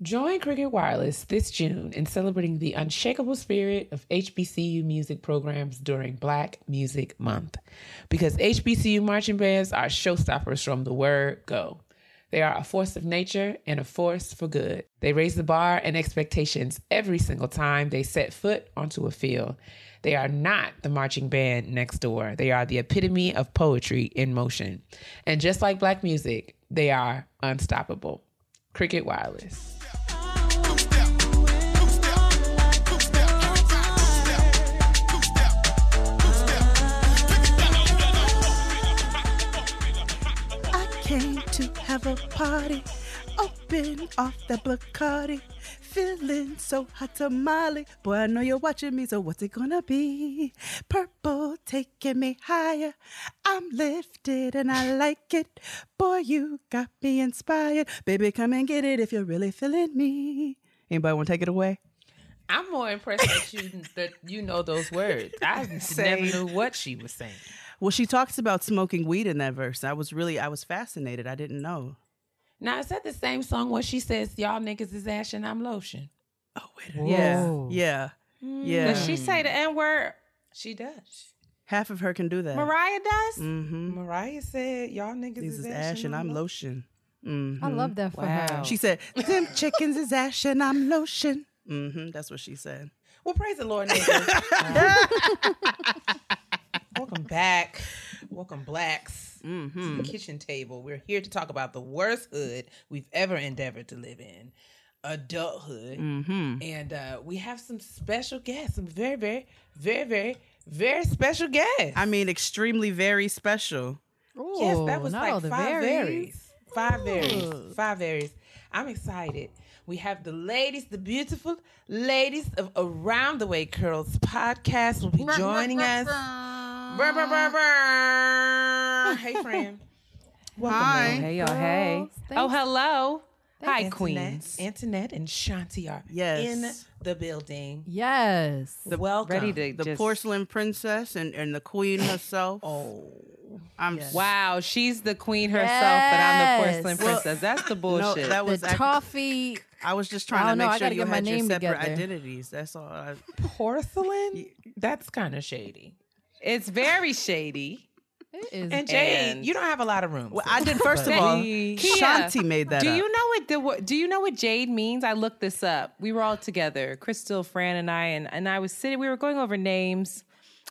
Join Cricket Wireless this June in celebrating the unshakable spirit of HBCU music programs during Black Music Month. Because HBCU marching bands are showstoppers from the word go. They are a force of nature and a force for good. They raise the bar and expectations every single time they set foot onto a field. They are not the marching band next door. They are the epitome of poetry in motion. And just like black music, they are unstoppable. Cricket Wireless. Have a party, open off that Bacardi, feeling so hot tamale. Boy, I know you're watching me, so what's it gonna be? Purple taking me higher. I'm lifted and I like it. Boy, you got me inspired. Baby, come and get it if you're really feeling me. Anybody want to take it away? I'm more impressed that you that you know those words. I never knew what she was saying. Well, she talks about smoking weed in that verse. I was really, I was fascinated. I didn't know. Now is that the same song where she says y'all niggas is ash and I'm lotion? Oh, wait. Yeah, yeah, yeah. Does she say the N word? She does. Half of her can do that. Mariah does? Mm-hmm. Mariah said y'all niggas is is ash and I'm lotion. Mm-hmm. I love that for her. She said, "Them chickens is ash and I'm lotion." Mm-hmm. That's what she said. Well, praise the Lord, niggas. Welcome back. Welcome, blacks, Mm-hmm. to the kitchen table. We're here to talk about the worst hood we've ever endeavored to live in, adulthood. Mm-hmm. And uh, we have some special guests, some very, very, very, very, very special guests. I mean, extremely very special. yes, that was not like all the five berries. berries. Five berries. Five berries. I'm excited. We have the ladies, the beautiful ladies of Around the Way Curls podcast will be joining us. Brr, brr, brr, brr. Hey, friend. Welcome, Hi. ma'am. Hey, y'all, hey. Oh, Thanks. Oh, hello. Hi, Antoinette, queens. Antoinette and Shanti are Yes. in the building. Yes. The Welcome. Ready to The just... porcelain princess and, and the queen herself. Oh. I'm Wow, she's the queen herself, but I'm the Yes. porcelain Well, princess. That's the No, bullshit. that was the act- toffee. I was just trying oh, to don't know, make sure gotta you get my had your separate together. identities. That's all. I, Porcelain? That's kind of shady. It's very shady. It is. And Jade, And- you don't have a lot of room. well, I did first of all. Keia, Shanti made that Do up. you know what the Do you know what jade means? I looked this up. We were all together, Crystal, Fran, and I, and, and I was sitting. We were going over names.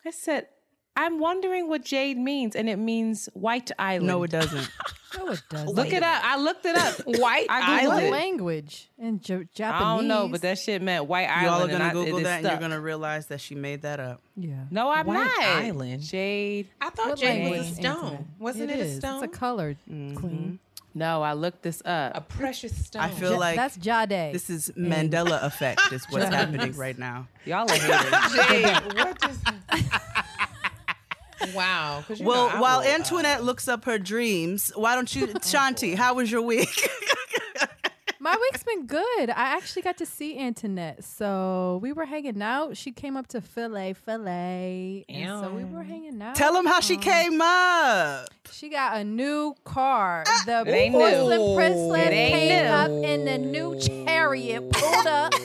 I said, "I'm wondering what jade means," and it means white island. No, it doesn't. no, it doesn't. Look it up. I looked it up. White I Googled What Island. it. language? In J- Japanese. I don't know, but that shit meant white island. Y'all are gonna I- Google it is that, and you're stuck. gonna realize that she made that up. Yeah. No, I'm White not. Island. Jade. I thought What Jade was a stone. Antoinette? Wasn't it, a stone? It's a color Mm-hmm. queen. No, I looked this up. a precious stone. I feel Ja- like that's Jade. this is Mandela effect. Is what's happening right now. Y'all are haters. Jade, what just... wow. 'cause you know Well, while will, Antoinette looks up her dreams, why don't you, Shanti? How was your week? My week's been good. I actually got to see Antoinette. So we were hanging out. She came up to Philly, Philly. And so we were hanging out. Tell them how she Um, came up. She got a new car. The It ain't porcelain princess came new. up in the new chariot, pulled up.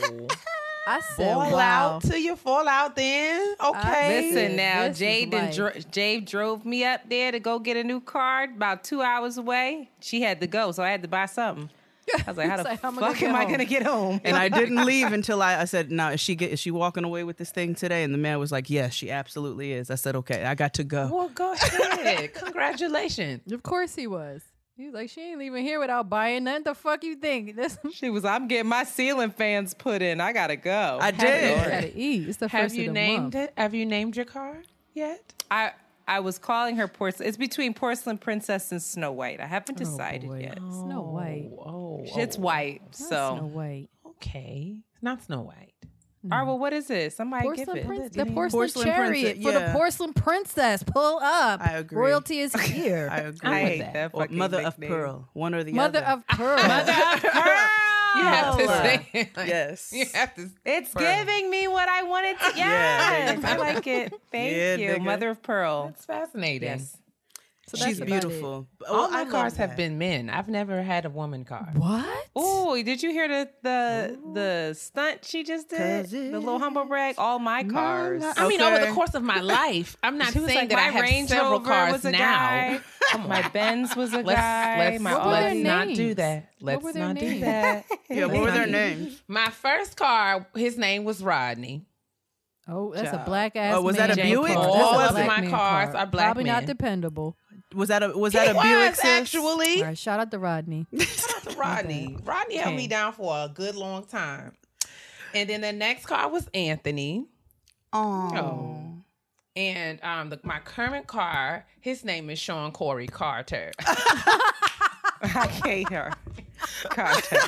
I said, Fall wow. out till you fall out then. Okay. Listen now, This is Jade, done dro- Jade drove me up there to go get a new card about two hours away. She had to go, so I had to buy something. I was like, how the like, how am I gonna fuck get am I home? gonna get home? and I didn't leave until I, I said, "Now is she get, is she walking away with this thing today?" And the man was like, "Yes, she absolutely is." I said, "Okay, I got to go." Well, go ahead. Congratulations. Of course he was. He was like, she ain't leaving here without buying nothing. The fuck you think? This She was, I'm getting my ceiling fans put in. I gotta go. I did. gotta eat. It's the Have first you of the named month. it? Have you named your car yet? I I was calling her porcelain. It's between porcelain princess and Snow White. I haven't oh, decided boy. yet. Snow White. Oh, It's oh. white, Not so. Snow White. okay. It's not Snow White. All right, well, what is it? Somebody Porcelain give it. princess. The porcelain, Porcelain chariot princess, for the porcelain princess. Pull up. I agree. Royalty is here. I agree. I with hate that. that Or fucking mother of pearl, one or the other. Mother other. of pearl. Mother of pearl. You have to say like- Yes. You have to. It's Pearl. giving me what I wanted to. Yeah, Yes, you I like it. Thank Yeah, you, nigga. mother of pearl. That's fascinating. Yes. So She's beautiful. All Oh, my I cars have been men. I've never had a woman car. What? Oh, did you hear the the the stunt she just did? The little humble brag. All my cars. I mean, over the course of my life, I'm not saying like, that I have Range several Rover cars was a now. guy. My Benz was a Let's guy. let's, my What were let's their Audi. not do that. Let's were their not do that. Yeah, what were their names? My first car, his name was Rodney. Oh, that's a Child. black ass. Oh, was that a Buick? car. What That's a was it? black My cars car. are black Probably not dependable. Was that a was that He a Buick? was sis? actually. All right, shout out to Rodney. Shout out to Rodney. Rodney held me down for a good long time. And then the next car was Anthony. Oh. And um, the, my current car, his name is Shawn Corey Carter. I hate her. Carter.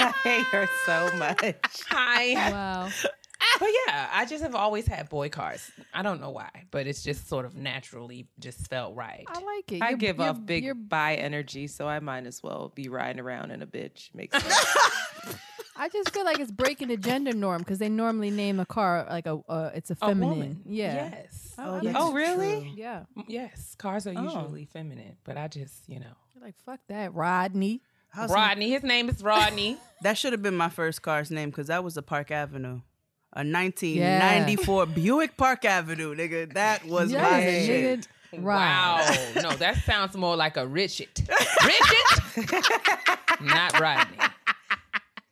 I hate her so much. Hi. Wow. But yeah, I just have always had boy cars. I don't know why, but it's just sort of naturally just felt right. I like it. I You're- give you're- off big you're- bi energy, so I might as well be riding around in a bitch. Makes sense. I just feel like it's breaking the gender norm because they normally name a car like a uh, it's a A feminine. woman. Yeah. Yes. I- I that's like oh, it. really? Yeah. Yes. Cars are Oh. usually feminine, but I just, you know. You're like fuck that, Rodney. How's- Rodney, his name is Rodney. That should have been my first car's name because that was a Park Avenue. A 1994 Buick Park Avenue, nigga. That was Yes, my nigga. shit. Right. Wow. No, that sounds more like a Richard. Richard? Not Rodney.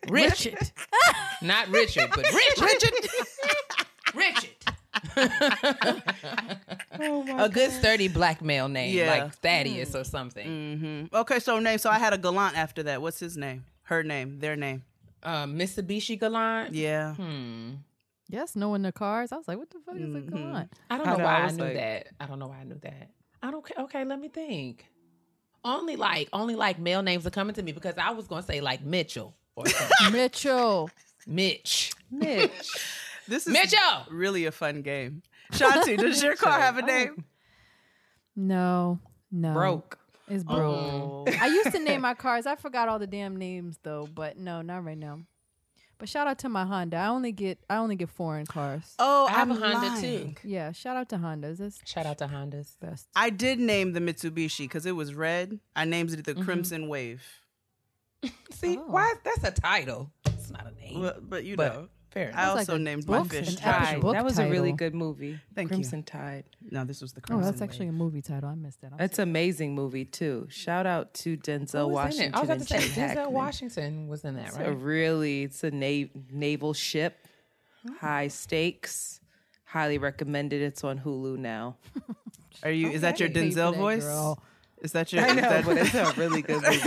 Richard. Not Richard, but Richard. Richard. richard a good sturdy black male name, Yeah. like Thaddeus or something. hmm Okay, so name. So I had a Galant after that. What's his name? Her name. Their name. Uh, Mitsubishi Galant. Yeah. Hmm. Yes, knowing the cars. I was like, what the fuck is Mm-hmm. it going on? I don't know know, why I I, knew like- that. I don't know why I knew that. I don't. care. Okay, let me think. Only like, only like male names are coming to me because I was gonna say like Mitchell or. Mitchell. Mitch. Mitch. This is Mitchell. really a fun game. Shanti, does your car have a name? No. No. Broke. It's broke. Oh. I used to name my cars. I forgot all the damn names though, but no, not right now. But shout out to my Honda. I only get I only get foreign cars. Oh, I have I'm a Honda lying. too. Yeah, shout out to Hondas. That's Shout out to Hondas. best. I did name the Mitsubishi because it was red. I named it the Mm-hmm. Crimson Wave. See, Oh. why? That's a title. It's not a name. But, but you but know, fair I also like a named my book, fish an Tide. That was a really title. good movie. Thank you. Crimson Tide. No, this was the Crimson. Oh, Crimson that's actually a movie title. I missed that. I'm It's an amazing movie too. Shout out to Denzel Who was in Washington it? I was about to say Denzel Hackman. Washington was in that, right? It's a really it's a na- naval ship, high stakes. Highly recommended. It's on Hulu now. Are you? Is that your Denzel that, voice? Is that your? I know, that, but it's a really good movie.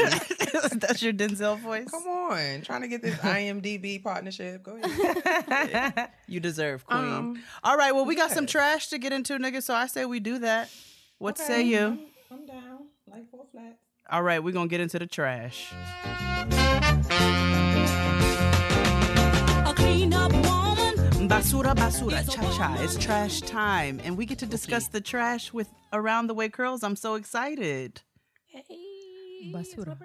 That's your Denzel voice. Come on, trying to get this IMDb partnership. Go ahead. You deserve, Queen. Um, All right. Well, we got some trash to get into, nigga. So I say we do that. What say you? I'm down. Like four flats. All right, we're gonna get into the trash. Basura, basura, cha cha. It's trash time, and we get to discuss the trash with Around the Way Curls. I'm so excited. Basura.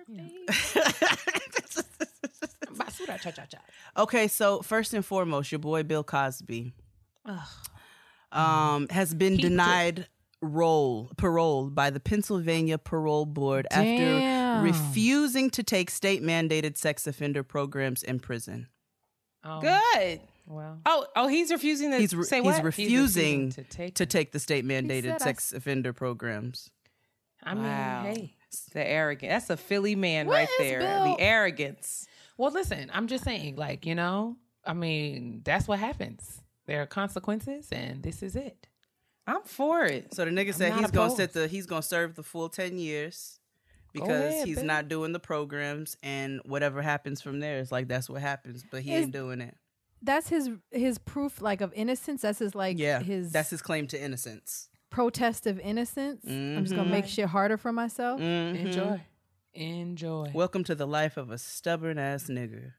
Basura cha cha cha. Okay, so first and foremost, your boy Bill Cosby um, has been Peeped it. denied roll parole by the Pennsylvania Parole Board after refusing to take state mandated sex offender programs in prison. Um, Good. Well, Oh, oh, he's refusing to He's re- say he's what? refusing to take. to take the state said mandated I sex offender programs. I mean, Wow. hey, arrogance. The arrogant. That's a Philly man What right there. Bill- The arrogance. Well, listen, I'm just saying, like, you know, I mean, that's what happens. There are consequences, and this is it. I'm for it. So the nigga said not he's gonna opposed. sit the he's gonna serve the full ten years because ahead, he's Bill. not doing the programs and whatever happens from there is like that's what happens. But he Is- ain't doing it. That's his his proof like of innocence. That's his like Yeah, his that's his claim to innocence. protest of innocence. I'm just gonna make shit harder for myself. Mhm. Enjoy. Enjoy. Welcome to the life of a stubborn ass nigga.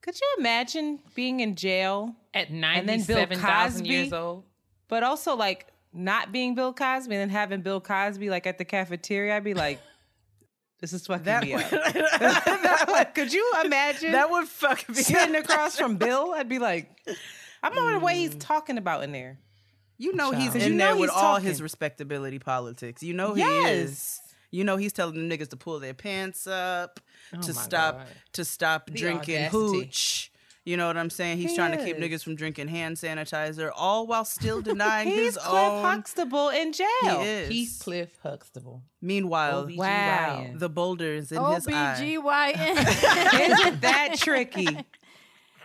Could you imagine being in jail, At then Bill 97,000 years Cosby? old. but also like not being Bill Cosby and then having Bill Cosby like at the cafeteria? I'd be like, this is fucking That me would, up. that would, Could you imagine that would fuck me sitting up. across from Bill? I'd be like, I'm on the way he's mm. talking about in there. You know he's in You there know with he's all his respectability politics. You know he Yes. is. You know he's telling them niggas to pull their pants up, oh to Oh my stop God. to stop The drinking audacity. hooch. You know what I'm saying? He's He trying to keep niggas from drinking hand sanitizer, all while still denying his own. He's Cliff own. Huxtable in jail. He is. Heathcliff Huxtable. Meanwhile, OBGYN. Wow. the boulders in his eye. OBGYN. Isn't that tricky?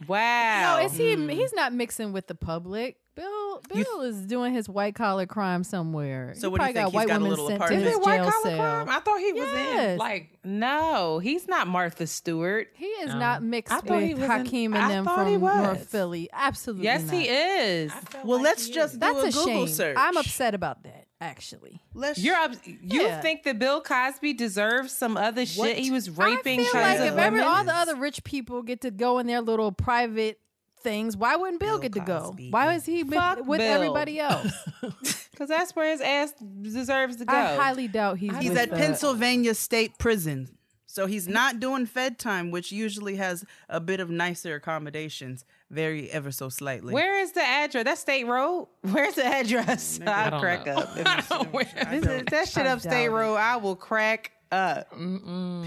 Wow. no, is he? Hmm. He's not mixing with the public. Bill Bill is doing his white collar crime somewhere. So He what do you think? got He's white got a women little sent to apartment? his Is it white jail collar cell. crime? I thought he was in like no, he's not Martha Stewart. He is not mixed I thought he with was in- Hakeem and I them thought he from North. Philly. Absolutely. Yes, not. he is. Well, let's just That's do a, a, Google shame. search. I'm upset about that. Actually, Let's You're up, you Yeah. think that Bill Cosby deserves some other shit? He was raping I feel like of if every, women. all the other rich people get to go in their little private things, why wouldn't Bill, Bill get to go? Why is he with, Fuck with Bill. everybody else? Because that's where his ass deserves to go. I highly doubt he's. He's with at the- Pennsylvania State Prison. So he's not doing Fed time, which usually has a bit of nicer accommodations, very ever so slightly. Where is the address? That's State Road. Where's the address? I'll don't crack know. up. This is- that shit up State. Road, I will crack up.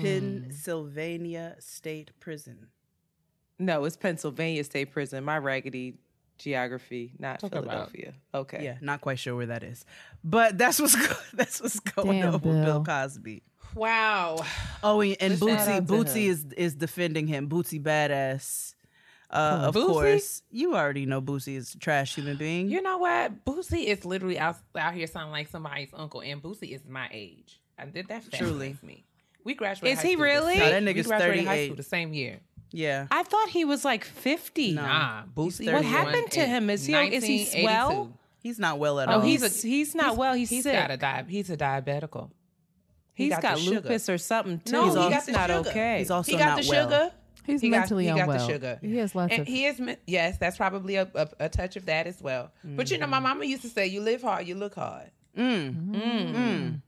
Pennsylvania State Prison. No, it's Pennsylvania State Prison. My raggedy geography, not Talk about- Philadelphia. Okay. Yeah, not quite sure where that is, but that's what's go- that's what's going Damn, on with Bill Bill. Cosby. wow. Oh, and and Shout Boosie Boosie is is defending him. Boosie Badazz. Uh, of Boosie? course, you already know Boosie is a trash human being. You know what? Boosie is literally out, out here sounding like somebody's uncle, and Boosie is my age. I did that Truly. me. We graduated. Is high he really? No, that we nigga's graduated high 38. school the same year. Yeah, I thought he was like 50. Nah, Boosie. What happened to him? Is he- is he 1982. swell? he's not well at Oh, all. he's a, he's not well. He's, he's sick. got a di- he's a diabetical. He he's got got, the sugar. lupus or something too. No, He's he al- got he's the not sugar. okay. He's also he got not the well. sugar. He's he got, mentally he unwell. got the sugar. He has lots and of. he is yes, that's probably a, a, a touch of that as well. But you know, Mm-hmm. my mm. mama used to say, "You live hard, you look hard." Mm. Mm-hmm. Mm.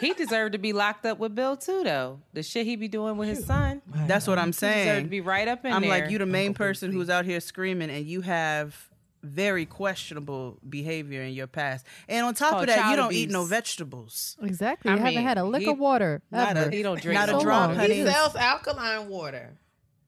He deserved to be locked up with Bill too, though. The shit he be doing with his son. That's what I'm He deserved to saying. be right up in I'm there. like you, the main person who's out here screaming, and you have very questionable behavior in your past. And on top Called of that, you child don't eat abuse. no vegetables. exactly. I you haven't mean, had a lick he- of water not a- ever. he don't drink Not no a drop, long. honey. He sells alkaline water.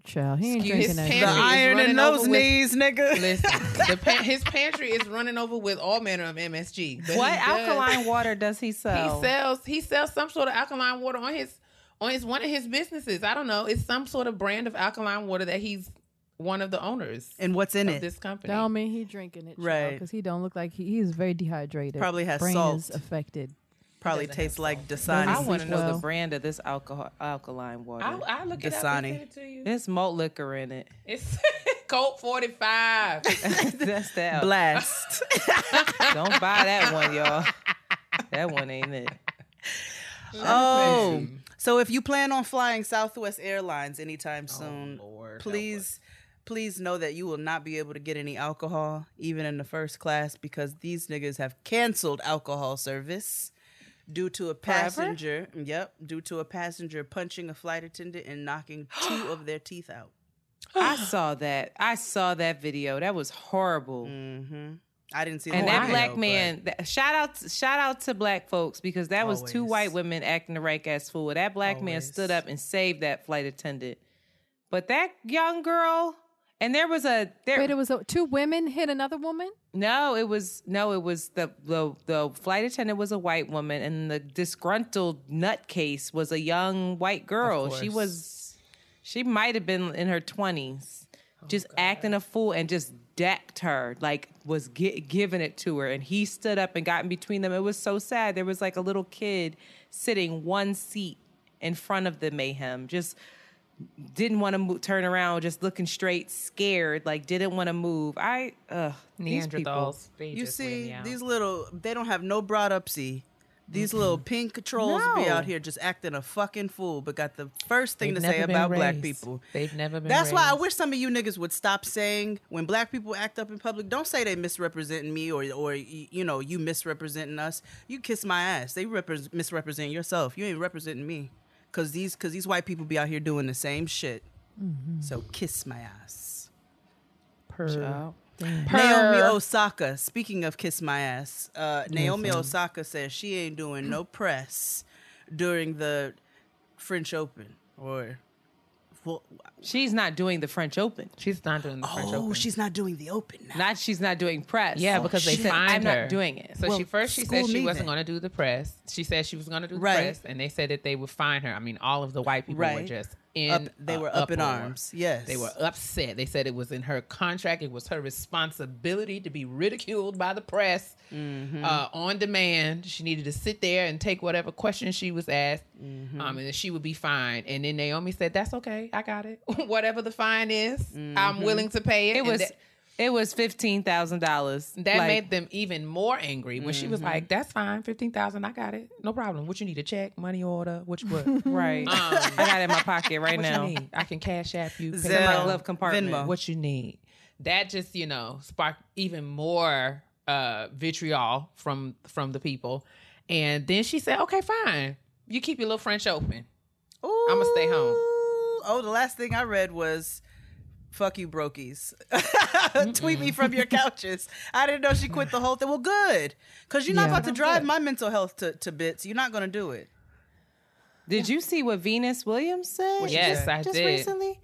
Child, he ain't Excuse- drinking his that. The pantry shit. is iron in running those with- knees, nigga. Listen, the pa- his pantry is running over with all manner of MSG. But what alkaline water does he sell? He sells he sells some sort of alkaline water on his on his one of his businesses. I don't know. It's some sort of brand of alkaline water that he's one of the owners And what's in of it? this company. That don't mean he drinking it, Right. Because he don't look like he, he's very dehydrated. Probably has Brain salt. is affected. Probably doesn't have tastes like I want to know Well- the brand of this alcohol alkaline water. I'll, I'll look it up Dasani. and send it to you. There's malt liquor in it. It's Colt 45. That's that. Blast. Don't buy that one, y'all. That one ain't it. oh, so if you plan on flying Southwest Airlines anytime oh, soon, Lord, please, please know that you will not be able to get any alcohol, even in the first class, because these niggas have canceled alcohol service due to a passenger. Yep, due to a passenger punching a flight attendant and knocking two of their teeth out. I saw that. I saw that video. That was horrible. Mm-hmm. I didn't see that. And that video, black man, that, shout out, shout out to black folks because that was two white women acting the right ass fool. That black man stood up and saved that flight attendant. But that young girl, And there was a there. Wait, it was a, two women hit another woman. No, it was no, it was the the the flight attendant was a white woman, and the disgruntled nutcase was a young white girl. She was, she might have been in her twenties, just acting a fool, and just decked her like was gi- giving it to her, and he stood up and got in between them. It was so sad. There was like a little kid sitting one seat in front of the mayhem, just didn't want to mo- turn around, just looking straight, scared, like didn't want to move. I, ugh, these people. They You just see, these little, they don't have no broad upsy. These little pink trolls be out here just acting a fucking fool, but got the first thing They've to say never been about black people. They've never been. That's why I wish some of you niggas would stop saying when black people act up in public. Don't say they misrepresenting me or or you know you misrepresenting us. You kiss my ass. They repres misrepresent yourself. You ain't representing me. Cause these cause these white people be out here doing the same shit. So kiss my ass. Per. Naomi Osaka. Speaking of kiss my ass, uh, Naomi Osaka says she ain't doing no press during the French Open or. Well, She's not doing the French Open. She's not doing the French oh, Open. oh, she's not doing the Open now. Not she's not doing press. Yeah, because they She said, I'm her. not doing it. So Well, she first she school said she me wasn't going to do the press. She said she was going to do the Right. press, and they said that they would fine her. I mean, all of the white people were Right. just in. Up- they a were up in arms, yes. they were upset. They said it was in her contract. It was her responsibility to be ridiculed by the press Mm-hmm. uh, on demand. She needed to sit there and take whatever questions she was asked, Mm-hmm. um, and then she would be fined. And then Naomi said, "That's okay. I got it. whatever the fine is, I'm Mm-hmm. willing to pay it." It And was that- it was fifteen thousand dollars. that made them even more angry when she was Mm-hmm. like, "That's fine, fifteen thousand, I got it, no problem. What you need a check, money order, which what? right. I got it in my pocket right what now. you need? I can cash app you. pay Zelle, me. my glove compartment. Venmo. What you need? That just you know sparked even more uh, vitriol from from the people, and then she said, "Okay, fine, you keep your little French open. I'ma stay home." Oh, the last thing I read was fuck you brokies. Tweet me from your couches. I didn't know she quit the whole thing. Well, good. Because you're not Yeah. about to drive my mental health to, to bits. You're not going to do it. Did you see what Venus Williams said? Yes, just, I just did. recently.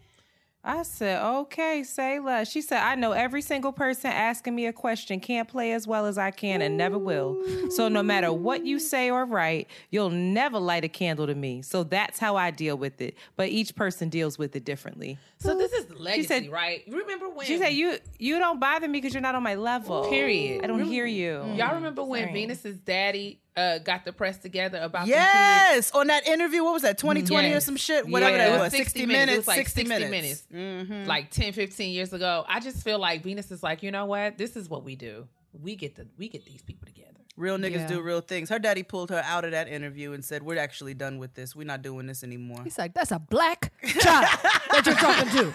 I said, okay, say less. She said, I know every single person asking me a question can't play as well as I can and never will. So no matter what you say or write, you'll never light a candle to me. So that's how I deal with it. But each person deals with it differently. So this is legacy, said- right? You remember when She said, you you don't bother me because you're not on my level. Period. I don't hear you. Y'all remember when Venus's daddy uh, got the press together about? Yes. On that interview, what was that, 2020 or some shit? Whatever Yeah, that it was. 60, minutes. It was like 60, 60 minutes. minutes. Like 10, 15 years ago. I just feel like Venus is like, you know what? This is what we do. We get the we get these people together. Real niggas Yeah. do real things. Her daddy pulled her out of that interview and said, We're actually done with this. We're not doing this anymore. He's like, that's a black child that you're talking to.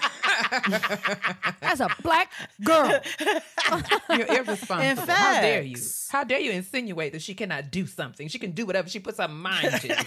That's a black girl. You're irresponsible. In How dare you? How dare you insinuate that she cannot do something? She can do whatever she puts her mind to.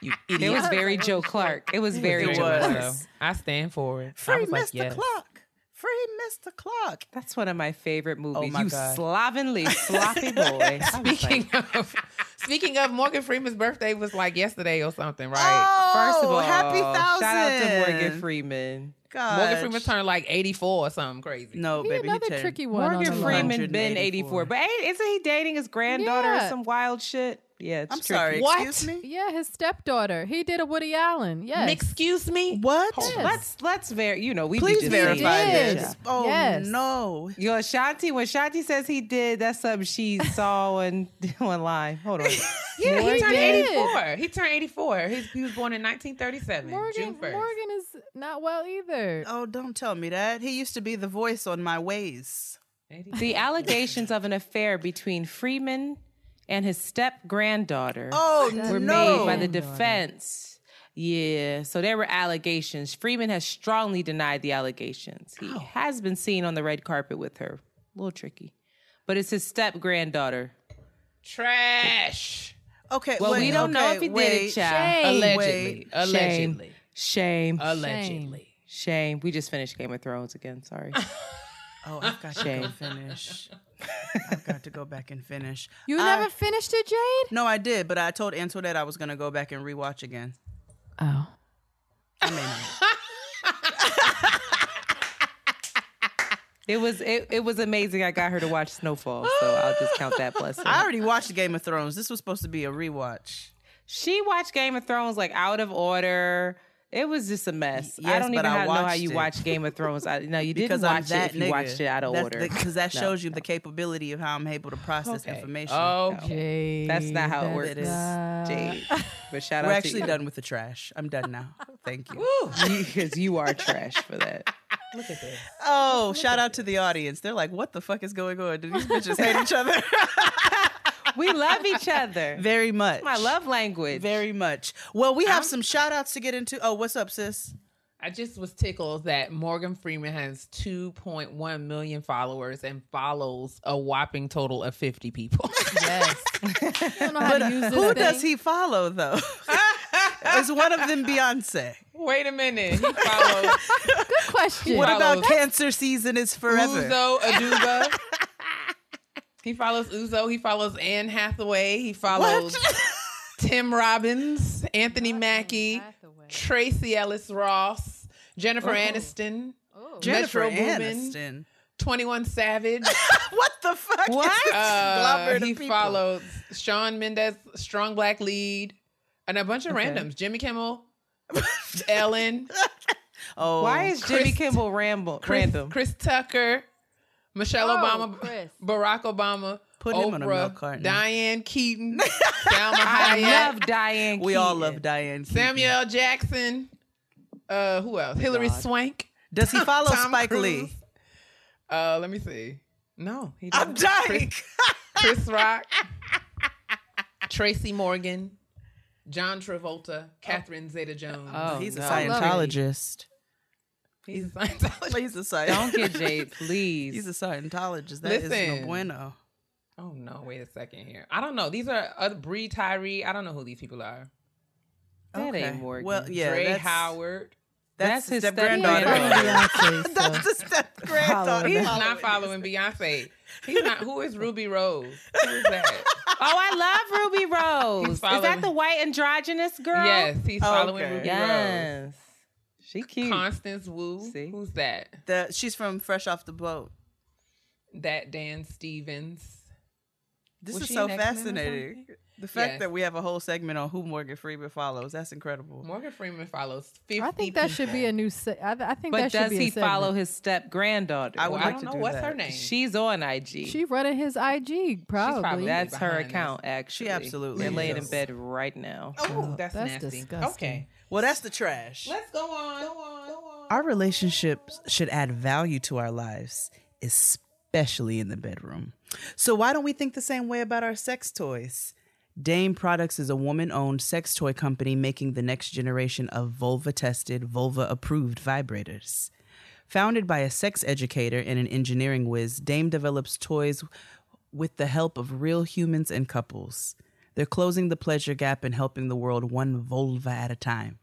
you idiot. It was very Joe Clark. It was very It Joe. Clark. I stand for it. I Free was like, Mr. yes. Clock. Free Mr. Clock. That's one of my favorite movies. Oh my you God. slovenly, sloppy boy. Speaking like, of speaking of Morgan Freeman's birthday was like yesterday or something, right? Oh, First of all, happy thousand. shout out to Morgan Freeman. God. Morgan Freeman turned like 84 or something crazy. No, He baby. another he tricky one. Morgan on the. Freeman been 84. But ain't, isn't he dating his granddaughter or some wild shit? Yeah, it's I'm tricky. sorry. What? Excuse me? Yeah, his stepdaughter. He did a Woody Allen. Yes. Excuse me? What? Yes. Let's let's ver you know we Please be verify did. this. Oh, Yes. no. Yo, Shanti, when Shanti says he did, that's something she saw and online. Hold on. Yeah, he turned 84. He turned 84. He's, he was born in 1937, Morgan, June 1st. Morgan is not well either. Oh, don't tell me that. He used to be the voice on my ways. the allegations of an affair between Freeman and his step granddaughter Oh, were no. made by the defense. Yeah, so there were allegations. Freeman has strongly denied the allegations. He has been seen on the red carpet with her. A little tricky. But it's his step granddaughter. Trash. Okay. Well, wait, we don't know if he did it, child. Shame. Allegedly. Allegedly. Shame. Allegedly. Shame. We just finished Game of Thrones again. Sorry. Oh, I've got to go finish. I've got to go back and finish. You I- never finished it, Jade? No, I did, but I told Antoinette I was going to go back and rewatch again. Oh. I may not. It was it, it was amazing. I got her to watch Snowfall, so I'll just count that blessing. I already watched Game of Thrones. This was supposed to be a rewatch. She watched Game of Thrones like out of order. It was just a mess. I don't even I know how you it. watch Game of Thrones. I, no, you didn't Because I'm watch that it if you nigga. watched it out of That's order. Because that No. shows you the capability of how I'm able to process Okay. information. Okay. That's not how it works, It is. not- Jade. But shout We're out actually to done with the trash. I'm done now. Thank you. you because you are trash for that. Look at this. Oh, shout out to the audience. They're like, what the fuck is going on? Do these bitches hate each other? We love each other. Very much. My love language. Very much. Well, we have some shout outs to get into. Oh, what's up, sis? I just was tickled that Morgan Freeman has 2.1 million followers and follows a whopping total of 50 people. Yes. I don't know how to use this Who thing. does he follow, though? is one of them Beyonce? Wait a minute. He follows Good question. What about Cancer Season is Forever? Uzo Aduba. He follows Uzo. He follows Anne Hathaway. He follows Tim Robbins, Anthony Mackie, Tracee Ellis Ross, Jennifer Aniston, Jennifer Metro Boomin, Aniston. 21 Savage. What the fuck? What? Is this Uh, he people? follows Shawn Mendes, Strong Black Lead, and a bunch of Okay. randoms. Jimmy Kimmel, Ellen, Oh, Why is Jimmy Kimmel ramble Chris, random? Chris Tucker, Michelle Oh, Obama, Chris. Barack Obama, Put him on a Oprah, milk carton. Diane Keaton, Salma I love Diane. Keaton. We all love Diane. Keaton. Samuel Jackson. Uh, who else? Hillary God. Swank. Does he follow Tom Spike Cruise. Lee? Uh, let me see. No, he I'm doesn't. dying. Chris, Chris Rock, Tracy Morgan, John Travolta, Catherine Zeta-Jones. Oh, He's a no. Scientologist. He's a Scientologist. He's a Scientologist. Don't get Jade, please. He's a Scientologist. That is Listen. no bueno. Oh no! Wait a second here. I don't know. These are other Bree Tyree. I don't know who these people are. That Okay. ain't Morgan. Well, yeah, Dre that's, Howard. That's, That's his his step step granddaughter. granddaughter. Beyonce, so- that's the step granddaughter. He's not his- following Beyonce. He's not. Who is Ruby Rose? Who is that? Oh, I love Ruby Rose. Is that the white androgynous girl? Yes, he's following Okay. Ruby Yes. She Rose. cute. Constance Wu. See? Who's that? The, she's from Fresh Off the Boat. That Dan Stevens. This Was is so in X-Men or fascinating. The fact Yes. that we have a whole segment on who Morgan Freeman follows, that's incredible. Morgan Freeman follows 50 I think that should be a new. Se- I, I think But that should does be he segment. follow his step granddaughter? I would Well, I like don't to know do what's that. her name. She's on IG. She running his IG probably. probably- That's her behind account, actually. She absolutely They're laying in bed right now. Oh, that's, That's nasty. disgusting. Okay. Well, that's the trash. Let's go on. Go on. Go on. Our relationships should add value to our lives, especially in the bedroom. So, why don't we think the same way about our sex toys? Dame Products is a woman owned sex toy company making the next generation of vulva tested, vulva approved vibrators. Founded by a sex educator and an engineering whiz, Dame develops toys with the help of real humans and couples. They're closing the pleasure gap and helping the world one vulva at a time.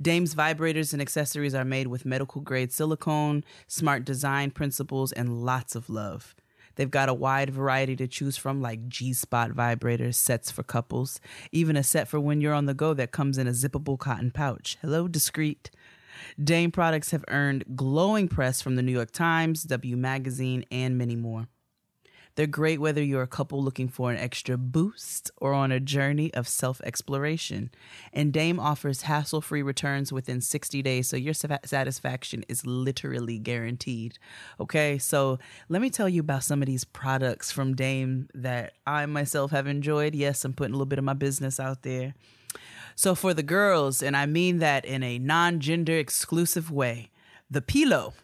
Dame's vibrators and accessories are made with medical grade silicone, smart design principles, and lots of love. They've got a wide variety to choose from, like G Spot vibrators, sets for couples, even a set for when you're on the go that comes in a zippable cotton pouch. Hello, discreet. Dame products have earned glowing press from the New York Times, W Magazine, and many more. They're great whether you're a couple looking for an extra boost or on a journey of self exploration. And Dame offers hassle free returns within 60 days, so your satisfaction is literally guaranteed. Okay, so let me tell you about some of these products from Dame that I myself have enjoyed. Yes, I'm putting a little bit of my business out there. So for the girls, and I mean that in a non gender exclusive way, the Pillow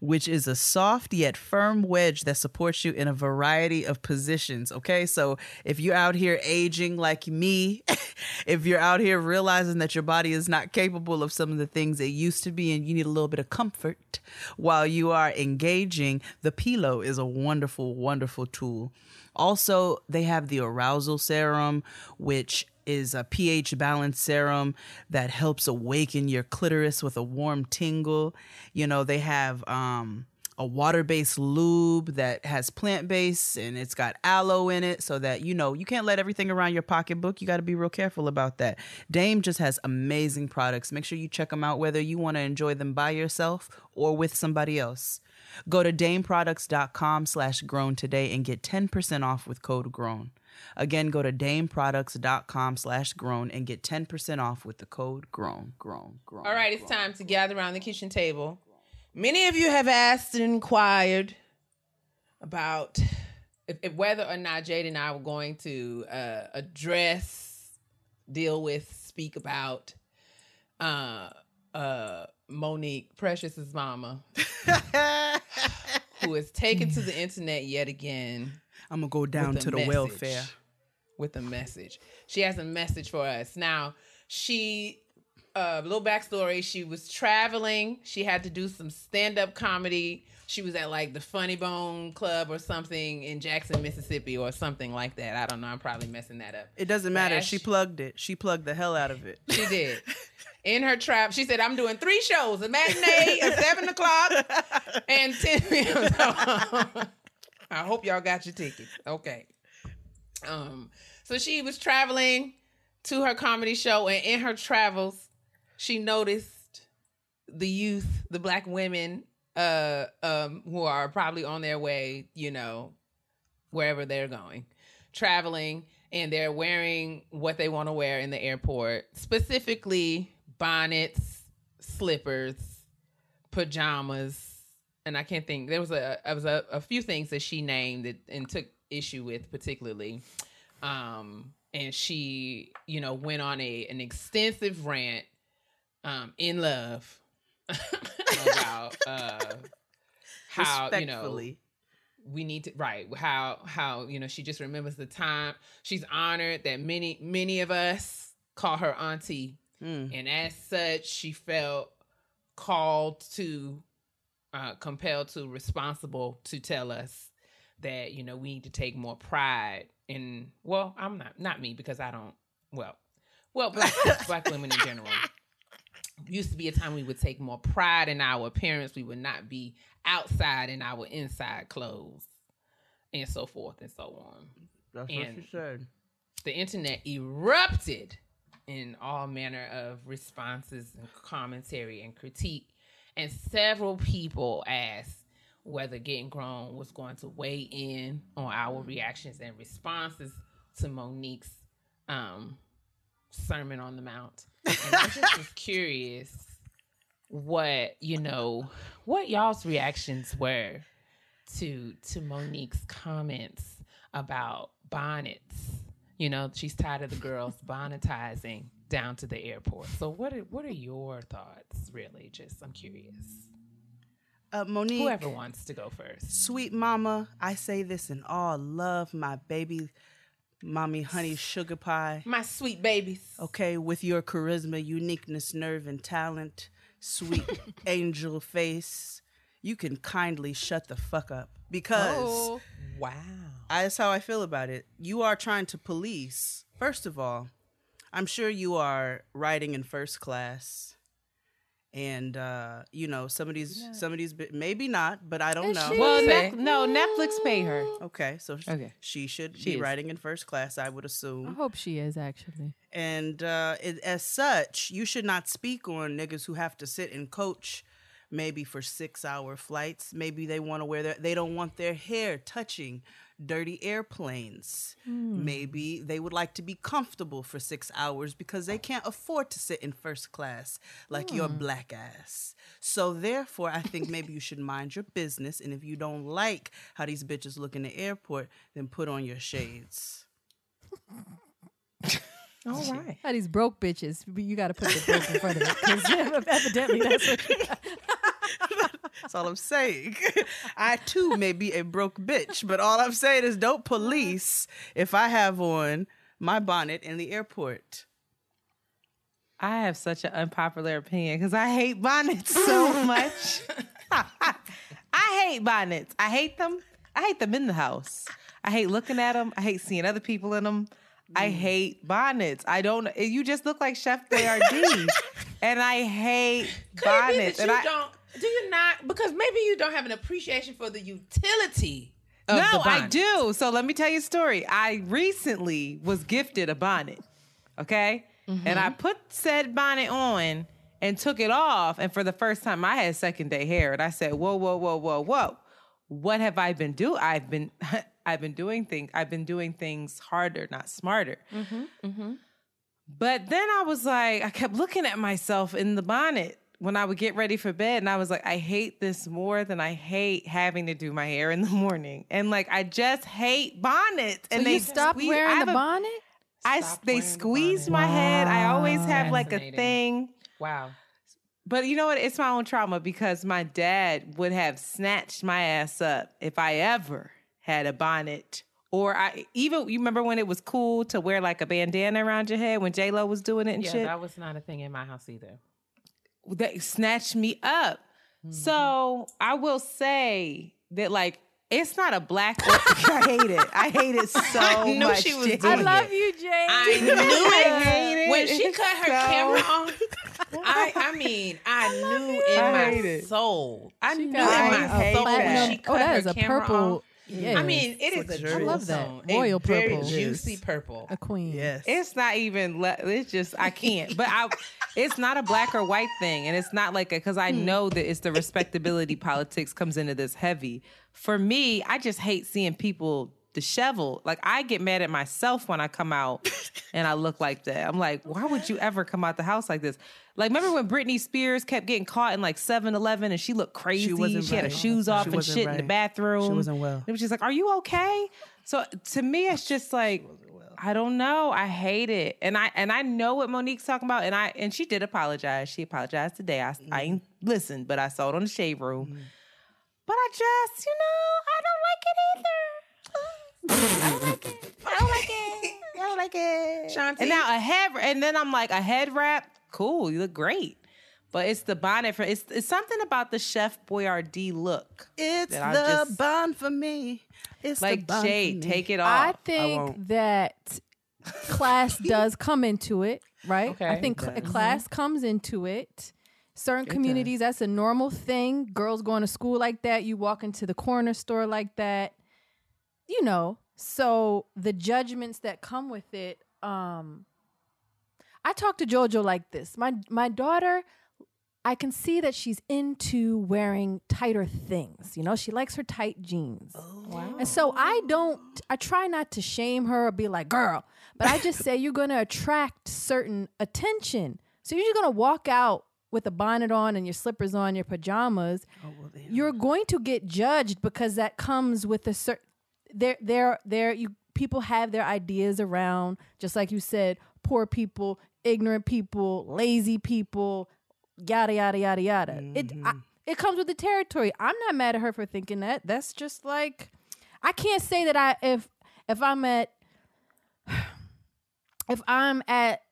which is a soft yet firm wedge that supports you in a variety of positions. Okay, so if you're out here aging like me, if you're out here realizing that your body is not capable of some of the things it used to be and you need a little bit of comfort while you are engaging, the Pillow is a wonderful, wonderful tool. Also, they have the arousal serum, which is a pH balanced serum that helps awaken your clitoris with a warm tingle. You know, they have um a water-based lube that has plant-based and it's got aloe in it so that you know you can't let everything around your pocketbook. You got to be real careful about that. Dame just has amazing products. Make sure you check them out whether you want to enjoy them by yourself or with somebody else. Go to dameproducts.com slash grown today and get 10% off with code grown again go to dameproducts.com slash grown and get 10% off with the code grown grown grown All right, it's time to gather around the kitchen table. Many of you have asked and inquired about if, if whether or not Jade and I were going to uh, address, deal with, speak about uh, uh, Mo'Nique, Precious's mama, who has taken to the internet yet again i'm gonna go down to the message. welfare with a message. She has a message for us. Now, she uh little backstory, she was traveling. She had to do some stand-up comedy. She was at like the Funny Bone Club or something in Jackson, Mississippi or something like that. I don't know. I'm probably messing that up. it doesn't matter she she- plugged it she plugged the hell out of it She did. In her trap, she said, I'm doing three shows, a matinee at 7 o'clock and 10 p.m. I hope y'all got your ticket. Okay. Um, so she was traveling to her comedy show, and in her travels, she noticed the youth, the black women, uh, um, who are probably on their way, you know, wherever they're going, traveling, and they're wearing what they want to wear in the airport, specifically bonnets, slippers, pajamas, and I can't think. There was a there was a, a few things that she named that, and took issue with particularly. Um, and she, you know, went on a an extensive rant, um, in love about uh, how you know we need to right how how you know she just remembers the time she's honored that many many of us call her auntie Mm. and as such she felt called to uh compelled to responsible to tell us that you know we need to take more pride in well i'm not not me because i don't well well black black women in general used to be a time we would take more pride in our appearance we would not be outside in our inside clothes and so forth and so on That's And- what she said. the internet erupted in all manner of responses and commentary and critique. And several people asked whether Getting Grown was going to weigh in on our reactions and responses to Mo'Nique's um, Sermon on the Mount. And I just was curious what, you know, what y'all's reactions were to to Mo'Nique's comments about bonnets. You know, she's tired of the girls bonnetizing down to the airport. So what are what are your thoughts really? Just I'm curious. Uh, Mo'Nique, Whoever wants to go first. sweet mama, I say this in all love, my baby, mommy, honey, sugar pie. My sweet babies. Okay, with your charisma, uniqueness, nerve, and talent, sweet angel face, you can kindly shut the fuck up because Oh. Wow. I, that's how I feel about it. You are trying to police. First of all, I'm sure you are riding in first class, and uh, you know some of these, some of these, bi- maybe not, but I don't Is know. Well, Say. Nef- no, Netflix pay her. Okay, so sh- Okay. she should She be is. riding in first class, I would assume. I hope she is actually. And uh, it, as such, you should not speak on niggas who have to sit and coach maybe for six hour flights. Maybe they want to wear their, they don't want their hair touching dirty airplanes. Hmm. Maybe they would like to be comfortable for six hours because they can't afford to sit in first class like your hmm. black ass. So therefore, I think maybe you should mind your business. And if you don't like how these bitches look in the airport, then put on your shades. All right. How these broke bitches? You got to put the broke in front of it. 'cause evidently, that's what. You That's all I'm saying. I too may be a broke bitch, but all I'm saying is don't police if I have on my bonnet in the airport. I have such an unpopular opinion because I hate bonnets so much. I hate bonnets. I hate them. I hate them in the house. I hate looking at them. I hate seeing other people in them. I mm. hate bonnets. I don't. You just look like Chef Boyardee, and I hate bonnets. that And I, don't Do you not? Because maybe you don't have an appreciation for the utility. Of no, I do. So let me tell you a story. I recently was gifted a bonnet. Okay. Mm-hmm. And I put said bonnet on and took it off. And for the first time, I had second day hair. And I said, Whoa, whoa, whoa, whoa, whoa. What have I been doing? I've been I've been doing things, I've been doing things harder, not smarter. Mm-hmm, mm-hmm. But then I was like, I kept looking at myself in the bonnet when I would get ready for bed, and I was like, I hate this more than I hate having to do my hair in the morning, and like I just hate bonnets. And so they you stopped squeeze- wearing the a- bonnet? I they wearing the squeeze bonnet. my head. I always have like a thing. Wow. But you know what? It's my own trauma because my dad would have snatched my ass up if I ever had a bonnet. Or I even you remember when it was cool to wear like a bandana around your head when J Lo was doing it and Yeah, shit. that was not a thing in my house either. That snatched me up. Mm-hmm. So I will say that like it's not a black. Or, I hate it. I hate it so I knew much. she was Jay. doing I love it. you, Jay. I knew I it. hate it. When she cut her So- camera off, I I mean, I knew in I my it. soul. I She knew got in a- my soul platinum- that she she oh, cut that her is a camera purple. off. Yeah. I mean, it is a Luxurious. I love that. zone, Royal a very purple. juicy purple. a queen. Yes. It's not even. le- It's just I can't. But I. It's not a black or white thing, and it's not like a because I hmm. know that it's the respectability politics comes into this heavy. For me, I just hate seeing people disheveled. Like I get mad at myself when I come out and I look like that. I'm like, why would you ever come out the house like this? Like, remember when Britney Spears kept getting caught in like 7-Eleven and she looked crazy? She, wasn't had her shoes off She and shit in the bathroom. She wasn't well. It was just like, are you okay? So to me, it's just like I don't know. I hate it, and I and I know what Mo'Nique's talking about, and I and she did apologize. She apologized today. I I ain't listened, but I saw it on the shade room. But I just, you know, I don't like it either. I don't like it. I don't like it. I don't like it. Shanti? And now a head, and then I'm like a head wrap. Cool, you look great. But it's the bonnet for it's it's something about the Chef Boyardee look. It's the just- bond for me. It's the Like bond for Jade, me. take it off. I think won't. that class does come into it, right? I think cl- class mm-hmm. comes into it. Certain communities, that's a normal thing. Girls going to school like that. You walk into the corner store like that. You know, so the judgments that come with it. Um, I talk to JoJo like this. My my daughter, I can see that she's into wearing tighter things. You know, she likes her tight jeans. Oh, wow. And so I don't, I try not to shame her or be like, girl, but I just say you're going to attract certain attention. So you're just going to walk out with a bonnet on and your slippers on, your pajamas. you're going to get judged because that comes with a certain, there, there, there, you, people have their ideas around, just like you said, poor people, ignorant people, lazy people, yada, yada, yada, yada. It, I, mm-hmm. it comes with the territory. I'm not mad at her for thinking that. That's just like, I can't say that I if if I'm at if I'm at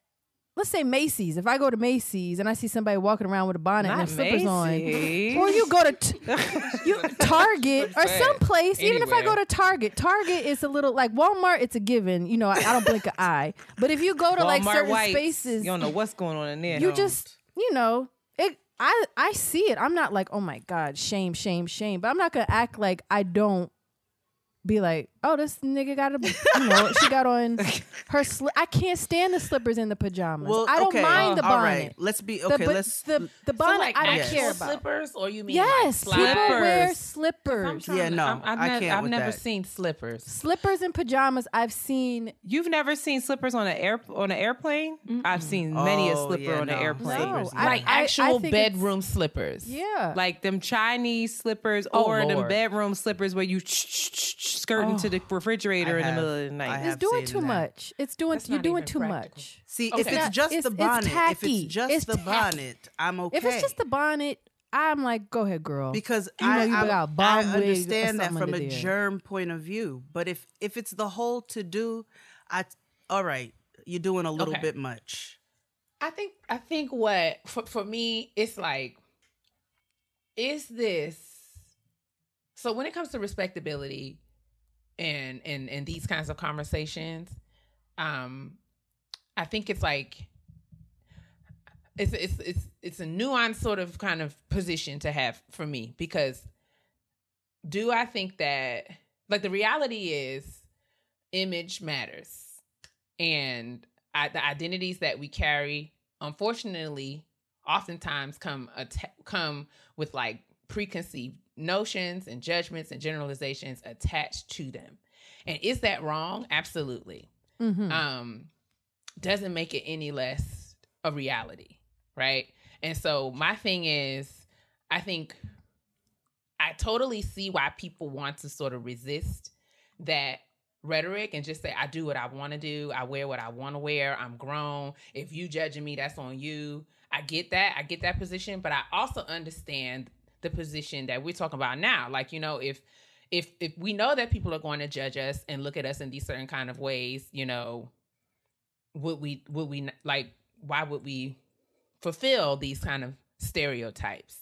let's say Macy's. If I go to Macy's and I see somebody walking around with a bonnet and Not their slippers Macy's. on, or you go to t- you Target or someplace. Even if I go to Target, Target is a little like Walmart. It's a given. You know, I, I don't blink an eye. But if you go to like Walmart certain whites, spaces, You don't know what's going on in there. you just you know it i i see it i'm not like oh my god shame shame shame but i'm not gonna act like i don't be like oh this nigga got a you know she got on her sli- i can't stand the slippers and the pajamas Well, i don't okay. mind the All bonnet right. Let's be The- okay. but let's the the So bonnet like i don't actual care about slippers, or you mean yes like people wear slippers Yeah, no, I'm- I've I can't I've with never that. seen slippers. slippers and pajamas i've seen You've never seen slippers on an air on an airplane? I've seen oh, many a Oh, slipper yeah, on an airplane. No, I- Like I- I actual think it's- bedroom slippers. yeah Like them Chinese slippers Oh, or them bedroom slippers where you skirt into the oh, refrigerator I in the middle of the night. It's doing too that. much it's doing That's you're doing too practical. much See, Okay. if it's just it's- the it's bonnet, if tacky. it's just It's the tacky. bonnet, I'm okay. If it's just the bonnet, I'm like, go ahead, girl. because You know I, you I, got a I bomb wig understand that from a there. germ point of view. But if if it's the whole to do, I all right, you're doing a little Okay. bit much. I think I think what for for me it's like is this so when it comes to respectability and and and these kinds of conversations um I think it's like it's it's it's it's a nuanced sort of kind of position to have for me because do I think that like the reality is image matters. And I, the identities that we carry unfortunately oftentimes come atta- come with like preconceived notions and judgments and generalizations attached to them. And is that wrong? Absolutely. Mhm. um doesn't make it any less a reality right? And so my thing is i think i totally see why people want to sort of resist that rhetoric and just say i do what i want to do. I wear what i want to wear. I'm grown. If you judging me that's on you. I get that. I get that position but i also understand the position that we're talking about now. Like you know if if if we know that people are going to judge us and look at us in these certain kind of ways you know would we would we like why would we fulfill these kind of stereotypes?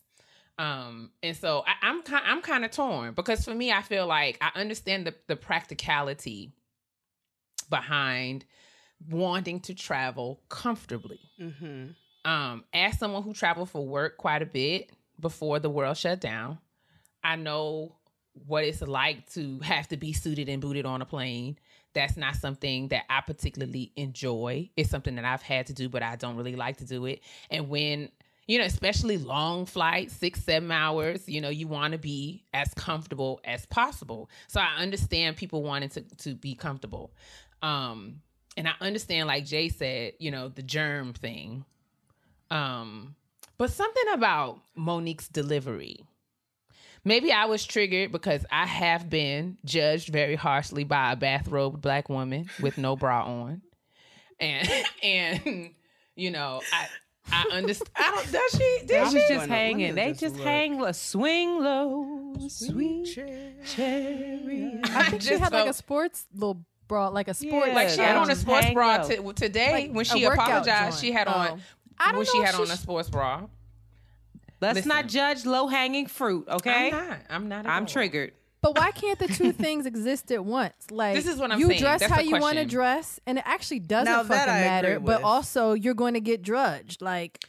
Um and so I, i'm kind i'm kind of torn because for me i feel like i understand the, the practicality behind wanting to travel comfortably. Mm-hmm. um as someone who traveled for work quite a bit before the world shut down. I know what it's like to have to be suited and booted on a plane. That's not something that i particularly enjoy. It's something that i've had to do but i don't really like to do it. And when you know especially long flights six seven hours you know you want to be as comfortable as possible. So i understand people wanting to, to be comfortable. Um and i understand like jay said you know the germ thing. Um, but something about Mo'Nique's delivery. Maybe I was triggered because I have been judged very harshly by a bathrobed black woman with no bra on. And and you know, I I understand I don't does she They did was she? just Let me hanging. They just just look. hang low, swing low, sweet cherry. I think she just had like a sports little bra, like a sport. Yeah, like she had on a sports bra t- today Like when she apologized. joint. She had on Oh. I don't when know she if had on a sports bra. Let's Listen. not judge low hanging fruit, okay? I'm not. I'm not. I'm all. triggered. But why can't the two things exist at once? Like This is what I'm you saying. dress That's how the you want to dress, and it actually doesn't Now, fucking that I agree matter. But also, you're going to get drudged. Like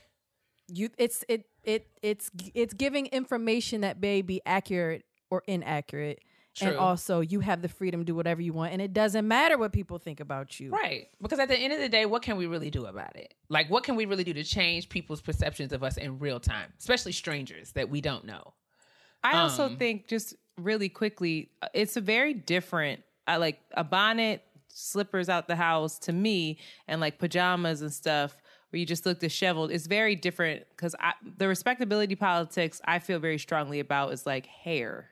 you, it's it it it's it's giving information that may be accurate or inaccurate. And also, you have the freedom to do whatever you want, and it doesn't matter what people think about you. Right. Because at the end of the day, what can we really do about it? Like, what can we really do to change people's perceptions of us in real time, especially strangers that we don't know? I also Um, think just really quickly, uh, it's a very different. I like a bonnet, slippers out the house to me, and like pajamas and stuff where you just look disheveled. It's very different because the respectability politics I feel very strongly about is like hair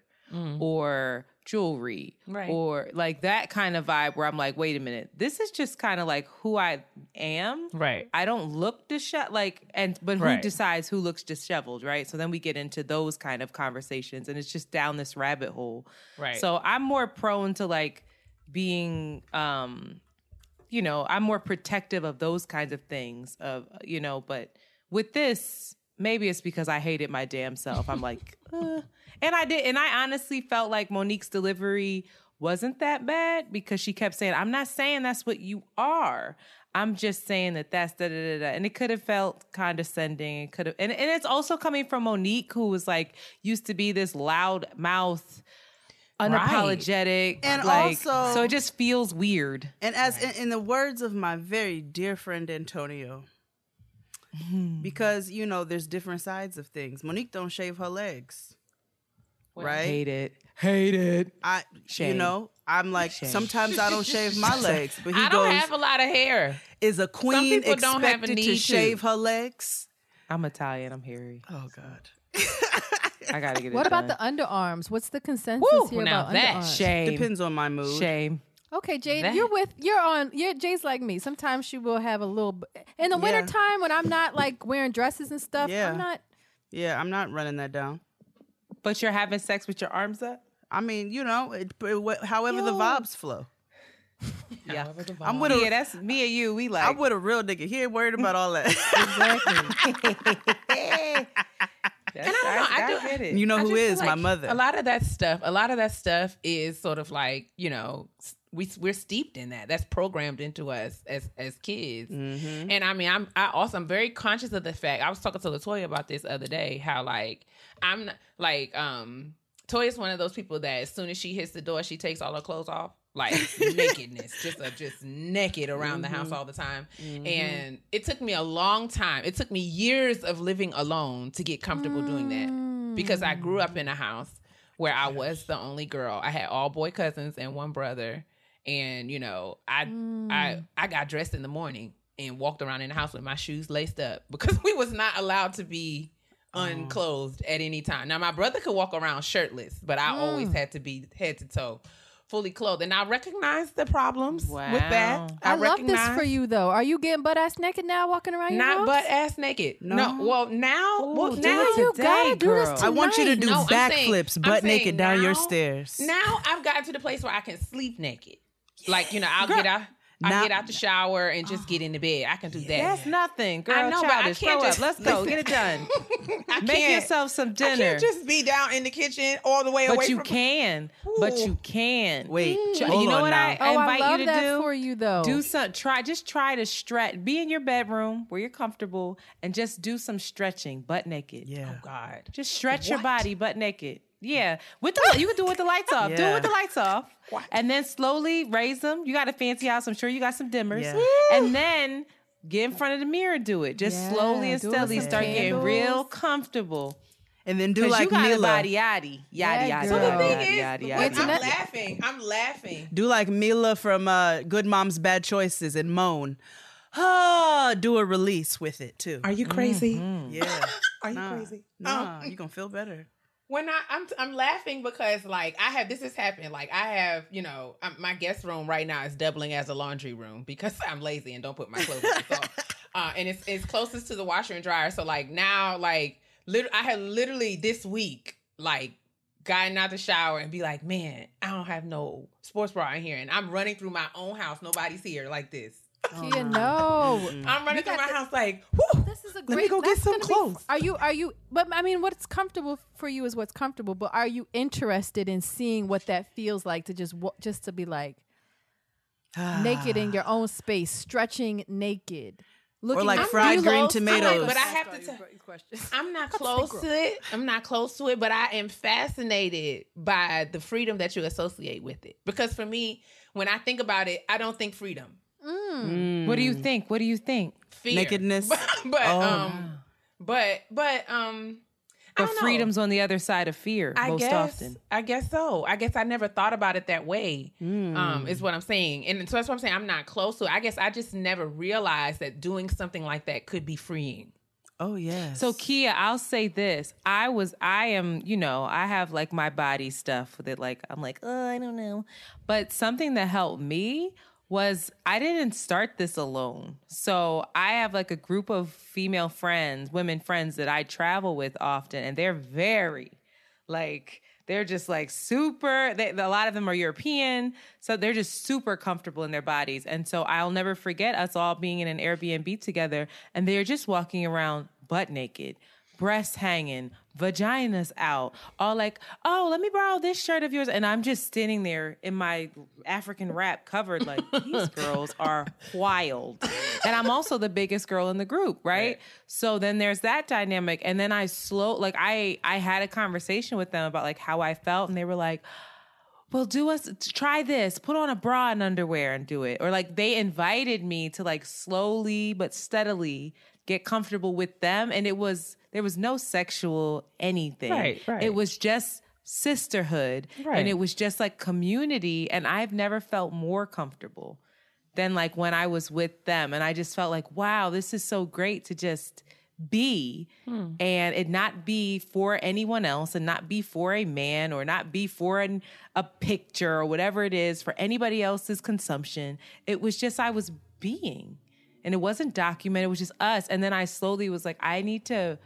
or jewelry Right. or like that kind of vibe where I'm like, wait a minute, this is just kind of like who I am. Right. I don't look disheveled, like, and but who Right. decides who looks disheveled, right? So then we get into those kind of conversations, and it's just down this rabbit hole. Right. So I'm more prone to like being, um, you know, I'm more protective of those kinds of things, of you know. But with this, maybe it's because I hated my damn self. I'm like, uh. and I did, and I honestly felt like Mo'Nique's delivery wasn't that bad because she kept saying, "I'm not saying that's what you are." I'm just saying that that's da da da da. And it could have felt condescending. It could have, and, and it's also coming from Mo'Nique, who was like, used to be this loud mouth, unapologetic. And like, also- so it just feels weird. And as in, in the words of my very dear friend Antonio, Hmm. because you know there's different sides of things. Mo'Nique don't shave her legs, right? Hate it. Hate it. I, you know, I'm like Shame. sometimes I don't shave my legs, but he I don't goes, have a lot of hair. "Is a queen people don't have a expected need to to. shave her legs?" I'm Italian. I'm hairy. Oh God. I gotta get it What about the underarms? What's the consensus Woo, here now about that underarms? Shame. Depends on my mood. Shame. Okay, Jade, That- you're with you're on. You're Jay's like me. Sometimes she will have a little. In the Yeah. wintertime when I'm not like wearing dresses and stuff, Yeah. I'm not. Yeah, I'm not running that down. But you're having sex with your arms up? I mean, you know, it, it- however the vibes flow. Yeah. I'm with a, Yeah, that's me and you. We like. I'm with a real nigga. He ain't worried about all that. That's, And I don't know, I do- get it. you know I who just feel is my mother? A lot of that stuff, a lot of that stuff is sort of like, you know, s- we we're steeped in that. That's programmed into us as as kids. Mm-hmm. And I mean, I'm I also I'm very conscious of the fact. I was talking to Latoya about this other day. How like I'm not, like um Toya's one of those people that as soon as she hits the door, she takes all her clothes off. Like nakedness, just a, just naked around the Mm-hmm. house all the time. And it took me a long time. It took me years of living alone to get comfortable doing that because I grew up in a house where I was the only girl. I had all boy cousins and one brother, and you know, I I mm. I got dressed in the morning and walked around in the house with my shoes laced up because we was not allowed to be oh. unclothed at any time. Now my brother could walk around shirtless, but I always mm. had to be head to toe. Fully clothed, and I recognize the problems with that. Wow. I, love this for you though. Are you getting butt ass naked now, walking around your Not house? butt ass naked. No. Well, now, well, do now it you today, gotta do this girl. I want you to do No, I'm backflips I'm butt saying naked down your stairs. Now I've gotten to the place where I can sleep naked. Like you know, I'll get out, I Now- get out the shower and just get into bed. I can do that. That's nothing, girl. I know, but I childish. can't Grow just- up. Let's go. Get it done. Make yourself some dinner. I dinner. can't just be down in the kitchen all the way away but you from. can. But you can. Wait, Ch- hold you know what now. I, Oh, I I invite love you to that do? for you though. Do some try just try to stretch. Be in your bedroom where you're comfortable and just do some stretching, butt naked. Yeah. Oh God. Just stretch your body butt naked. Yeah, with the you can do it with the lights off. Do it with the lights off, What? and then slowly raise them. You got a fancy house. I'm sure you got some dimmers, Yeah. and then get in front of the mirror. Do it. Just Yeah, slowly and do it with steadily some start getting real comfortable. and then do Cause like you got a Mila. body yaddy, Yeah, yaddy, yaddy. girl. So the Yeah, thing yaddy, is, yaddy, wait, yaddy. I'm Internet- laughing. I'm laughing. Do like Mila from uh, Good Mom's Bad Choices and moan. Ah, do a release with it too. Are you crazy? yeah. Are you Nah, crazy? Nah, Um, you gonna feel better. When I I'm I'm laughing because like I have this has happened. Like I have you know um my guest room right now is doubling as a laundry room because I'm lazy and don't put my clothes on so, uh, and it's it's closest to the washer and dryer. So like now like lit- I had literally this week like gotten out the shower and be like man I don't have no sports bra in here. And I'm running through my own house. Nobody's here like this. Keia, no. I'm running You through my the- house like whew, This is a Let great. me go get some gonna be- clothes. are you? Are you? But I mean, what's comfortable for you is what's comfortable. But are you interested in seeing what that feels like to just just to be like naked in ah. your own space, stretching naked, looking like at- fried Do you green love- tomatoes. but I have to tell I'm not close to it. I'm not close to it, but I am fascinated by the freedom that you associate with it. Because for me, when I think about it, I don't think freedom. Mm. What do you mm. think? What do you think? Fear. Nakedness? But, but Oh. um but but um I But don't know. freedom's on the other side of fear I most guess, often. I guess so. I guess I never thought about it that way. Um, is what I'm saying, and so that's what I'm saying. I'm not close to it. I guess I just never realized that doing something like that could be freeing. Oh yeah. So Keia, I'll say this. I was I am, you know, I have like my body stuff that like I'm like, oh, I don't know. But something that helped me was I didn't start this alone. So I have like a group of female friends, women friends that I travel with often, and they're very like they're just like super they, a lot of them are european so they're just super comfortable in their bodies and so i'll never forget us all being in an airbnb together and they're just walking around butt naked breasts hanging vaginas out. All like oh let me borrow this shirt of yours. And i'm just standing there in my african wrap covered like these girls are wild. And i'm also the biggest girl in the group right. So then there's that dynamic. And then i slow like i i had a conversation with them about like how i felt. And they were like well do us try this. Put on a bra and underwear and do it. Or like they invited me to like slowly but steadily get comfortable with them. And it was there was no sexual anything. Right, right. it was just sisterhood. Right. and it was just like community. And i've never felt more comfortable than like when i was with them. And i just felt like wow this is so great to just be hmm. and it not be for anyone else and not be for a man or not be for an, a picture or whatever it is for anybody else's consumption. It was just i was being. And it wasn't documented. It was just us. And then i slowly was like i need to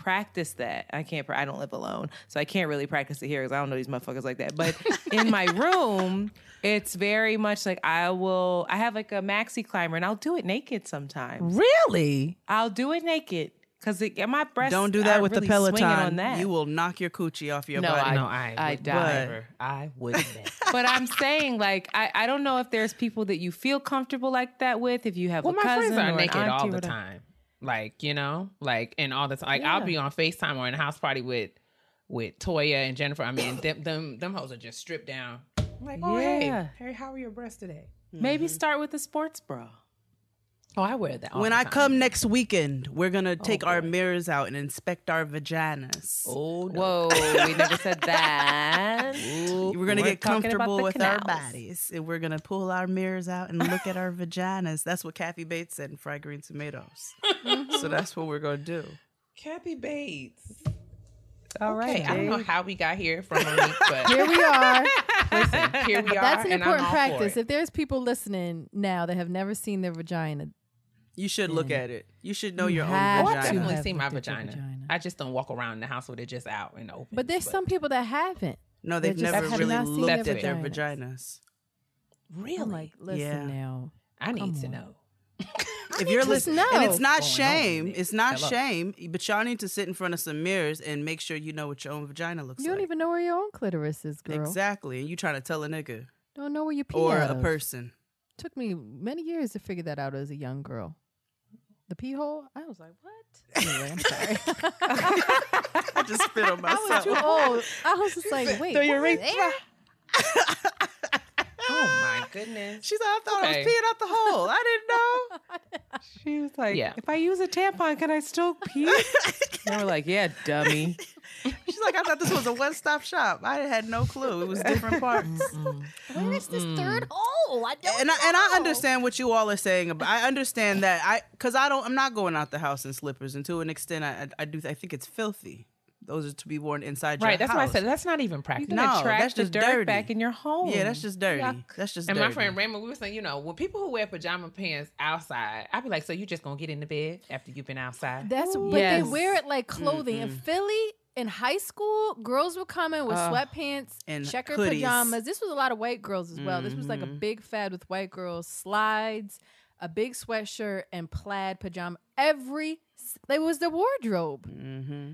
practice that i can't i don't live alone so i can't really practice it here because i don't know these motherfuckers like that but in my room it's very much like i will i have like a maxi climber and i'll do it naked sometimes really? I'll do it naked. Because it, my breasts Don't do that with really the Peloton. On that. You will knock your coochie off your No, body. I- no, I, I would die. never. I wouldn't. but I'm saying, like, I, I don't know if there's people that you feel comfortable like that with. If you have well, a my cousin friends are or an naked auntie all the time. Like you know, like and all the time. Like I'll be on Facetime or in a house party with with Toya and Jennifer. I mean, them them them hoes are just stripped down. I'm like, oh Yeah. hey, hey, how are your breasts today? Maybe mm-hmm. start with a sports bra. Oh, I wear that. all when the I come next weekend, we're gonna oh, take our mirrors out and inspect our vaginas. Oh, no. Whoa, we never said that. We're gonna We're get talking about comfortable the with our canals. bodies, and we're gonna pull our mirrors out and look at our vaginas. That's what Kathy Bates said in Fried Green Tomatoes. so mm-hmm. that's what we're gonna do. Kathy Bates. All right, Okay, I don't know how we got here from Mo'Nique, but Here we are. listen, here we are. That's an and I'm important all for practice. it. If there's people listening now that have never seen their vagina, You should look at it. You should know You your own have Oh, I to vagina. definitely have see my looked at your vagina. vagina. I just don't walk around in the house with it just out in the open. but there's some people that haven't. No, they've They just never have really not seen looked their at their vaginas. vaginas. really. I'm like, listen Yeah. now. I need to on. know. if you're to listening, know. and it's not Going on shame, with it. it's not Hello. shame, but y'all need to sit in front of some mirrors and make sure you know what your own vagina looks like. You don't like. even know where your own clitoris is, girl. Exactly, and you trying to tell a nigga Don't know where you pee or out a of. person. Took me many years to figure that out as a young girl. The pee hole. I was like, what? Anyway, I'm sorry. I just spit on myself. I was too old. I was just like, wait. Do you what? Reach- There? Oh my goodness. She's like, I thought I was peeing out the hole. I didn't know. She was like, Yeah. if I use a tampon, can I still pee? they were like, yeah, dummy. She's like, I thought this was a one stop shop. I had no clue. It was different parts. Where is this third hole? I don't and I, and I understand what you all are saying. About, I understand that I because I don't. I'm not going out the house in slippers, and to an extent, I, I, I do. I think it's filthy. Those are to be worn inside your Right, that's why I said that's not even You practical. can No, attract that's the just dirt dirty. back in your home. Yeah, that's just dirty. Yuck. That's just And dirty. my friend Raymond, we were saying, you know, when people who wear pajama pants outside, I'd be like, so you just gonna get in the bed after you've been outside? That's Ooh. but Yes. they wear it like clothing. In Philly, in high school, girls would come in with Ugh. sweatpants And checker hoodies. pajamas. This was a lot of white girls as well. This was like a Mhm. big fad with white girls. Slides, a big sweatshirt, and plaid pajama. Every s- it was the wardrobe. hmm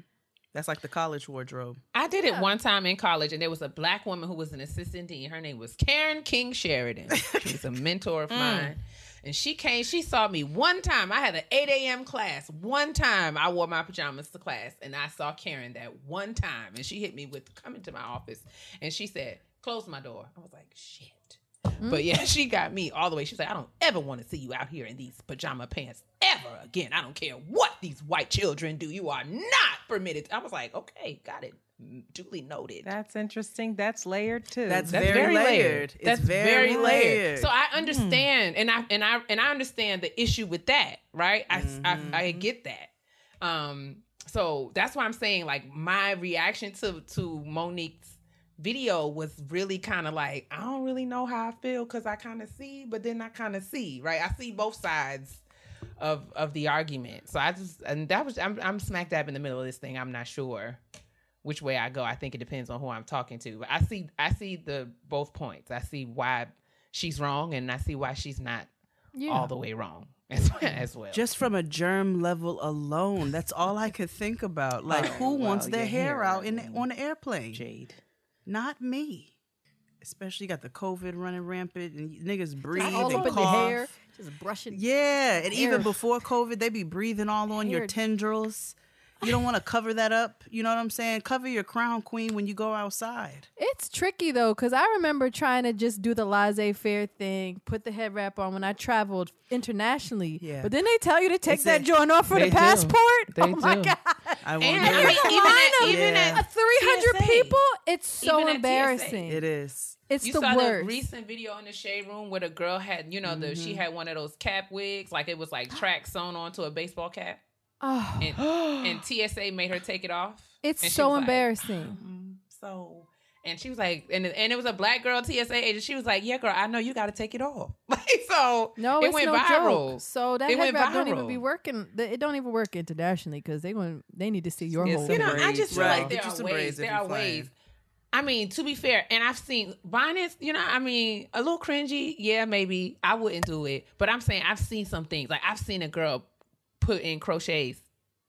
That's like the college wardrobe. I did Yeah. it one time in college, and there was a black woman who was an assistant dean. Her name was Karen King Sheridan. She was a mentor of mm. mine. And she came, she saw me one time. I had an 8 a.m. class. One time I wore my pajamas to class, and I saw Karen that one time. And she hit me with coming to my office, and she said, Close my door. I was like, Shit. Mm-hmm. But yeah, she got me all the way. She said, I don't ever want to see you out here in these pajama pants ever again. I don't care what these white children do. You are not permitted. I was like, okay, got it. Mm, duly noted. That's interesting. That's layered too. That's That's very layered. It's That's very very, layered. layered. So I hmm. understand, and I and I and I understand the issue with that, right? I, I I mm-hmm. get that. Um, so that's why I'm saying, like, my reaction to to Mo'Nique's video was really kind of like, I don't really know how I feel because I kind of see, but then I kind of see, right? I see both sides of of the argument. So I just and that was I'm I'm smack dab in the middle of this thing. I'm not sure which way I go. I think it depends on who I'm talking to. But I see I see the both points. I see why she's wrong and I see why she's not Yeah. all the way wrong as, as well. Just from a germ level alone, that's all I could think about. Like, Oh, who well, wants their hair hair out in and- on the airplane? Jade. Not me. Especially got the COVID running rampant and niggas breathe all and cough. hair, just brushing. Yeah, and even before COVID, they be breathing all on your tendrils. You don't want to cover that up. You know what I'm saying? Cover your crown queen when you go outside. It's tricky though, because I remember trying to just do the laissez faire thing, put the head wrap on when I traveled internationally. Yeah. But then they tell you to take say- that joint off for They the do. passport. They oh my do. god! I won't And do I it. mean, even at, even Yeah. At 300 TSA. people? It's so Even at embarrassing. It is. It's you the saw worst. the recent video in the shade room where the girl had, you know, the Mm-hmm. she had one of those cap wigs, like it was like track sewn onto a baseball cap, oh, and, and TSA made her take it off. it's so was like, embarrassing. "Mm, so, and she was like, and and it was a black girl TSA agent. She was like, "Yeah, girl, I know you got to take it off." Like so, no, it went no viral. joke. So that It went wrap don't even be working. It don't even work internationally because they want they need to see your Get whole. You know, I just feel right. like there Get are ways. There are flying. ways. I mean, to be fair, and I've seen bonnets. You know, I mean, a little cringy. Yeah, maybe I wouldn't do it, but I'm saying I've seen some things. Like I've seen a girl put in crochets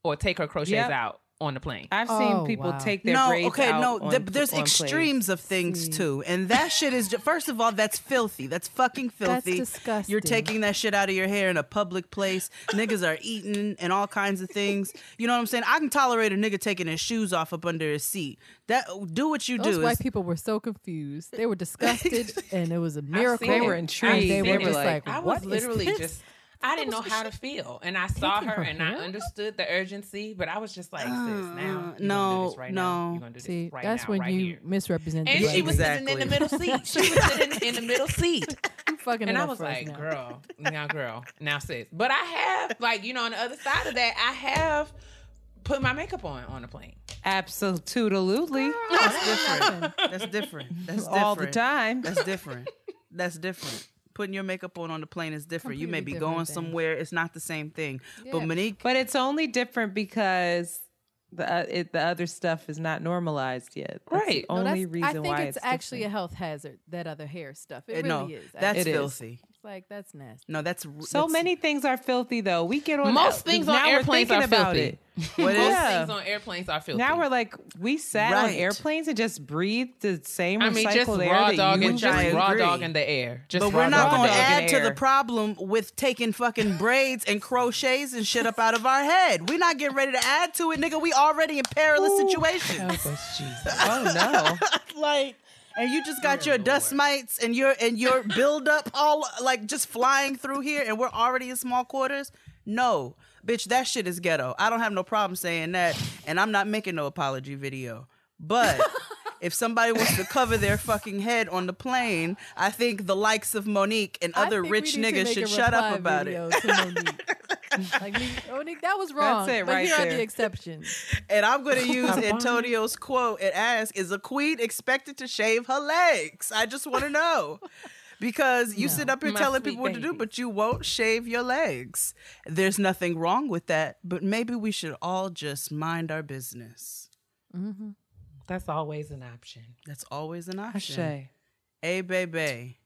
or take her crochets Yep. out on the plane. I've Oh, seen people wow. take their no, braids okay, out no. on- th- there's on planes. extremes of things too, and that shit is. ju- First of all, that's filthy. That's fucking filthy. That's filthy. disgusting. You're taking that shit out of your hair in a public place. Niggas are eating and all kinds of things. You know what I'm saying? I can tolerate a nigga taking his shoes off up under his seat. That do what you Those do. white It's- people were so confused. They were disgusted, and it was a miracle. They were intrigued. They, They were were just like, like, I "What was is literally this?" just I didn't know how to feel, and I saw her, her and I understood the urgency, but I was just like, sis, now you're gonna Uh, no, right no. now. You're gonna do See, right that's now, when right you here. misrepresent. And she was race. sitting in the middle seat. She was sitting in the middle seat. You fucking And I was like, now. girl, now girl, now sis. But I have, like, you know, on the other side of that, I have put my makeup on on the plane. Absolutely. That's different. That's different. That's different. All the time. That's different. That's different. Putting your makeup on on the plane is different. you may be going thing. somewhere. It's not the same thing. But Yeah. Mo'Nique, But it's only different because the uh, it, the other stuff is not normalized yet. That's Right. The No, only that's- reason I think why it's, it's, actually a health hazard. That other hair stuff. It uh, no, really is. that's It is. filthy. It's like that's nasty. No, that's So that's- many things are filthy though. We get on Most that- things on airplanes are about filthy. it. Most Yeah. things on airplanes are filthy. Now we're like we sat on airplanes and just breathed the same I mean, recycled just air raw dog and just raw agree. dog in the air. Just But we're not going to add to the problem with taking fucking braids and crochets and shit up out of our head. We're not getting ready to add to it, nigga. We already in perilous situations. Help us, Jesus. Oh no. like and you just got your dust mites and your and your buildup all like just flying through here and we're already in small quarters? No. Bitch that shit is ghetto. I don't have no problem saying that and i'm not making no apology video. But if somebody wants to cover their fucking head on the plane i think the likes of Mo'Nique and other rich we need to niggas should shut up about video it to Mo'Nique. like, Mo'Nique, that was wrong. it but right here are the exceptions. and i'm going to use antonio's quote and ask is a queen expected to shave her legs i just want to know because you sit up here telling sweet people what to do, but you won't shave your legs. There's nothing wrong with that, but maybe we should all just mind our business. Mm-hmm. That's always an option. That's always an option. Ashe. Hey, baby.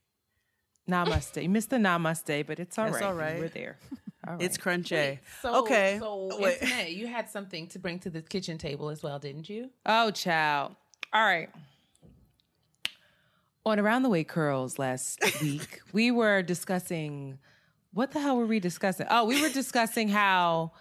Namaste. You missed the namaste, but it's all right. That's all right. We're there. All right. It's crunchy. So, okay. So, Wait. Antoinette, you had something to bring to the kitchen table as well, didn't you? Oh, child. All right. On Around the Way Curls last week, we were discussing what the hell were we discussing? Oh, we were discussing how,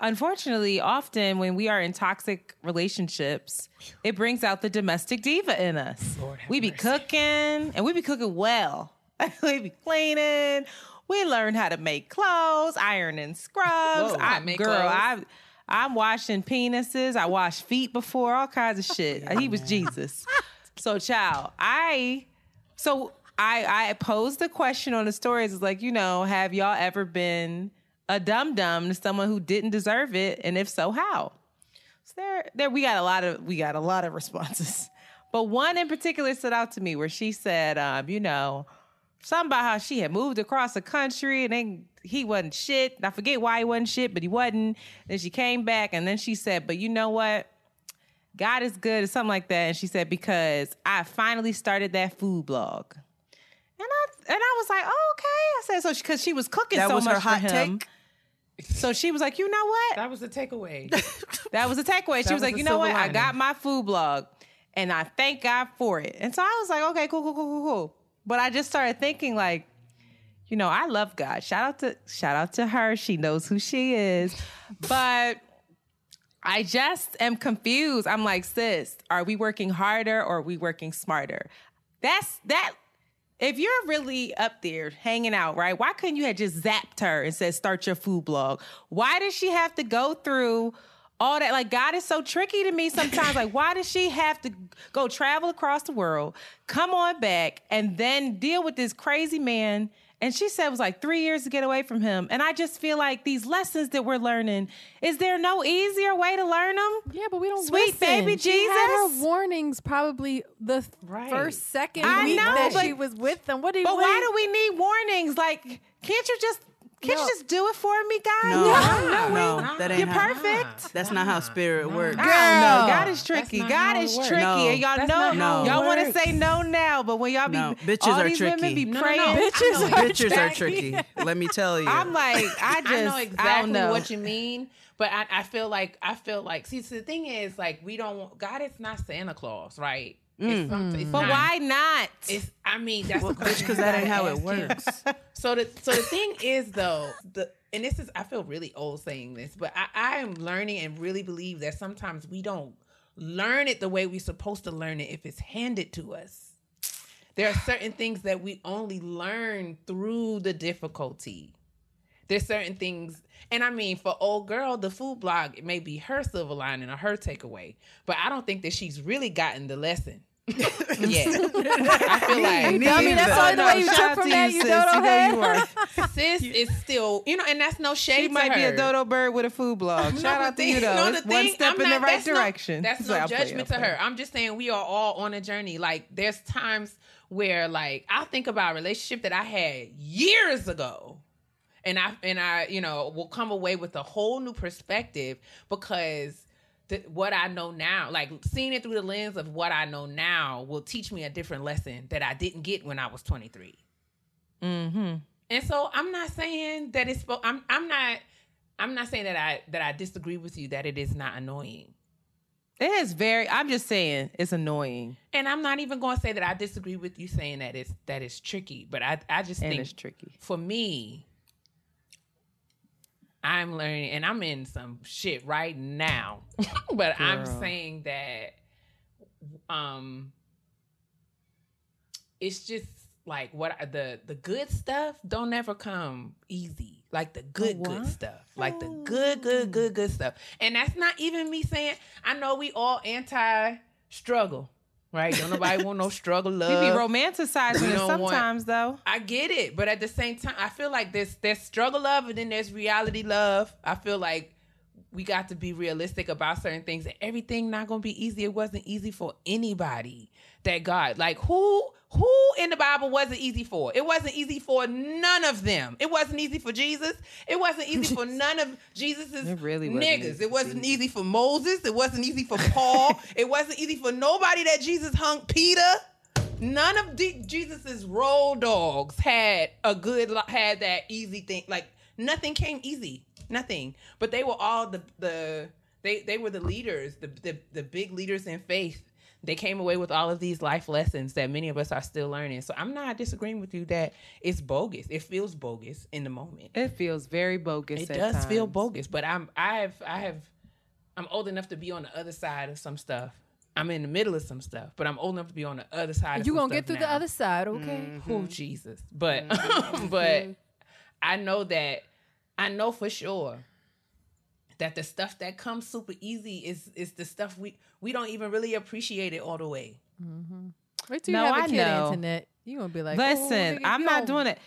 unfortunately, often when we are in toxic relationships, it brings out the domestic diva in us. We be mercy. cooking, and we be cooking well. we be cleaning. We learn how to make clothes, ironing scrubs. Whoa. I, make girl, clothes? I I'm washing penises. I wash feet before, all kinds of shit. he was Jesus. So, child, I so I I posed the question on the stories. It's like, you know, have y'all ever been a dum dum to someone who didn't deserve it, and if so, how? So there, there we got a lot of we got a lot of responses, but one in particular stood out to me where she said, um, you know, something about how she had moved across the country and then he wasn't shit. I forget why he wasn't shit, but he wasn't. Then she came back and then she said, but you know what? God is good or something like that. And she said, because I finally started that food blog. And I and I was like, oh, okay. I said so because she, was cooking That so was much her hot for him. take. So she was like, you know what? That was the takeaway. That was a takeaway. She was, was like, you know what? I got my food blog and I thank God for it. And so I was like, okay, cool, cool, cool, cool, cool. But I just started thinking like, you know, I love God. Shout out to shout out to her. She knows who she is. But I just am confused. I'm like, sis, are we working harder or are we working smarter? That's that. If you're really up there hanging out, right? Why couldn't you have just zapped her and said, start your food blog? Why does she have to go through all that? Like, God is so tricky to me sometimes. like, why does she have to go travel across the world, come on back, and then deal with this crazy man? And she said it was like three years to get away from him. And I just feel like these lessons that we're learning, is there no easier way to learn them? Yeah, but we don't Sweet listen. baby She had Jesus. her warnings probably the Right. first, second I week know, that but- she was with them. What do you? But what why do do we need warnings? Like, can't you just can't No. you just do it for me, guys? No, no, no, that ain't You're how- perfect. That's not how spirit works. Girl, No. God is tricky. God is tricky, No. and y'all That's know not how y'all want to say no now, but when y'all be No, bitches all are these women tricky. be No, no, praying, no. Bitches are Bitches are tricky. tricky. Let me tell you. I'm like, I just I know exactly don't know. what you mean, But I, I feel like I feel like see so the thing is like we don't God is not Santa Claus, right? It's mm. something- it's But not- why not? It's I mean that's Well, the question because that ain't how it ask him. works. So the so the thing is though, the and this is I feel really old saying this, but I, I am learning and really believe that sometimes we don't learn it the way we're supposed to learn it if it's handed to us. There are certain things that we only learn through the difficulty. There's certain things, and I mean, for old girl, the food blog it may be her silver lining or her takeaway, but I don't think that she's really gotten the lesson. yeah, I feel like Me I mean, that's only the way you Shout took from to that, you, you sis. dodo You know head. you are. sis is still, you know, and that's no shade. She to might be a dodo bird with a food blog. Shout the out to you though. no, the it's one thing, step I'm in not- the right that's no- direction. that's So no I'll judgment I'll to play. her. I'm just saying we are all on a journey. Like there's times where like I think about a relationship that I had years ago. And I and I, you know, will come away with a whole new perspective because the, what I know now, like seeing it through the lens of what I know now, will teach me a different lesson that I didn't get when I was 23. Mm-hmm. And so I'm not saying that it's. I'm. I'm not. I'm not saying that I that I disagree with you that it is not annoying. It is very. I'm just saying it's annoying And I'm not even going to say that I disagree with you saying that it's that it's tricky. But I I just and think it's tricky. for me, I'm learning, and I'm in some shit right now. but I'm saying that, um, it's just like what the the good stuff don't ever come easy. Like the good good stuff, like the good good good good stuff. And that's not even me saying. I know we all anti struggle, right? Don't nobody want no struggle love. We be romanticizing it don't want- sometimes though. I get it, but at the same time, I feel like there's there's struggle love and then there's reality love. I feel like we got to be realistic about certain things, and everything not gonna be easy. It wasn't easy for anybody. That God, like who who in the Bible wasn't easy for? It wasn't easy for none of them. It wasn't easy for Jesus. It wasn't easy for none of Jesus's It really niggas. It wasn't easy for Moses. It wasn't easy for Paul. it wasn't easy for nobody that Jesus hung Peter. None of D- Jesus's roll dogs had a good had that easy thing. Like nothing came easy, nothing. But they were all the the they they were the leaders, the the, the big leaders in faith. They came away with all of these life lessons that many of us are still learning. So I'm not disagreeing with you that it's bogus. It feels bogus in the moment. It feels very bogus. It at does feel bogus, but I'm I've I have I'm old enough to be on the other side of some stuff. I'm in the middle of some stuff, but I'm old enough to be on the other side. You some gonna get stuff through the other side, okay? Oh Jesus! But mm-hmm. but I know that I know for sure that the stuff that comes super easy is is the stuff we we don't even really appreciate it all the way. Mm-hmm. Wait till you No, have a I kid, know. internet. You gonna be like, Listen, oh, I'm not doing it.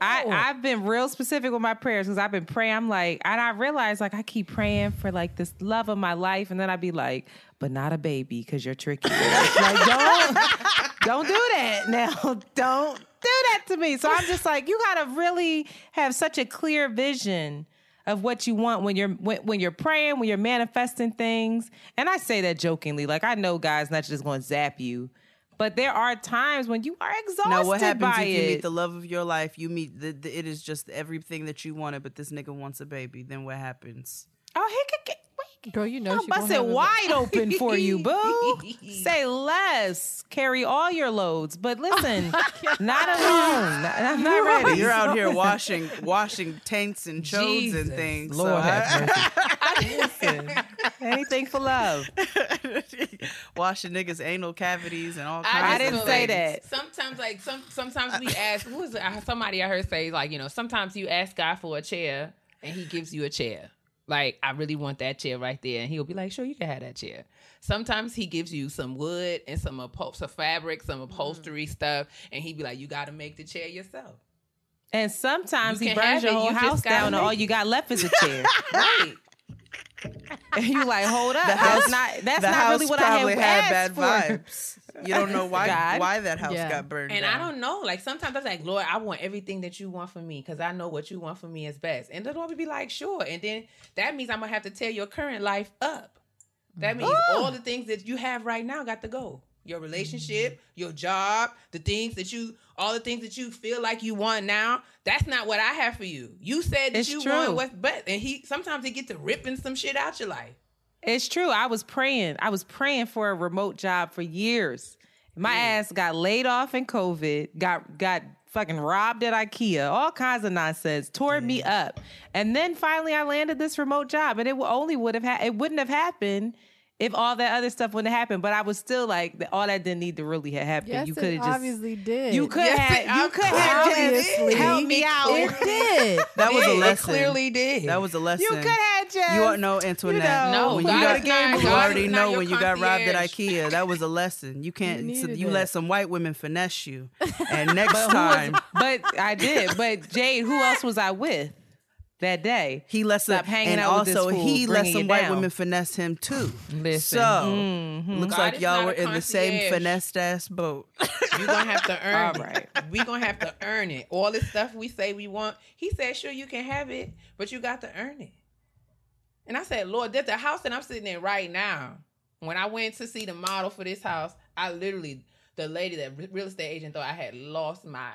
I. I've been real specific with my prayers because I've been praying. I'm like, and I realize like I keep praying for like this love of my life, and then I'd be like, but not a baby because you're tricky. like don't don't do that now. Don't do that to me. So I'm just like, you gotta really have such a clear vision of what you want when you're when, when you're praying, when you're manifesting things. And I say that jokingly, like I know God's not just going to zap you. But there are times when you are exhausted Now, what happens by if you it. meet the love of your life? You meet the, the it is just everything that you wanted, but this nigga wants a baby. Then what happens? Oh, he could get. Wait, Girl, you know I'll she gonna bust it wide open for you, boo. Say less. Carry all your loads, but oh listen, not alone. Not- I'm not ready. You're out here washing washing tanks and chodes Jesus, and things. Lord so have I- Listen, anything for love. washing niggas anal cavities and all kinds. I of didn't things. say that. Sometimes, like some, sometimes we ask. Who was it? Somebody I heard say like you know sometimes you ask God for a chair and He gives you a chair. Like I really want that chair right there, and He'll be like, "Sure, you can have that chair." Sometimes He gives you some wood and some upho- some fabric, some mm-hmm. upholstery stuff, and he'd be like, "You got to make the chair yourself." And sometimes You he can burns your it, whole you house down, and all you got left is a chair. Right. and you like, hold up, The house, that's not that's the not house really what I probably had, had bad for. vibes. You don't know why God. why that house Yeah. got burned And down. I don't know. Like sometimes I was like, Lord, I want everything that you want for me because I know what you want for me is best. And the Lord would be like, sure. And then that means I'm gonna have to tear your current life up. That mm. means all the things that you have right now got to go. your relationship, mm. your job, the things that you, all the things that you feel like you want now. That's not what I have for you. You said that It's you true. want what's best, and he sometimes he get to ripping some shit out your life. It's true. I was praying. I was praying for a remote job for years. My mm. ass got laid off in COVID, got got fucking robbed at IKEA, all kinds of nonsense, tore me up. And then finally I landed this remote job and it only would have had it wouldn't have happened if all that other stuff wouldn't have happened. But I was still like all that didn't need to really have happened. Yes, you it could have just obviously did. you could Yes, have you could have obviously. just helped me out. it did. That was a It lesson. clearly did. That was a lesson. You could have just You don't know Antoinette. know, when you got, is not- you already know when you got robbed at. IKEA. That was a lesson. You can't. You so you let some white women finesse you, and next But who was- time but I did. But Jade, who else was I with that day? he let some. Stop hanging and out with this also fool, he let some white down. women finesse him too. Listen. So Mhm. looks God like y'all were in the same concierge. finessed ass boat. You're gonna have to earn All it. right. We gonna have to earn it. All this stuff we say we want. He said, sure, you can have it, but you got to earn it. And I said, Lord, that the house that I'm sitting in right now, when I went to see the model for this house, I literally, the lady, that real estate agent thought I had lost my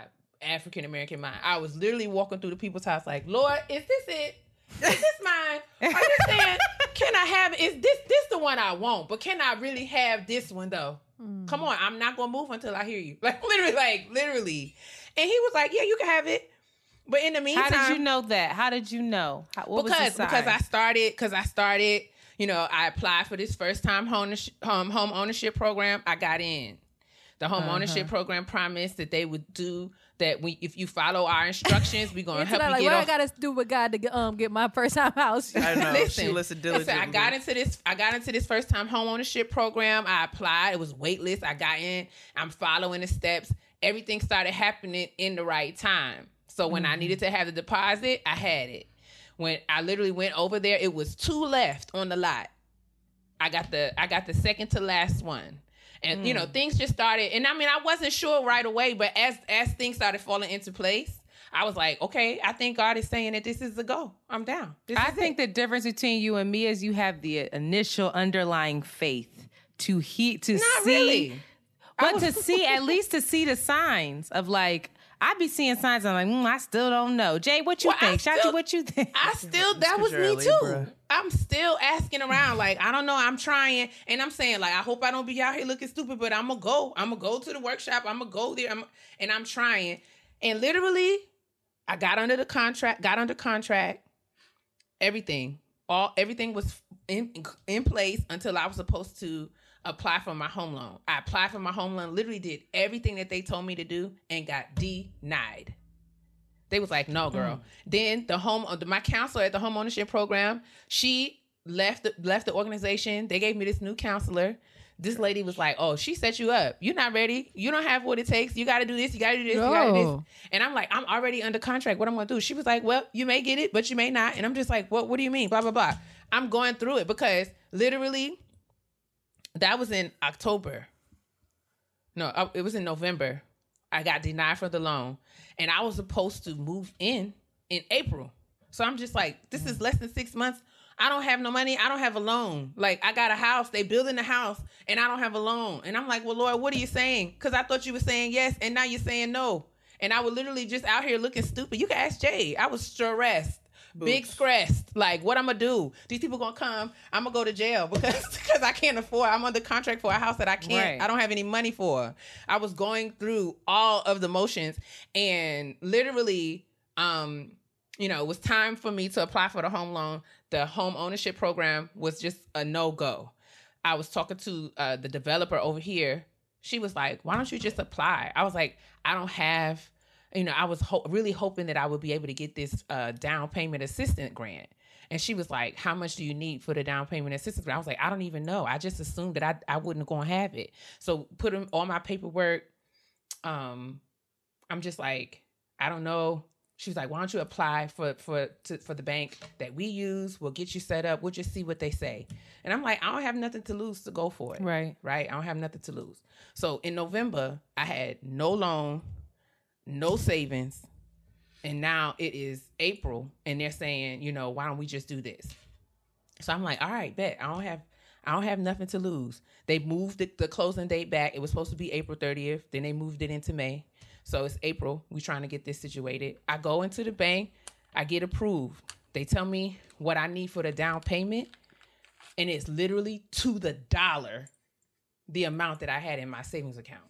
African American mind. I was literally walking through the people's house like, Lord, is this it? Is this mine? Are you saying, can I have, is this, this the one I want, but can I really have this one though? Hmm. Come on, I'm not gonna move until I hear you. Like literally, like literally. And he was like, Yeah, you can have it. But in the meantime, How did you know that? How did you know? How, because because I started because I started, you know, I applied for this first time home home, home ownership program. I got in. The home Uh-huh. ownership program promised that they would do that. We, if you follow our instructions, we're gonna help you like get what I gotta do with God to get, um get my first time house. I know. Listen, she listened listen, diligently. I got into this. I got into this first time home ownership program. I applied. It was waitlist. I got in. I'm following the steps. Everything started happening in the right time. So when I needed to have the deposit, I had it. When I literally went over there, it was two left on the lot. I got the I got the second to last one. And you know, mm. things just started and I mean I wasn't sure right away, but as as things started falling into place, I was like, okay, I think God is saying that this is a go. I'm down. This I think it. the difference between you and me is you have the initial underlying faith to he to Not see, really. but to see at least to see the signs of like I be seeing signs. I'm like, mm, I still don't know. Jay, what you Well, I think? Shanti, still- what you think? I still that was me too. Libra. I'm still asking around. Like, I don't know. I'm trying. And I'm saying, like, I hope I don't be out here looking stupid, but I'm gonna go. I'm gonna go to the workshop. I'm gonna go there. I'm, and I'm trying. And literally, I got under the contract, got under contract, everything. All everything was in in place until I was supposed to apply for my home loan. I applied for my home loan, literally did everything that they told me to do and got denied. They was like, "No, girl." Then the home, uh, my counselor at the home ownership program, she left the, left the organization. They gave me this new counselor. This lady was like, "Oh, she set you up. You're not ready. You don't have what it takes. You got to do this. You got to do this. You got to do this." And I'm like, "I'm already under contract. What I'm gonna do?" She was like, "Well, you may get it, but you may not." And I'm just like, "What? What do you mean?" Blah blah blah. I'm going through it because literally, that was in October. No, uh, it was in November. I got denied for the loan, and I was supposed to move in in April. So I'm just like, this is less than six months. I don't have no money. I don't have a loan. Like I got a house. They building a house, and I don't have a loan. And I'm like, well, Lord, what are you saying? Because I thought you were saying yes, and now you're saying no. And I was literally just out here looking stupid. You can ask Jay. I was stressed. Big stressed. Like, what I'm gonna do? These people gonna come. I'm gonna go to jail because because I can't afford. I'm under contract for a house that I can't. Right. I don't have any money for. I was going through all of the motions, and literally, um, you know, it was time for me to apply for the home loan. The home ownership program was just a no go. I was talking to uh, the developer over here. She was like, "Why don't you just apply?" I was like, "I don't have." You know, I was ho- really hoping that I would be able to get this uh, down payment assistant grant. And she was like, How much do you need for the down payment assistance grant? I was like, I don't even know. I just assumed that I, I wouldn't go and have it. So put in all my paperwork. Um, I'm just like, I don't know. She was like, Why don't you apply for for to, for the bank that we use? We'll get you set up. We'll just see what they say. And I'm like, I don't have nothing to lose to go for it. Right. Right. I don't have nothing to lose. So in November, I had no loan, no savings, and now it is April, and they're saying, you know, why don't we just do this? So I'm like, all right, bet I don't have, I don't have nothing to lose. They moved the, the closing date back. It was supposed to be April 30th. Then they moved it into May. So it's April. We're trying to get this situated. I go into the bank. I get approved. They tell me what I need for the down payment. And it's literally to the dollar the amount that I had in my savings account.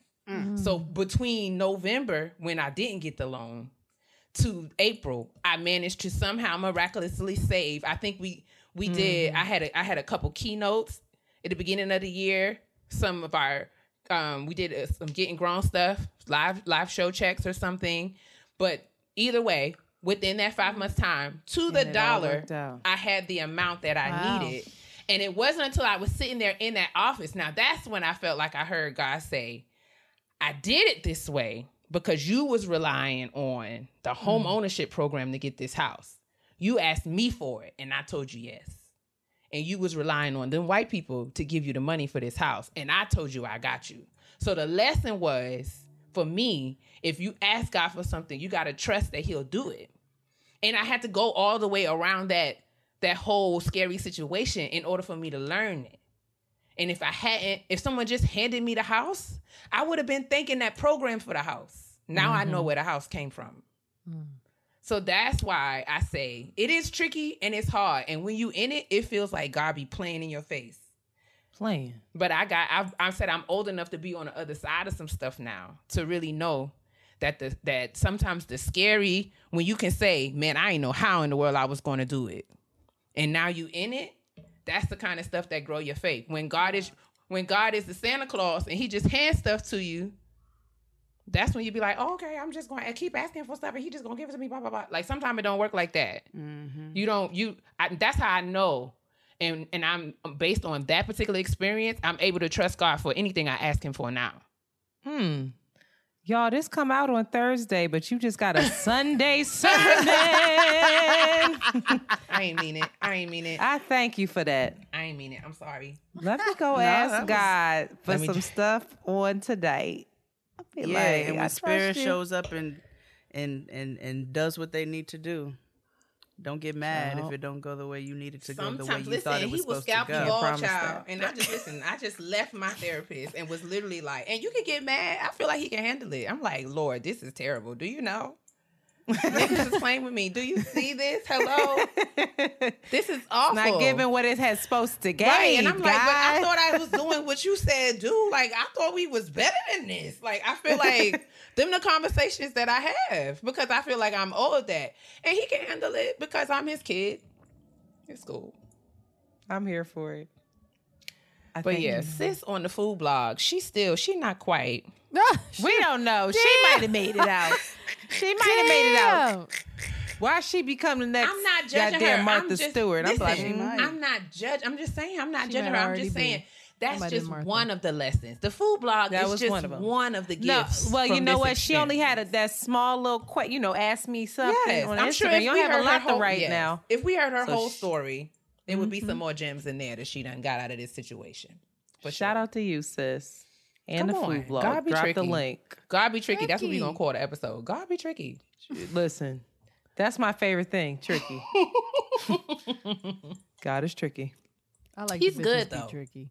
So between November, when I didn't get the loan, to April, I managed to somehow miraculously save. I think we we did. I had a, I had a couple keynotes at the beginning of the year. Some of our um, we did uh, some getting grown stuff, live live show checks or something. But either way, within that five months time, to the dollar. I had the amount that I Wow. needed. And it wasn't until I was sitting there in that office. Now that's when I felt like I heard God say, I did it this way because you was relying on the home mm. ownership program to get this house. You asked me for it and I told you yes. And you was relying on them white people to give you the money for this house and I told you I got you. So the lesson was for me, if you ask God for something, you got to trust that he'll do it. And I had to go all the way around that that whole scary situation in order for me to learn it. And if I hadn't, if someone just handed me the house, I would have been thinking that program for the house. Now I know mm-hmm. where the house came from. Mm. So that's why I say it is tricky and it's hard. And when you in it, it feels like God be playing in your face. Playing. But I got I've I said I'm old enough to be on the other side of some stuff now to really know that the that sometimes the scary when you can say, Man, I ain't know how in the world I was gonna do it. And now you in it, that's the kind of stuff that grow your faith. When God is when God is the Santa Claus and he just hands stuff to you, that's when you be like, oh, okay, I'm just going to keep asking for stuff and he just going to give it to me, blah, blah, blah. Like sometimes it don't work like that. You don't, you, I, that's how I know. And, and I'm based on that particular experience, I'm able to trust God for anything I ask him for now. Hmm. Y'all, this come out on Thursday, but you just got a Sunday sermon. I ain't mean it. I ain't mean it. I thank you for that. I ain't mean it. I'm sorry. Let me go that ask was- God for some stuff on today. I feel Yeah, like and when spirit shows up and and and and does what they need to do, don't get mad if it don't go the way you need it to go. The way you listen, thought it was he was scalping go. all, child. And I just listen. I just left my therapist and was literally like, and you can get mad. I feel like he can handle it. I'm like, Lord, this is terrible. Do you know? Niggas is playing with me. Do you see this? Hello, this is awful. not giving what it has supposed to give. Right, and I'm like, but I thought I was doing what you said, do. Like, I thought we was better than this. Like, I feel like them the conversations that I have because I feel like I'm owed that, and he can handle it because I'm his kid. It's cool. I'm here for it. I But yeah, sis on the food blog, she still she not quite. we don't know. She might have made it out. She might have made it out. Why she become the next? I'm not judging goddamn her. Martha I'm just, Stewart. I'm listen, like, She might. I'm not judging. I'm just saying. I'm not She judging her. I'm just be. saying that's might have just one of the lessons. The food blog That is was just one of them. one of the no. gifts. Well, you know this what? She only had a, that small little, que- you know, ask me something Yes, on I'm Instagram. sure if you we don't have a lot her whole, to write yes. now. If we heard her So whole sh- story, there would be some mm-hmm. more gems in there that she done got out of this situation. But Shout sure. out to you, sis, and Come the on. food blog. God be Drop the tricky. link. God be tricky. That's what we Tricky. gonna call the episode. God be tricky. Listen, that's my favorite thing. Tricky. God is tricky. I like He's good, though. tricky.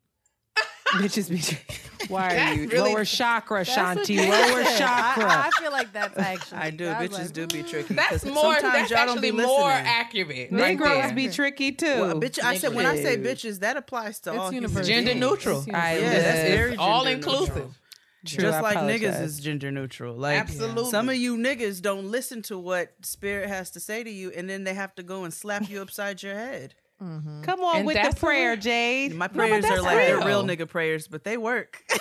Bitches be tricky. Why are That's you really- lower chakra, Shanti? Lower said. chakra. I, I feel like that's actually. I do. was Bitches like, do be tricky. That's 'cause more. Sometimes That's y'all don't actually be more listening. accurate. right Negroes there. be tricky too. Well, bitch, I said when I say bitches, that applies to It's all human universal. Gender neutral. I. Yeah, that's live. very all gender neutral. inclusive. True, Just I like niggas is gender neutral. Like Absolutely. some of you niggas don't listen to what spirit has to say to you, and then they have to go and slap you upside your head. Come on And with the prayer, what- Jade. My but prayers are that's like they're real real. nigga prayers, but they work.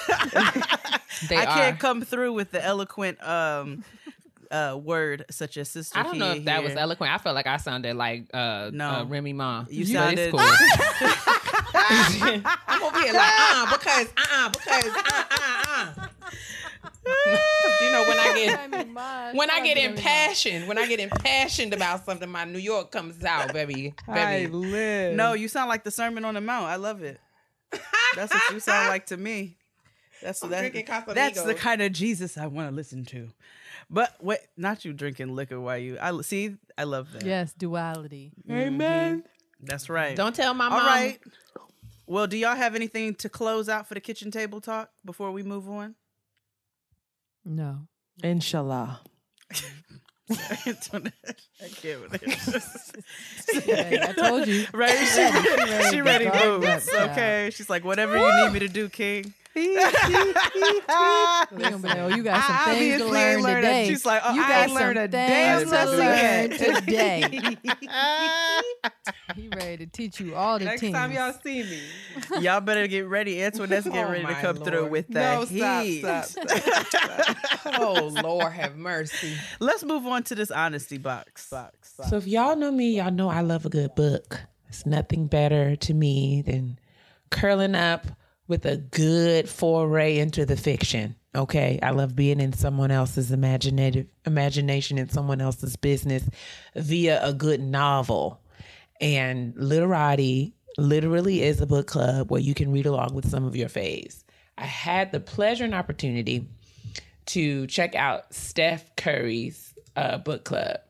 They I can't are. come through with the eloquent um uh word such as sister. I don't know Keia if that was eloquent. I felt like I sounded like uh, No. uh Remy Ma. You sounded- it's cool. I'm over here like uh because uh uh because uh uh uh. You know when I get when I get impassioned, when I get impassioned about something, my New York comes out baby. I live. No, you sound like the Sermon on the Mount. I love it. That's what you sound like to me. That's I'm that, drinking That's the kind of Jesus I want to listen to. But what? not you drinking liquor while you. I see. I love that. Yes, duality. Mm-hmm. Amen. That's right. Don't tell my All mom. right. Well, do y'all have anything to close out for the kitchen table talk before we move on? No. Inshallah. I can't with it. Hey, I told you. Right? She She, ready. She ready to ready moves. Yeah. Okay. She's like, whatever you need me to do, King. We gonna be like, oh, you got some I things to learn ain't a- today. she's like, oh, you I got learned some a damn to lesson learn today. he ready to teach you all the Next things. time y'all see me. Y'all better get ready. Antoinette's getting Oh, ready to my come through with that No, stop, heat. stop, stop, stop. Oh, Lord, have mercy. Let's move on to this honesty box. box, box. So if y'all know me, y'all know I love a good book. It's nothing better to me than curling up with a good foray into the fiction. Okay, I love being in someone else's imaginative imagination and someone else's business via a good novel. And literati literally is a book club where you can read along with some of your faves. I had the pleasure and opportunity to check out Steph Curry's uh, book club.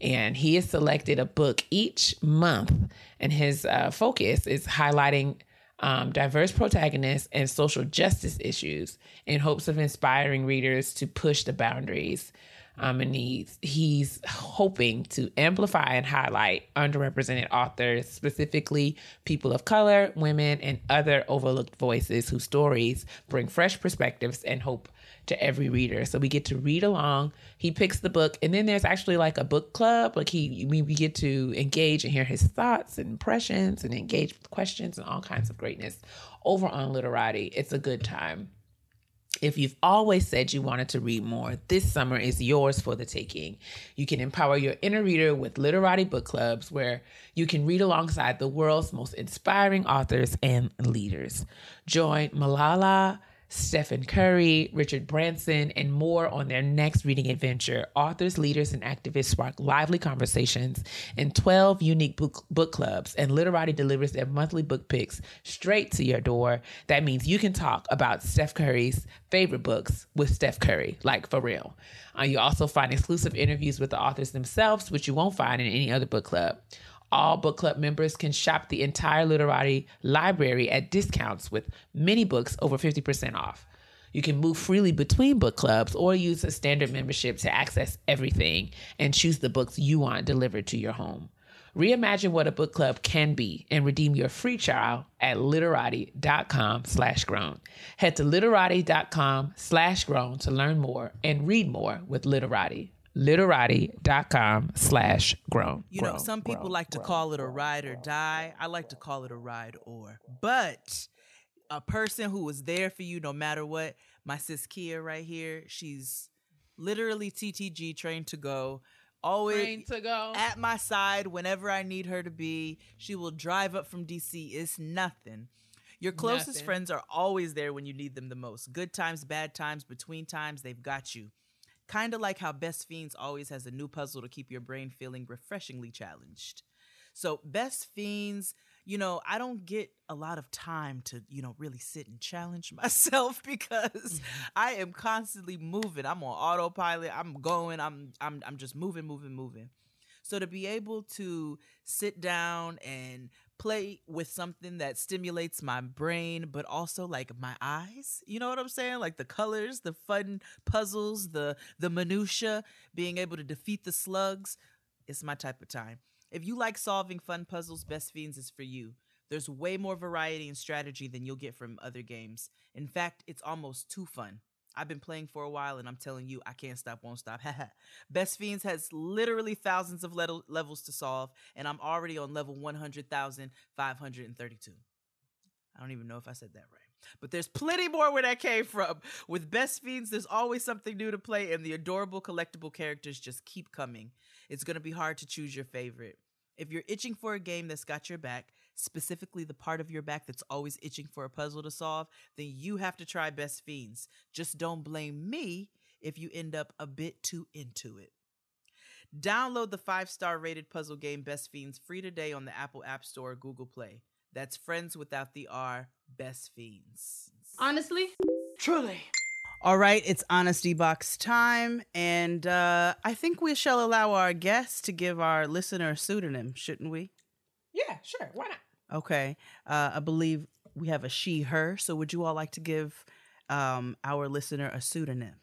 And he has selected a book each month, and his uh, focus is highlighting um, diverse protagonists and social justice issues in hopes of inspiring readers to push the boundaries. Um, and he's, he's hoping to amplify and highlight underrepresented authors, specifically people of color, women, and other overlooked voices whose stories bring fresh perspectives and hope to every reader. So we get to read along. He picks the book, and then there's actually like a book club. Like he, we, we get to engage and hear his thoughts and impressions, and engage with questions and all kinds of greatness over on Literati. It's a good time. If you've always said you wanted to read more, this summer is yours for the taking. You can empower your inner reader with Literati book clubs where you can read alongside the world's most inspiring authors and leaders. Join Malala, Stephen Curry, Richard Branson, and more on their next reading adventure. Authors, leaders, and activists spark lively conversations in 12 unique book, book clubs, and Literati delivers their monthly book picks straight to your door. That means you can talk about Steph Curry's favorite books with Steph Curry, like for real. Uh, you also find exclusive interviews with the authors themselves, which you won't find in any other book club. All book club members can shop the entire Literati library at discounts with many books over 50% off. You can move freely between book clubs or use a standard membership to access everything and choose the books you want delivered to your home. Reimagine what a book club can be and redeem your free trial at literati.com slash grown. Head to literati.com slash grown to learn more and read more with Literati literati.com slash grown. You know, some people grown, like to grown, call it a ride or die. I like to call it a ride or. But a person who was there for you no matter what, my sis Keia right here, she's literally TTG trained to go. Always Trained to go. at my side whenever I need her to be. She will drive up from DC. It's nothing. Your closest Nothing. friends are always there when you need them the most. Good times, bad times, between times, they've got you. Kind of like how Best Fiends always has a new puzzle to keep your brain feeling refreshingly challenged. So, Best Fiends, you know, I don't get a lot of time to, you know, really sit and challenge myself because mm-hmm. I am constantly moving. I'm on autopilot. I'm going. I'm I'm I'm just moving, moving, moving. So to be able to sit down and play with something that stimulates my brain, but also like my eyes, you know what I'm saying? Like the colors, the fun puzzles, the the minutia, being able to defeat the slugs, it's my type of time. If you like solving fun puzzles, Best Fiends is for you. There's way more variety and strategy than you'll get from other games. In fact, it's almost too fun. I've been playing for a while and I'm telling you, I can't stop, won't stop. Best Fiends has literally thousands of le- levels to solve, and I'm already on level 100,532. I don't even know if I said that right. But there's plenty more where that came from. With Best Fiends, there's always something new to play, and the adorable collectible characters just keep coming. It's going to be hard to choose your favorite. If you're itching for a game that's got your back, specifically the part of your back that's always itching for a puzzle to solve, then you have to try Best Fiends. Just don't blame me if you end up a bit too into it. Download the five star rated puzzle game Best Fiends free today on the Apple App Store or Google Play. That's friends without the R, Best Fiends. Honestly? Truly. All right, it's honesty box time, and uh, I think we shall allow our guests to give our listener a pseudonym, shouldn't we? Yeah, sure. Why not? Okay, uh, I believe we have a she, her. So would you all like to give um, our listener a pseudonym?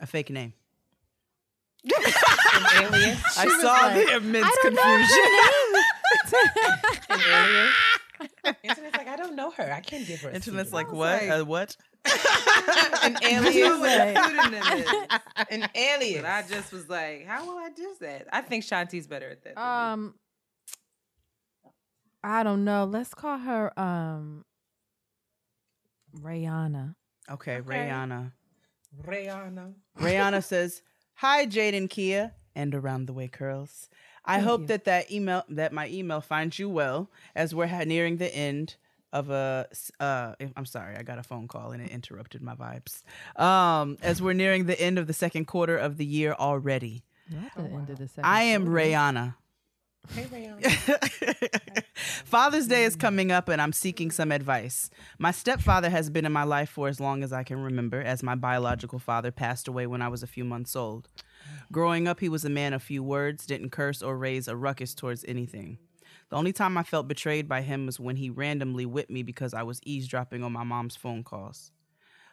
A fake name. An alias. I saw the immense confusion. An alias. Antoinette's like, I don't know her. I can't give her. a Antoinette's pseudonym. like, what? like- uh, what? An alias. Right. Pseudonym is. an alias. But I just was like, how will I do that? I think Shanti's better at that. than me. Um, I don't know. Let's call her um Rayana. Okay, Okay. Rayana. Rihanna. Rayana says, "Hi, Jade and Keia, and around the way curls. I Thank hope you. that that email, that my email finds you well, as we're nearing the end of a. s- Uh, I'm sorry, I got a phone call and it interrupted my vibes. Um, as we're nearing the end of the second quarter of the year already, Not the end of the second. I am quarter. Rayana." Hey, Rihanna. Father's Day is mm. coming up and I'm seeking some advice. My stepfather has been in my life for as long as I can remember, as my biological father passed away when I was a few months old. Growing up, he was a man of few words, didn't curse or raise a ruckus towards anything. The only time I felt betrayed by him was when he randomly whipped me because I was eavesdropping on my mom's phone calls.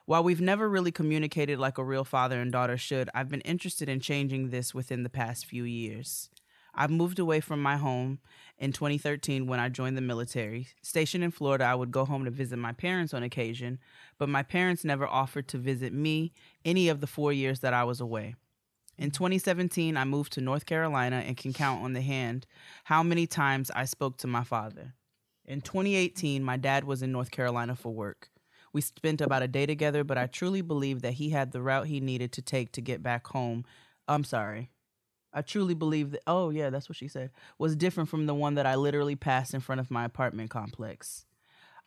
While we've never really communicated like a real father and daughter should, I've been interested in changing this within the past few years. I've moved away from my home in 2013 when I joined the military. Stationed in Florida, I would go home to visit my parents on occasion, but my parents never offered to visit me any of the four years that I was away. In 2017, I moved to North Carolina and can count on the hand how many times I spoke to my father. In 2018, my dad was in North Carolina for work. We spent about a day together, but I truly believe that he had the route he needed to take to get back home. I'm sorry. I truly believe that, oh, yeah, that's what she said, was different from the one that I literally passed in front of my apartment complex.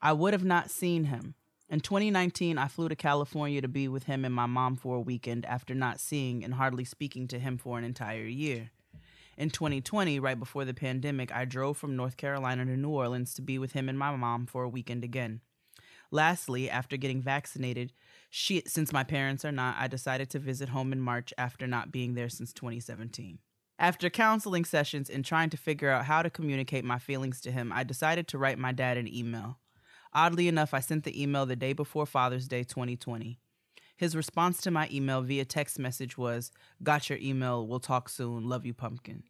I would have not seen him. In 2019, I flew to California to be with him and my mom for a weekend after not seeing and hardly speaking to him for an entire year. In 2020, right before the pandemic, I drove from North Carolina to New Orleans to be with him and my mom for a weekend again. Lastly, after getting vaccinated, she, since my parents are not, I decided to visit home in March after not being there since 2017. After counseling sessions and trying to figure out how to communicate my feelings to him, I decided to write my dad an email. Oddly enough, I sent the email the day before Father's Day 2020. His response to my email via text message was, Got your email, we'll talk soon, love you, pumpkin.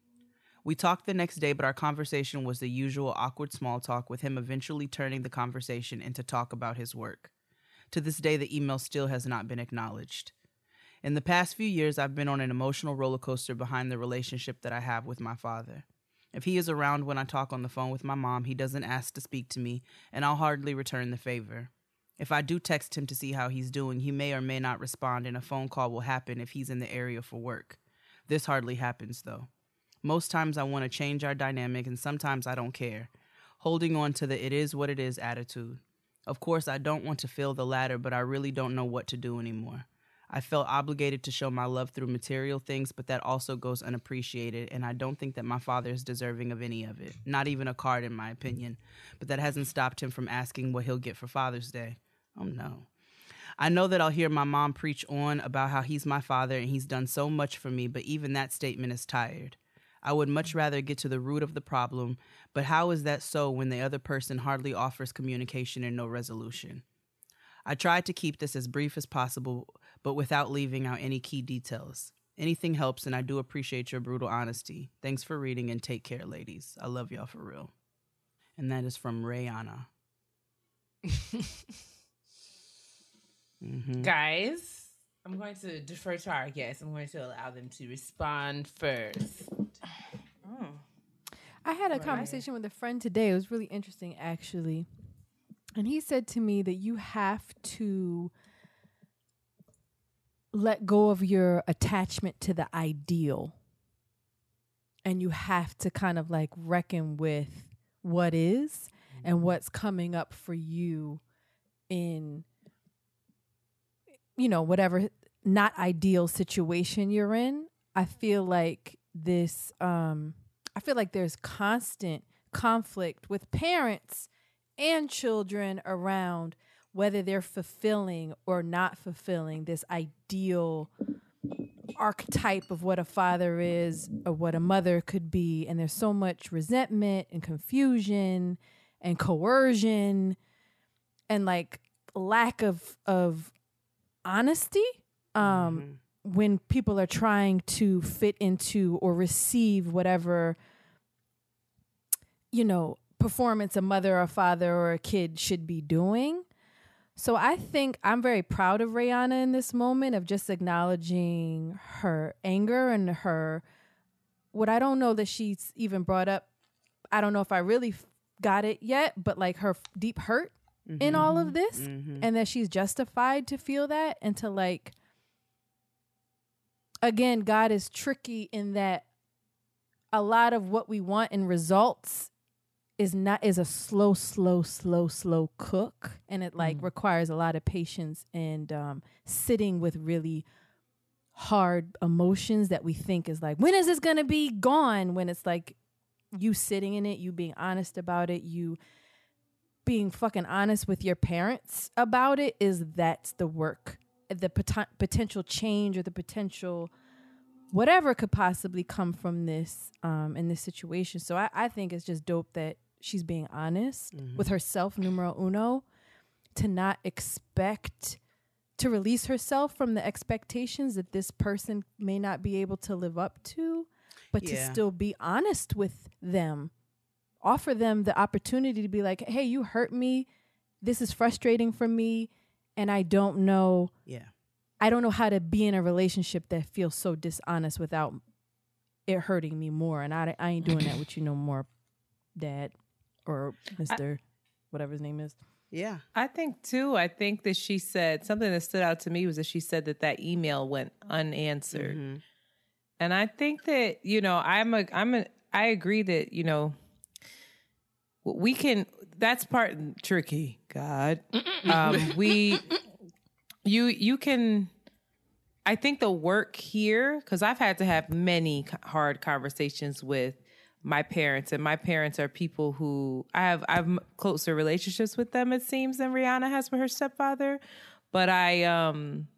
We talked the next day, but our conversation was the usual awkward small talk, with him eventually turning the conversation into talk about his work. To this day, the email still has not been acknowledged. In the past few years, I've been on an emotional roller coaster behind the relationship that I have with my father. If he is around when I talk on the phone with my mom, he doesn't ask to speak to me, and I'll hardly return the favor. If I do text him to see how he's doing, he may or may not respond, and a phone call will happen if he's in the area for work. This hardly happens, though. Most times I want to change our dynamic, and sometimes I don't care. Holding on to the it is what it is attitude. Of course, I don't want to feel the latter, but I really don't know what to do anymore. I felt obligated to show my love through material things, but that also goes unappreciated, and I don't think that my father is deserving of any of it. Not even a card, in my opinion. But that hasn't stopped him from asking what he'll get for Father's Day. Oh no. I know that I'll hear my mom preach on about how he's my father and he's done so much for me, but even that statement is tired. I would much rather get to the root of the problem, but how is that so when the other person hardly offers communication and no resolution? I tried to keep this as brief as possible, but without leaving out any key details. Anything helps, and I do appreciate your brutal honesty. Thanks for reading and take care, ladies. I love y'all for real. And that is from Rayana. Mhm. Guys, I'm going to defer to our guests. I'm going to allow them to respond first. I had a conversation with a friend today. It was really interesting, actually. And he said to me that you have to let go of your attachment to the ideal. And you have to kind of like reckon with what is and what's coming up for you in, you know, whatever not ideal situation you're in. I feel like this, um, I feel like there's constant conflict with parents and children around whether they're fulfilling or not fulfilling this ideal archetype of what a father is or what a mother could be. And there's so much resentment and confusion and coercion and like lack of of honesty. Um when people are trying to fit into or receive whatever you know performance a mother or father or a kid should be doing. So I think I'm very proud of Rihanna in this moment of just acknowledging her anger and her what I don't know that she's even brought up. I don't know if I really f- got it yet, but like her f- deep hurt in all of mm-hmm. this mm-hmm. and that she's justified to feel that and to like again God is tricky in that a lot of what we want in results is not is a slow slow slow slow cook. And it like requires a lot of patience and um sitting with really hard emotions that we think is like when is this going to be gone? When it's like you sitting in it you being honest about it you being fucking honest with your parents about it is that's the work the pot- potential change or the potential whatever could possibly come from this um in this situation. So i, I think it's just dope that she's being honest with herself numero uno to not expect to release herself from the expectations that this person may not be able to live up to but to still be honest with them. Offer them the opportunity to be like hey you hurt me. This is frustrating for me and i don't know Yeah. I don't know how to be in a relationship that feels so dishonest without it hurting me more. And I, I ain't doing that with you no more, Dad or Mister, whatever his name is. Yeah. I think too. I think that she said something that stood out to me was that she said that that email went unanswered, mm-hmm. and I think that you know I'm a I'm a I agree that you know we can. That's part tricky. God, um, we you you can. I think the work here because I've had to have many hard conversations with my parents, and my parents are people who I have I have closer relationships with them. It seems than Rihanna has with her stepfather, but I um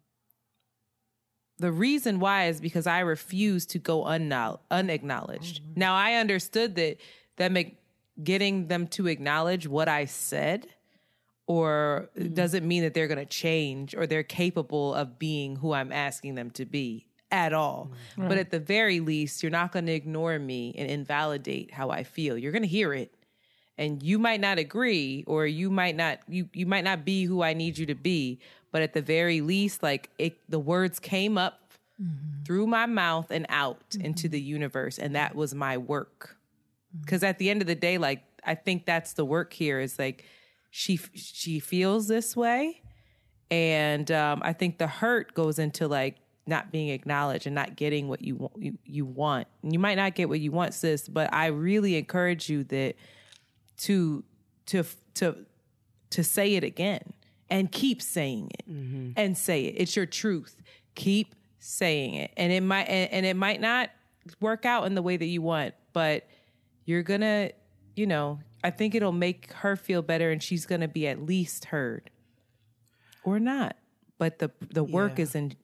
the reason why is because I refuse to go unknow- unacknowledged. Now I understood that that make getting them to acknowledge what I said or mm. doesn't mean that they're going to change or they're capable of being who I'm asking them to be at all. Mm. But at the very least, you're not going to ignore me and invalidate how I feel. You're going to hear it. And you might not agree or you might not you you might not be who I need you to be, but at the very least like it the words came up mm-hmm. through my mouth and out into mm-hmm. the universe and that was my work because at the end of the day like i think that's the work here is like she she feels this way. And um, i think the hurt goes into like not being acknowledged and not getting what you want you, you want. And you might not get what you want sis but i really encourage you that to to to to say it again and keep saying it and say it. It's your truth. Keep saying it. And it might and, and it might not work out in the way that you want but you're gonna you know i think it'll make her feel better and she's gonna be at least heard or not but the the work Yeah. is in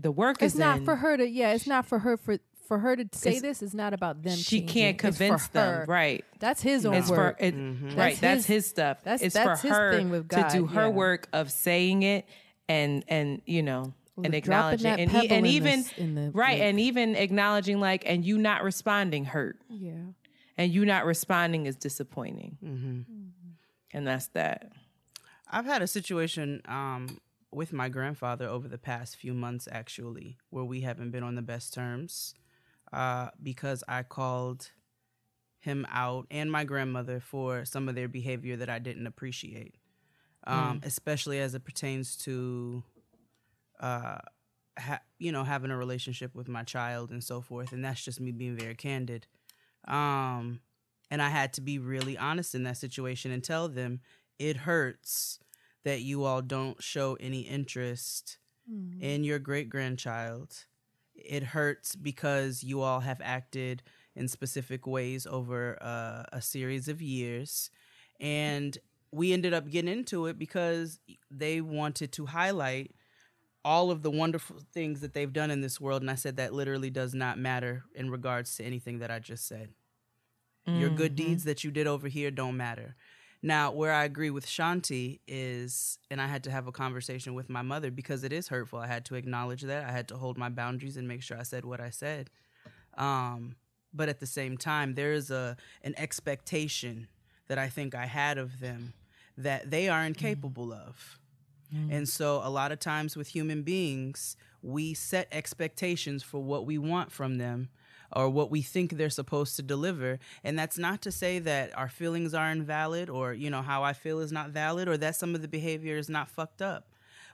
the work It's is not in, for her to. Yeah, it's not for her for for her to say It's- this. It's not about them. she changing. can't convince them right That's his own it's work. for it, Mm-hmm. right. That's That's his- his stuff. that's- it's that's for his her thing with to do her yeah. work of saying it and and you know and acknowledging and, and even this- in the right lake. and even acknowledging like and you not responding hurt yeah. And you not responding is disappointing Mm-hmm. and that's that. I've had a situation um, with my grandfather over the past few months, actually, where we haven't been on the best terms uh, because I called him out and my grandmother for some of their behavior that I didn't appreciate, um, especially as it pertains to, uh, ha- you know, having a relationship with my child and so forth. And that's just me being very candid. Um, and I had to be really honest in that situation and tell them it hurts that you all don't show any interest in your great grandchild. It hurts because you all have acted in specific ways over uh, a series of years. And we ended up getting into it because they wanted to highlight all of the wonderful things that they've done in this world. And I said that literally does not matter in regards to anything that I just said. Your good mm-hmm. deeds that you did over here don't matter. Now, where I agree with Shanti is, and I had to have a conversation with my mother because it is hurtful. I had to acknowledge that. I had to hold my boundaries and make sure I said what I said. Um, but at the same time, there is a an expectation that I think I had of them that they are mm-hmm. incapable of. Mm-hmm. And so, a lot of times with human beings, we set expectations for what we want from them or what we think they're supposed to deliver. And that's not to say that our feelings are invalid or, you know, how I feel is not valid or that some of the behavior is not fucked up.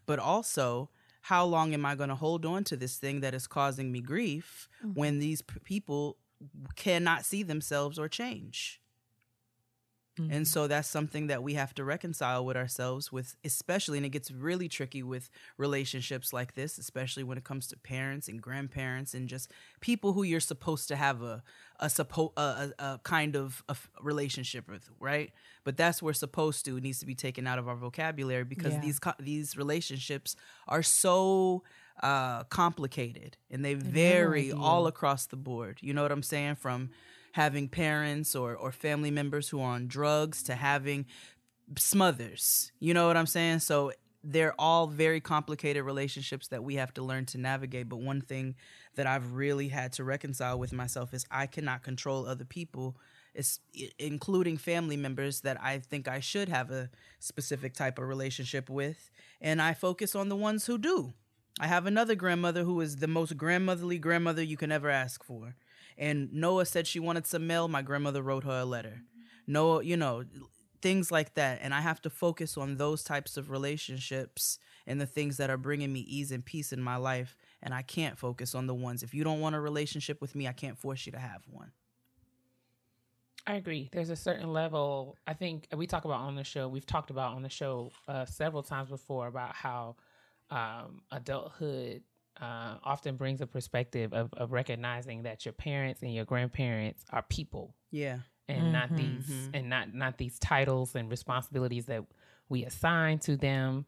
But also, how long am I going to hold on to this thing that is causing me grief mm-hmm. when these p- people cannot see themselves or change? And so that's something that we have to reconcile with ourselves with especially and it gets really tricky with relationships like this, especially when it comes to parents and grandparents and just people who you're supposed to have a a suppo- a, a, a kind of a relationship with, right? But that's where supposed to needs to be taken out of our vocabulary because Yeah. these co- these relationships are so uh complicated and they vary all across the board. You know what I'm saying? From having parents or, or family members who are on drugs to having smothers. You know what I'm saying? So they're all very complicated relationships that we have to learn to navigate. But one thing that I've really had to reconcile with myself is I cannot control other people, including family members that I think I should have a specific type of relationship with. And I focus on the ones who do. I have another grandmother who is the most grandmotherly grandmother you can ever ask for. And Noah said she wanted some mail. My grandmother wrote her a letter. Noah, you know, things like that. And I have to focus on those types of relationships and the things that are bringing me ease and peace in my life. And I can't focus on the ones. If you don't want a relationship with me, I can't force you to have one. I agree. There's a certain level. I think we talk about on the show. We've talked about on the show uh, several times before about how um, adulthood uh, often brings a perspective of, of recognizing that your parents and your grandparents are people. Yeah. and not these and not not these titles and responsibilities that we assign to them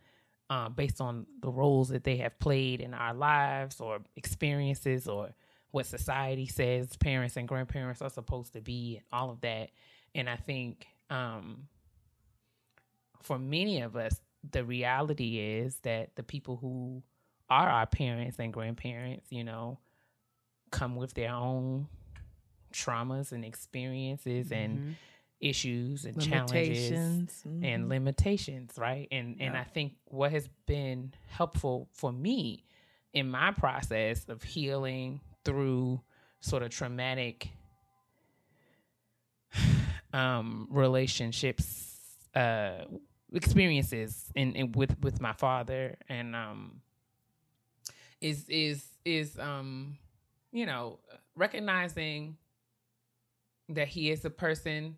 uh, based on the roles that they have played in our lives or experiences or what society says parents and grandparents are supposed to be and all of that. And i think um, for many of us the reality is that the people who are our parents and grandparents you know come with their own traumas and experiences and issues and challenges Limitations. and limitations right? And and i think what has been helpful for me in my process of healing through sort of traumatic um relationships uh experiences in, in with with my father and um is is is um you know recognizing that he is a person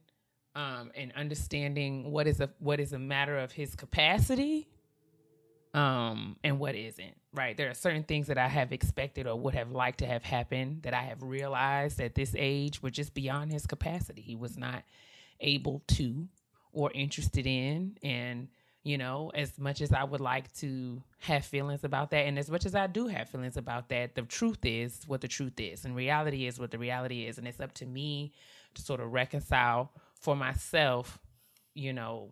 um and understanding what is a what is a matter of his capacity um and what isn't right? There are certain things that i have expected or would have liked to have happened that i have realized at this age were just beyond his capacity. He was not able to or interested in and you know as much as i would like to have feelings about that and as much as i do have feelings about that the truth is what the truth is and reality is what the reality is and it's up to me to sort of reconcile for myself you know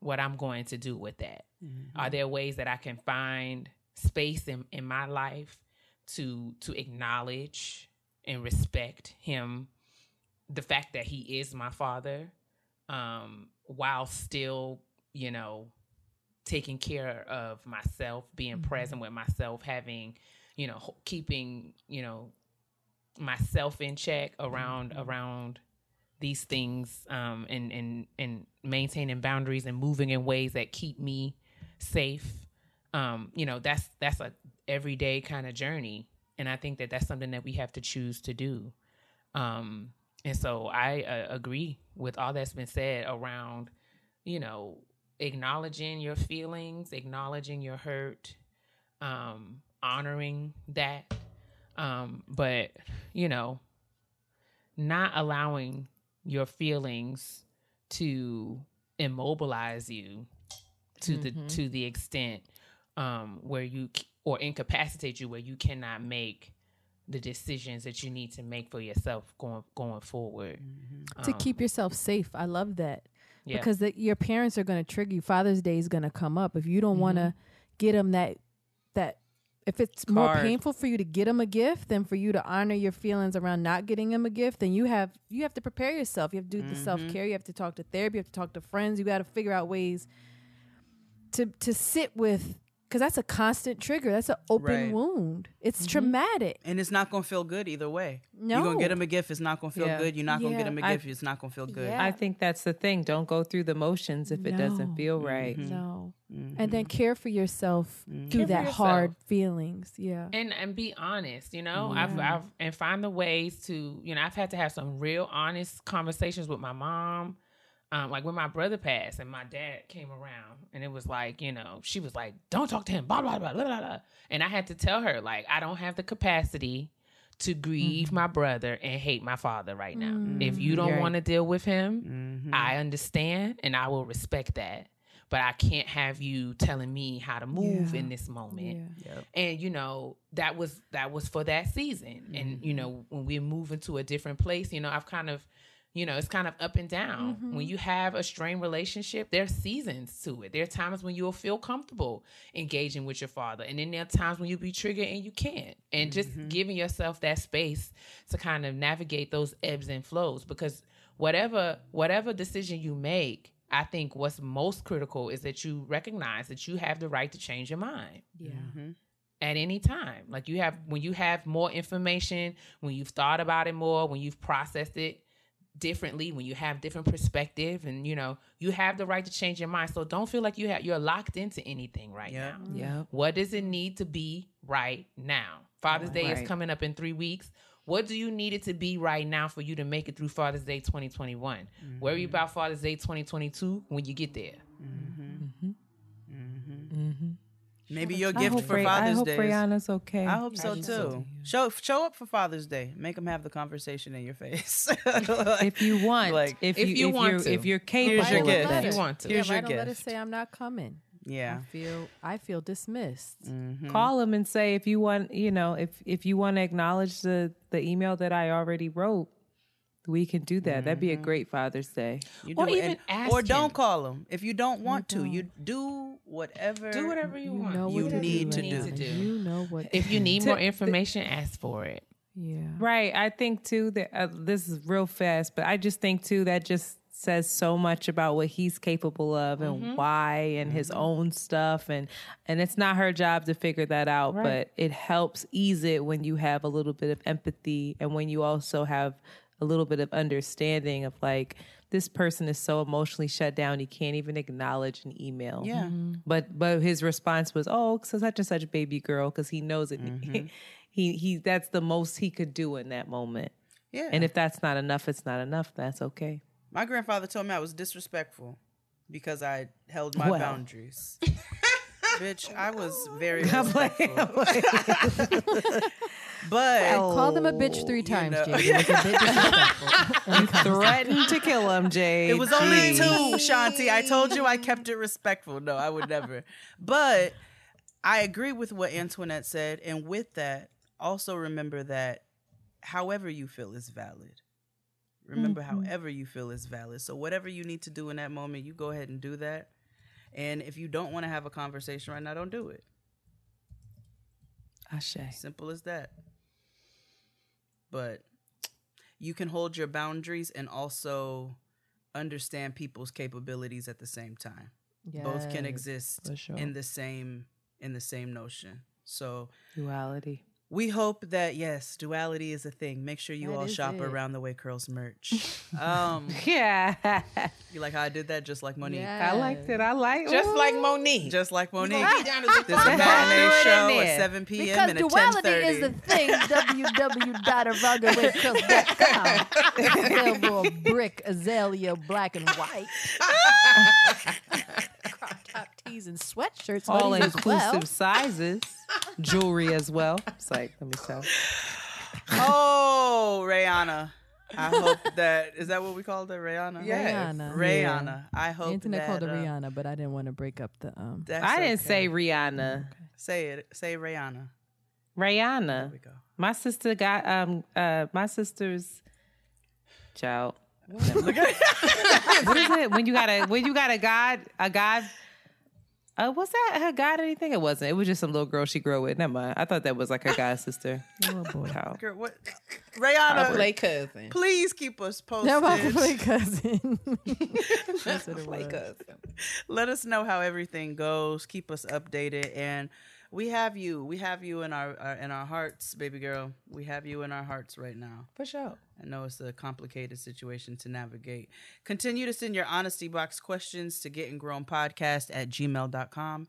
what i'm going to do with that. Are there ways that i can find space in, in my life to to acknowledge and respect him the fact that he is my father um while still you know taking care of myself being present with myself having you know keeping you know myself in check around around these things um and and and maintaining boundaries and moving in ways that keep me safe. Um you know that's that's a everyday kind of journey and i think that that's something that we have to choose to do. Um and so i uh, agree with all that's been said around you know acknowledging your feelings acknowledging your hurt um honoring that um but you know not allowing your feelings to immobilize you to the to the extent um where you or incapacitate you where you cannot make the decisions that you need to make for yourself going going forward to keep yourself safe. I love that. Yeah. because the, your parents are going to trigger you. Father's Day is going to come up if you don't mm-hmm. want to get them that that. If it's more painful for you to get them a gift than for you to honor your feelings around not getting them a gift, then you have you have to prepare yourself. You have to do the mm-hmm. self care. You have to talk to therapy. You have to talk to friends. You got to figure out ways to to sit with because that's a constant trigger. That's an open Right. wound. It's mm-hmm. traumatic. And it's not gonna feel good either way. No, You're gonna get him a gift, it's not gonna feel Yeah. good. You're not gonna get Yeah. him a I- gift, it's not gonna feel good. Yeah. I think that's the thing. Don't go through the motions if it doesn't feel right. Mm-hmm. No, Mhm. and then mm-hmm. care for yourself through Care that yourself. hard feelings. Yeah. and and be honest you know I've, Yeah. I've and find the ways to you know i've had to have some real honest conversations with my mom um, like when my brother passed and my dad came around and it was like you know she was like don't talk to him blah blah blah blah blah, blah. and i had to tell her like i don't have the capacity to grieve my brother and hate my father right now if you don't want to deal with him Mhm. I understand and I will respect that. But I can't have you telling me how to move Yeah. in this moment. Yep. And you know, that was that was for that season. And you know, when we move into a different place, you know, I've kind of you know, it's kind of up and down. When mm-hmm. you have a strained relationship, there's seasons to it. There are times when you'll feel comfortable engaging with your father. And then there are times when you'll be triggered and you can't. And just mm-hmm. giving yourself that space to kind of navigate those ebbs and flows. Because whatever whatever decision you make, I think what's most critical is that you recognize that you have the right to change your mind Yeah. Mm-hmm. at any time. Like you have when you have more information, when you've thought about it more, when you've processed it differently, when you have different perspective and you know, you have the right to change your mind. So don't feel like you have you're locked into anything right Yeah. now. Yep. What does it need to be right now? Father's Day is coming up in 3 weeks. What do you need it to be right now for you to make it through Father's Day 2021? Worry mm-hmm. about Father's Day 2022 when you get there. Mm-hmm. Mm-hmm. Maybe your I gift for Ray- Father's I hope Day. is- okay. I hope so too. Show show up for Father's Day. Make them have the conversation in your face. if you want, Like, if, if you, you if want you're, to. if you're Here's your Write 'em a gift. If you want to. Here's yeah, your write a letter gift. say I'm not coming. yeah. I feel I feel dismissed. Mm-hmm. call them and say if you want, you know, if if you want to acknowledge the the email that I already wrote, we can do that. That'd be a mm-hmm. great Father's Day. You Or do it. even And- ask or don't call them if you don't want to. You do whatever. Do whatever you, You want. know You what need to to do. do. Rihanna. do. You know what. If you need To- more information, ask for it. yeah. Right. I think too that uh, this is real fast, but I just think too that just says so much about what he's capable of and mm-hmm. why and his mm-hmm. own stuff and and it's not her job to figure that out, but it helps ease it when you have a little bit of empathy and when you also have a little bit of understanding of like this person is so emotionally shut down he can't even acknowledge an email. Yeah. Mm-hmm. But but his response was, "Oh, so such and such baby girl," because he knows it. Mm-hmm. he he that's the most he could do in that moment. Yeah. And if that's not enough, it's not enough. That's okay. My grandfather told me I was disrespectful because I held my Well. boundaries. Bitch, I was very respectful. but Called him a bitch three times, know. Jade. It was a bit disrespectful. You threatened to kill him, Jade. it was only Jeez. two, Shanti. I told you I kept it respectful. No, I would never. But I agree with what Antoinette said. And with that, also remember that however you feel is valid. Remember, mm-hmm. however you feel is valid. So, whatever you need to do in that moment, you go ahead and do that. And if you don't want to have a conversation right now, don't do it. Ashe. Simple as that. But you can hold your boundaries and also understand people's capabilities at the same time. Both can exist sure. in the same in the same notion. So Duality. We hope that yes, duality is a thing. Make sure you That all shop it. around the way curls merch. um, Yeah. you like how I did that just like Mo'Nique. I liked it. I like Just Ooh. like Mo'Nique. Just like Mo'Nique. be down to the This is a matinee Do it in show at 7 p.m. Because and at duality is the thing. www.aroundthewaycurls.com. Available brick, azalea, black and white. Crop top tees and sweatshirts. all inclusive well. sizes, jewelry as well. It's like, let me tell. Oh, Rihanna. I hope that is that what we called her, Rihanna. Yes. Rihanna. Rihanna. I hope Internet that, called her uh, Rihanna, but I didn't want to break up the um. that's I didn't okay. say Rihanna. Okay. Say it. Say Rihanna. Rihanna. There Rihanna. we go. My sister got um uh my sister's child. What is it when you got a when you got a god a god? Uh, was that her god? Anything? It wasn't. It was just some little girl she grew up with. Never mind. I thought that was like her god sister. Oh boy, how? Girl, what? Rayana, Play cousin. please keep us posted. That was play cousin. That's what it Play cousin. Let us know how everything goes. Keep us updated, and we have you. We have you in our, our in our hearts, baby girl. We have you in our hearts right now. For sure. I know it's a complicated situation to navigate. Continue to send your honesty box questions to getting grown podcast at gmail.com.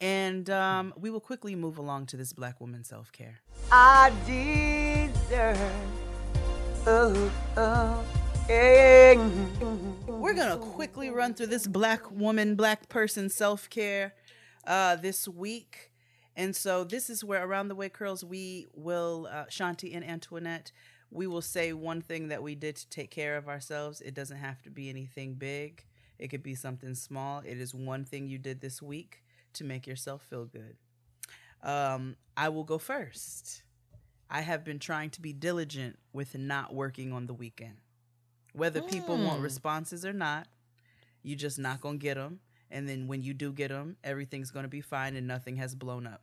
And um, we will quickly move along to this black woman self care. I deserve. Oh, oh, yeah. We're going to quickly run through this black woman, black person self care uh, this week. And so this is where Around the Way Curls, we will, uh, Shanti and Antoinette, we will say one thing that we did to take care of ourselves. It doesn't have to be anything big, it could be something small. It is one thing you did this week to make yourself feel good. Um, I will go first. I have been trying to be diligent with not working on the weekend. Whether people want responses or not, You're just not gonna get them. And then when you do get them, everything's gonna be fine and nothing has blown up.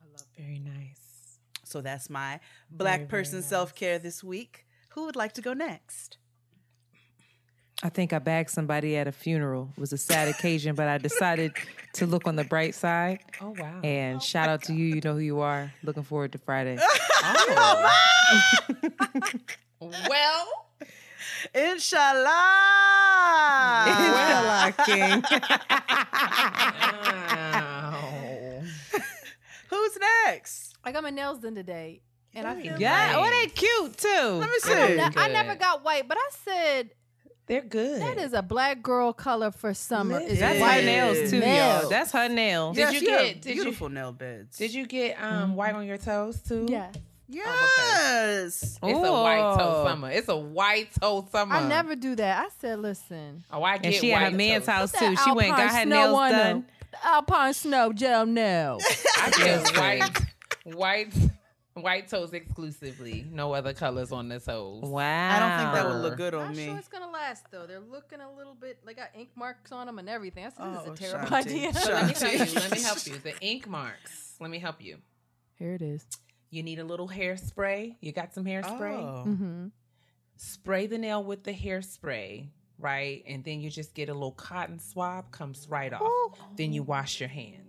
I love that. Very nice. So that's my black Very, very person nice. self care this week. Who would like to go next? I think I bagged somebody at a funeral. It was a sad occasion, but I decided to look on the bright side. Oh wow. And oh, shout out to you. You know who you are. Looking forward to Friday. oh. well, Inshallah. Well, King. ow. Who's next? I got my nails done today, and I feel Yeah, like- oh, they cute too. Let me see. don't know- I never got white, but I said they're good. that is a black girl color for summer. Is That's white her nails too, y'all. That's her nails. Did Yes, you get- did you- beautiful nail beds? Did you get um white on your toes too? yeah. Yes. Oh, it's a white toe oh. summer. It's a white toe summer. I never do that. I said, listen. Oh, I get And she white at her man's toes. house too. She went and got Alpine her snow nails on 'em. done. The Alpine snow gel nails. I get white, white, white toes exclusively. No other colors on the toes. Wow. I don't think that would look good on I'm me. sure it's gonna last though. They're looking a little bit. They got ink marks on them and everything. I said, this Oh, is a oh, terrible Shanti. idea. So let me Shanti. tell you. Let me help you. The ink marks. Let me help you. Here it is. You need a little hairspray. You got some hairspray? Oh. Mm-hmm. Spray the nail with the hairspray, right? And then you just get a little cotton swab, comes right off. Then you wash your hands.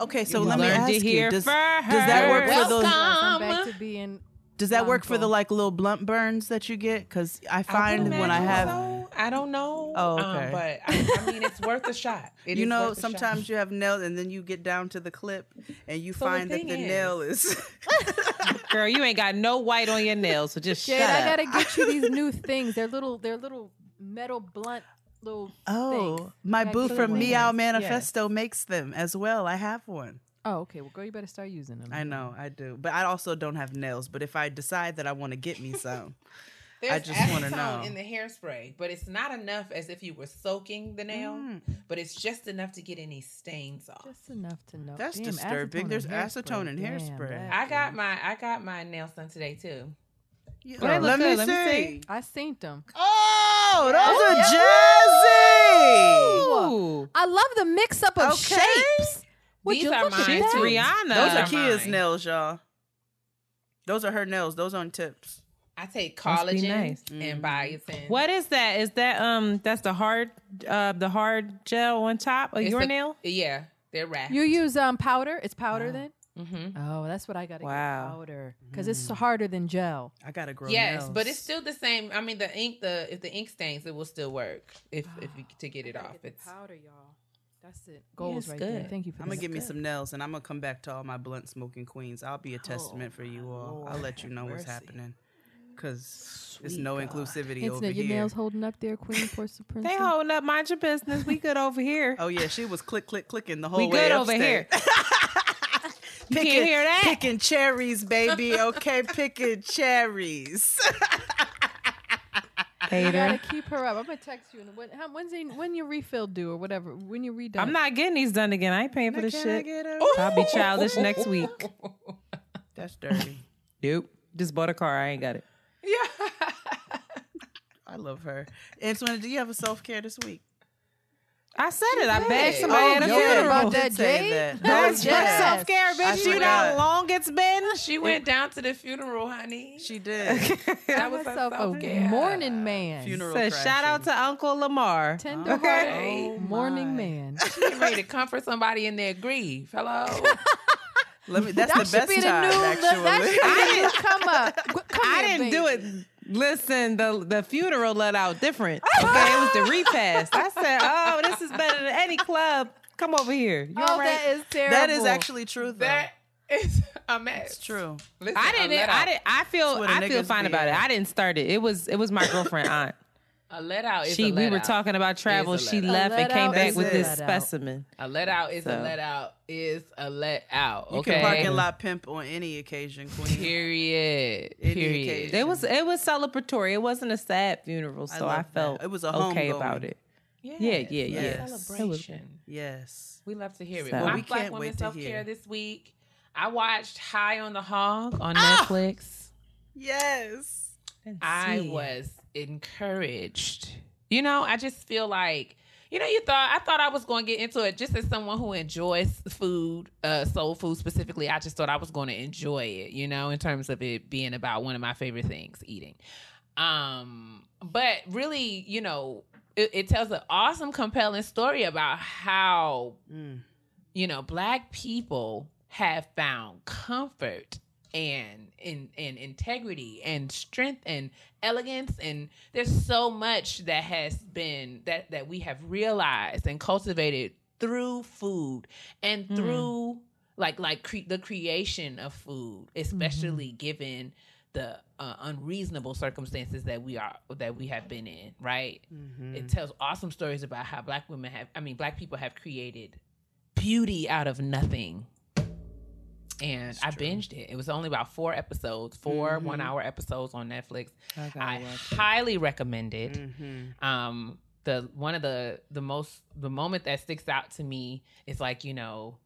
Okay, so You let me learned ask you: here Does, does that work for those? I'm back to being. Does that work for the like little blunt burns that you get? Because I find would when I have, so. I don't know. Oh, Um, but I, I mean, it's worth a shot. It you know, worth shot. sometimes you have nails and then you get down to the clip and you So the find that the is- nail is. Girl, you ain't got no white on your nails, so just Jade, shut I up. gotta get you these new things. They're little. They're little metal blunt little. oh, things. my Yeah, boo from. Meow Yes. Manifesto makes them as well. I have one. Oh, okay. Well, girl, you better start using them. I know, I do. But I also don't have nails. But if I decide that I want to get me some, There's I just wanna acetone know. in the hairspray, but it's not enough as if you were soaking the nail, Mm. but it's just enough to get any stains off. Just enough to know. That's Damn, disturbing. acetone There's and acetone in hairspray. that I got my I got my nails done today too. Yeah, Well, let, me. Let me see. see. I seen them. Oh, those are jazzy. Ooh. I love the mix up of Okay. shapes. Would These you are look at mine She's. Rihanna. Those are Those are Keia's mine. nails, y'all. Those are her nails. Those on tips. I take Must be collagen nice. and biotin. What is that? Is that um? That's the hard, uh, the hard gel on top of It's your the- nail. Yeah, they're wrapped. You use um powder. It's powder then. Mm-hmm. Oh, that's what I got to Wow. get powder because it's harder than gel. I gotta grow Yes, nails. but it's still the same. I mean, the ink, the if the ink stains, it will still work if if you to get it off. It's powder, y'all. That's it. Goals it's right there. Thank you for I'm gonna that. give me some nails, and I'm gonna come back to all my blunt smoking queens. I'll be a testament for you all. I'll let you know what's mercy. happening, cause it's no inclusivity over Internet, your here. nails holding up there, Queen Force Prince. They holding up. Mind your business. We good over here. Oh yeah, she was click click clicking the whole we way We good over upstairs. here. you picking, can't hear that. Picking cherries, baby. Okay, picking cherries. You Hater. gotta keep her up. I'm gonna text you. And when, how, when's they, when your refill due or whatever? When you redone? I'm not getting these done again. I ain't paying for this shit. I shit. get a- I'll be childish next week. That's dirty. Nope. Just bought a car. I ain't got it. Yeah. I love her. Antoinette, do you have a self care this week? I said it. I begged somebody Oh, at a yeah, funeral. about that, did say Jade? that. That's That was self care, bitch. You know how long it's been. She went down to the funeral, honey. She did. that was her myself self-care. morning man. Funeral Said shout out to Uncle Lamar. Tender Okay. hearted oh, morning man. She ready to comfort somebody in their grief. Hello. Let me. That's That the should best be the time, new. actually. That should be the new come up. Come I didn't do it. Listen, the the funeral let out different. Okay, it was the repast. I said, "Oh, this is better than any club. Come over here." You Oh, all right? that is terrible. that is actually true, though. that is a mess. It's true. Listen, I a didn't. I didn't. I feel. That's what a I feel fine be about it. I didn't start it. It was. It was my girlfriend aunt. A let out is She. a We were out. talking about travel. She left and came back with this specimen. A let out is So. a let out is a let out. You Okay. can parking lot pimp on any occasion, queen. Period. Any Period. occasion. It was. It was celebratory. It wasn't a sad funeral, so I, love that. felt It was a okay homegoing. about it. Yes, Yeah, yeah, a yeah. Celebration. Yes. We love to hear it. So- My Well, we Black can't Women Self Care this week. I watched High on the Hog on Ah! Netflix. Yes. I See. was encouraged. You know, I just feel like you know, you thought I thought I was going to get into it just as someone who enjoys food, uh, soul food specifically. I just thought I was going to enjoy it, you know, in terms of it being about one of my favorite things, eating. Um, but really, you know, it, it tells an awesome, compelling story about how Mm. you know, black people have found comfort and in and integrity and strength and elegance and there's so much that has been that that we have realized and cultivated through food and Mm. through like like cre- the creation of food especially given the uh, unreasonable circumstances that we are that we have been in right Mm-hmm. it tells awesome stories about how black women have i mean black people have created beauty out of nothing and i binged it. It was only about four episodes 4 one hour episodes on netflix. I, highly recommend it. Mm-hmm. um the one of the the most the moment that sticks out to me is like you know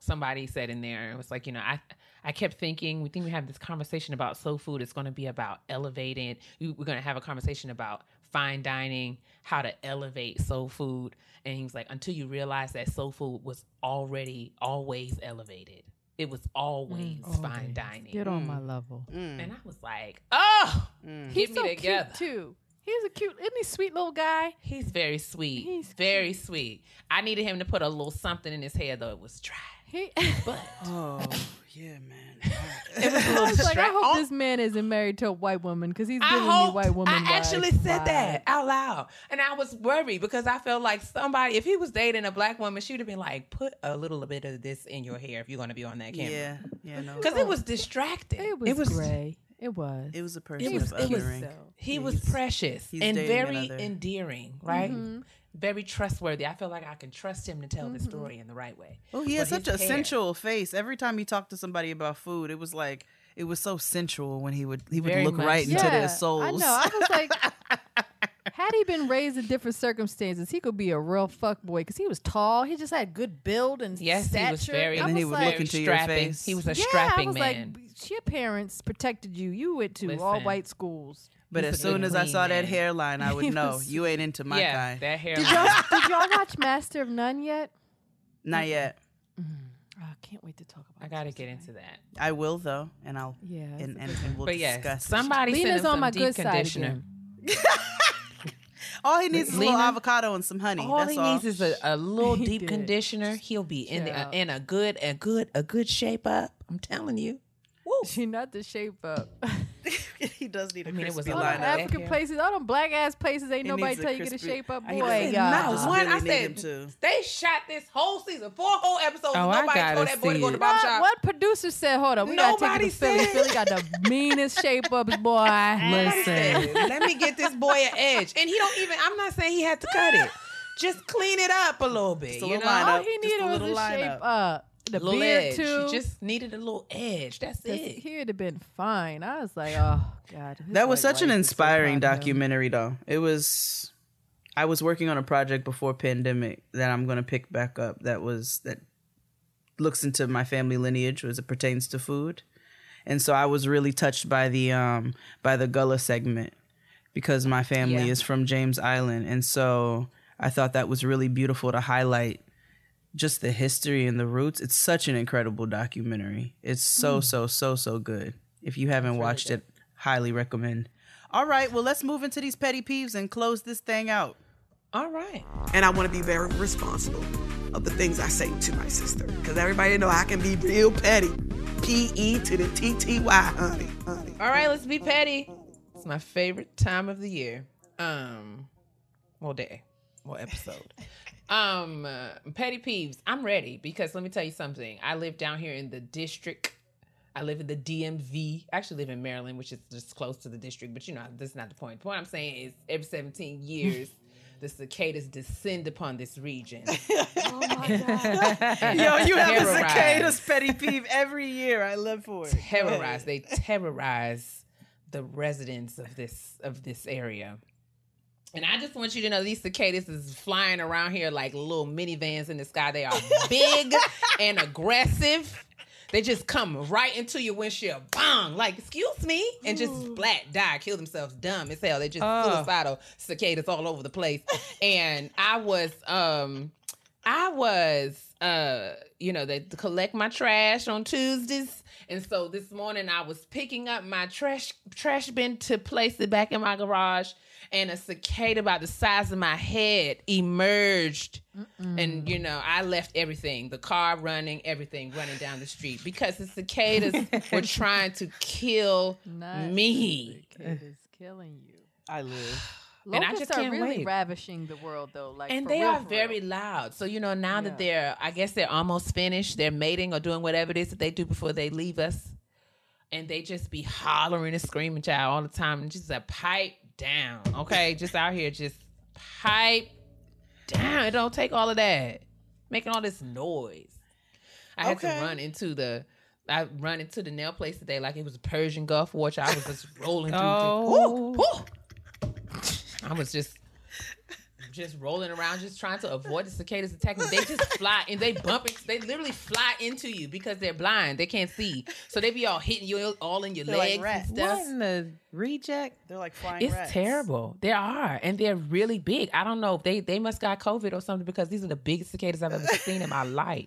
somebody said in there it was like you know i i kept thinking we think we have this conversation about soul food. It's going to be about elevating we- we're going to have a conversation about fine dining how to elevate soul food. And he was like until you realize that soul food was already always elevated it was mm. always fine dining Get on my mm. level. Mm. and i was like oh mm. He's get me so together cute too. He's a cute, isn't he? Sweet little guy. He's very sweet. He's very sweet. I needed him to put a little something in his hair though. It was dry. He. But Oh, yeah, man. it was a little I was like, I hope Oh, this man isn't married to a white woman because he's I giving me white woman. I actually vibes- said that out loud, and I was worried because I felt like somebody, if he was dating a black woman, she would have been like, "Put a little bit of this in your hair if you're going to be on that camera." Yeah, yeah, no. because it was distracting. It was, It was gray. It was. It was a person was- of it was othering. He Yeah, was precious and very another. endearing, right? Mm-hmm. Very trustworthy. I feel like I can trust him to tell the mm-hmm. story in the right way. Oh, he has But such a hair- sensual face. Every time he talked to somebody about food, it was like it was so sensual when he would he would Very look much right so. into yeah, their souls. I know. I was like, had he been raised in different circumstances, he could be a real fuck boy because he was tall. He just had good build and Yes, stature. he was very. And then he was would like, look into your face. He was a yeah, strapping I was man. like, your parents protected you. You went to all white schools. But He's as soon as I clean saw that hairline, I would He know you ain't into my yeah, kind. that hairline. Did y'all did y'all watch Master of None yet? Not yet. Oh, I can't wait to talk about. I got to get tonight. into that. I will though, and I'll Yeah, and, and, and we'll But yes, discuss. it. somebody sent Lena's him on my deep good side conditioner. again. all he needs is a little Lena, avocado and some honey. All That's he all. needs is a, a little He deep did. conditioner. He'll be in the, Yeah. in a good a good a good shape up. I'm telling you. Whoa, she not the shape up. he does need a I mean, it was crispy a All lot them of lineup. African places, all them black ass places, ain't He nobody needs a tell you get a shape up. Boy, said, y'all. Not one. I said him to. they shot this whole season, four whole episodes. Oh, and nobody gotta told that boy to go to the it. barber What, shop. what producer said, hold on, we gotta take Nobody it to Philly. said- Philly got the meanest shape ups, boy. Listen, Let me get this boy an edge, and he don't even. I'm not saying he had to cut it. Just clean it up a little bit. Just a you know, line All up, he just a needed was little a shape up. The little beard edge. too. He just needed a little edge. That's it. he would have been fine. I was like, oh god. That was white such an wife so inspiring proud of him. documentary, though. It was. I was working on a project before pandemic that I'm going to pick back up. That was that looks into my family lineage as it pertains to food, and so I was really touched by the um by the Gullah segment because my family Yeah. is from James Island, and so I thought that was really beautiful to highlight just the history and the roots. It's such an incredible documentary. It's so so so so good. If you haven't watched it, highly recommend. All right, well let's move into these petty peeves and close this thing out. All right. and I want to be very responsible of the things I say to my sister. Because everybody know I can be real petty. P E to the T T Y, honey, honey. All right, let's be petty. It's my favorite time of the year. Um, well, day, well, episode. um, petty peeves. I'm ready because let me tell you something. I live down here in the district. I live in the DMV. I actually live in Maryland, which is just close to the district. But you know, that's not the point. The point I'm saying is, every 17 years, the cicadas descend upon this region. Oh my god. Yo, you have a Terrorize. cicadas petty peeve every year. I live for it. terrorize. They terrorize the residents of this of this area. And I just want you to know these cicadas is flying around here like little minivans in the sky. They are big and aggressive. They just come right into your windshield, bang, like, excuse me, and just splat, die, kill themselves, dumb as hell. They just Oh. suicidal cicadas all over the place. and I was, um, I was, uh, you know, they collect my trash on Tuesdays, and so this morning I was picking up my trash trash bin to place it back in my garage, and a cicada about the size of my head emerged, and you know I left everything, the car running, everything running down the street because the cicadas were trying to kill Not me. It is killing you. I live. And I just are can't really wait. ravishing the world, though. Like, and they real, are very real. loud. So you know now Yeah. that they're, I guess they're almost finished. They're mating or doing whatever it is that they do before they leave us, and they just be hollering and screaming, child, all the time, and just a pipe down. Okay, just out here, just pipe down. It don't take all of that, making all this noise. I had Okay. to run into the. I run into the nail place today like it was a Persian Gulf War. child. I was just rolling through. Oh. Woo, woo. I was just just rolling around, just trying to avoid the cicadas attacking. They just fly and they bump. it- They literally fly into you because they're blind. They can't see, so they be all hitting you all in your They're like legs rats. and stuff. What in the reject? They're like flying It's rats. terrible. They are, and they're really big. I don't know if they they must got COVID or something because these are the biggest cicadas I've ever seen in my life.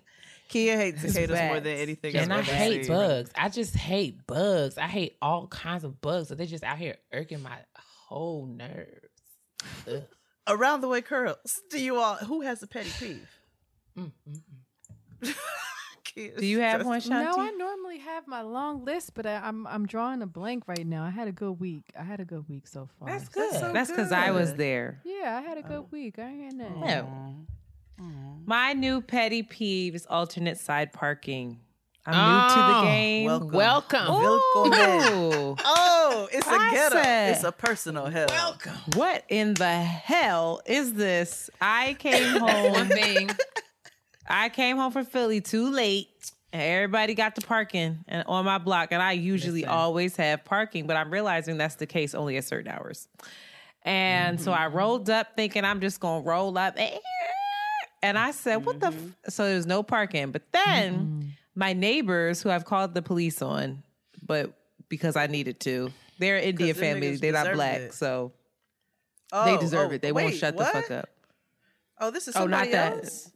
Keia hates cicadas more than anything. Else. And I hate seen. bugs. I just hate bugs. I hate all kinds of bugs. So they're just out here irking my whole nerves. Ugh. Around the way curls. Do you all? Who has a petty peeve? Mm, mm, mm. Do you have one, Shanti? No, I normally have my long list, but I, I'm I'm drawing a blank right now. I had a good week. I had a good week so far. That's good. so That's because I was there. Yeah, I had a good week. I ain't had nothing. No. My new petty peeve is alternate side parking. I'm new to Oh, the game. welcome. Welcome. Welcome Oh, it's a ghetto. It's a personal hell. Welcome. What in the hell is this? I came One home. thing. I came home from Philly too late. And everybody got the parking and on my block, and I usually Listen. always have parking, but I'm realizing that's the case only at certain hours. And so I mm-hmm. rolled up thinking I'm just gonna roll up, eh, and I said, "What the?" Mm-hmm. F-? So there's no parking. But then my neighbors, who I've called the police on, but because I needed to, they're an Indian them family, niggas they're not black, it. so Oh, they deserve oh, it. They won't shut what? the fuck up. Oh, this is Oh, not somebody that. else.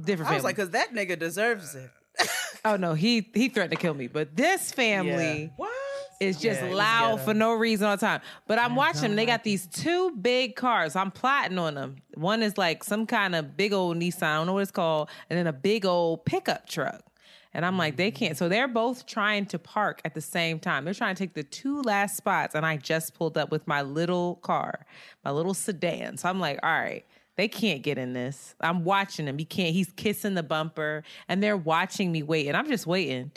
Different I was like, because that nigga deserves it. oh no, he he threatened to kill me. But this family. What? is just Yeah, loud for no reason all the time. But I'm watching them. They got these two big cars. I'm plotting on them. One is like some kind of big old Nissan. I don't know what it's called. And then a big old pickup truck. And I'm like, they mm-hmm. can't. So they're both trying to park at the same time. They're trying to take the two last spots. And I just pulled up with my little car, my little sedan. So I'm like, all right. They can't get in this. I'm watching him. He can't. He's kissing the bumper, and they're watching me wait. And I'm just waiting.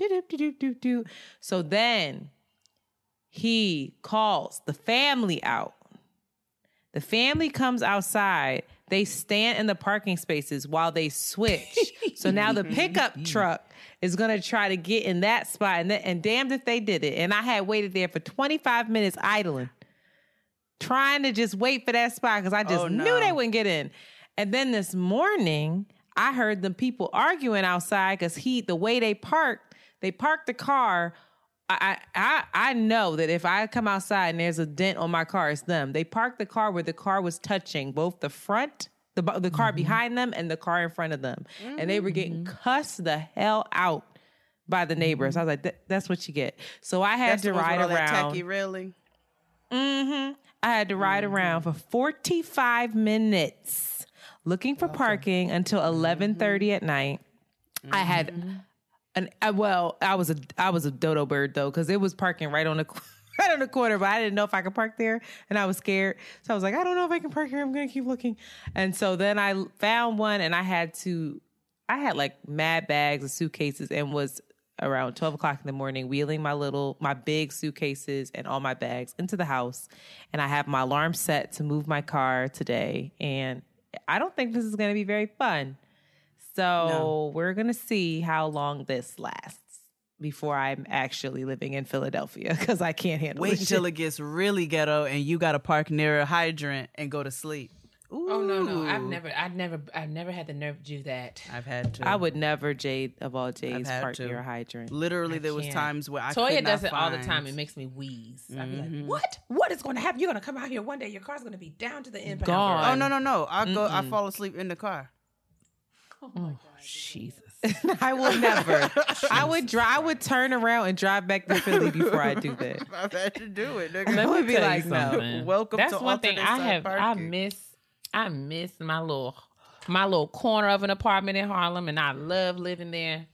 So then he calls the family out. The family comes outside. They stand in the parking spaces while they switch. so now the pickup truck is going to try to get in that spot. And, and damned if they did it. And I had waited there for 25 minutes idling, trying to just wait for that spot because I just Oh, knew they wouldn't get in. And then this morning, I heard the people arguing outside because he, the way they parked, they parked the car I, I I know that if I come outside and there's a dent on my car, it's them. They parked the car where the car was touching both the front, the the car behind them, and the car in front of them, and they were getting cussed the hell out by the neighbors. I was like, "That- "That's what you get." So I had That's to the ones with ride around. tacky railing. hmm I had to ride around for 45 minutes looking for parking until 11:30 at night. I had an uh, well, I was a I was a dodo bird though cuz it was parking right on the right on the corner, but I didn't know if I could park there and I was scared. So I was like, I don't know if I can park here. I'm to keep looking. And so then I found one and I had to I had like mad bags of suitcases and was around 12 o'clock in the morning wheeling my little my big suitcases and all my bags into the house and i have my alarm set to move my car today and i don't think this is going to be very fun so we're going to see how long this lasts before i'm actually living in philadelphia because i can't handle Wait this until shit. it gets really ghetto and you got to park near a hydrant and go to sleep. Oh no, no, I've never, I've never, I've never had the nerve to do that. I've had to. i would never jade of all jades park to. near a hydrant Literally, I there was can't. times where I Toya could not does it all the time. It makes me wheeze. I'd be like, mm-hmm. "What? What is going to happen? You're going to come out here one day. Your car's going to be down to the impound." Gone. Oh no no no! I go. I Mm-mm. fall asleep in the car. Oh, Jesus. I will never. I would drive. I would turn around and drive back to Philly before I do that. I've had to do it. Nigga. Let would me be like, no. something. Welcome That's to one thing I side have. I miss. I miss my little, my little corner of an apartment in Harlem, and I love living there.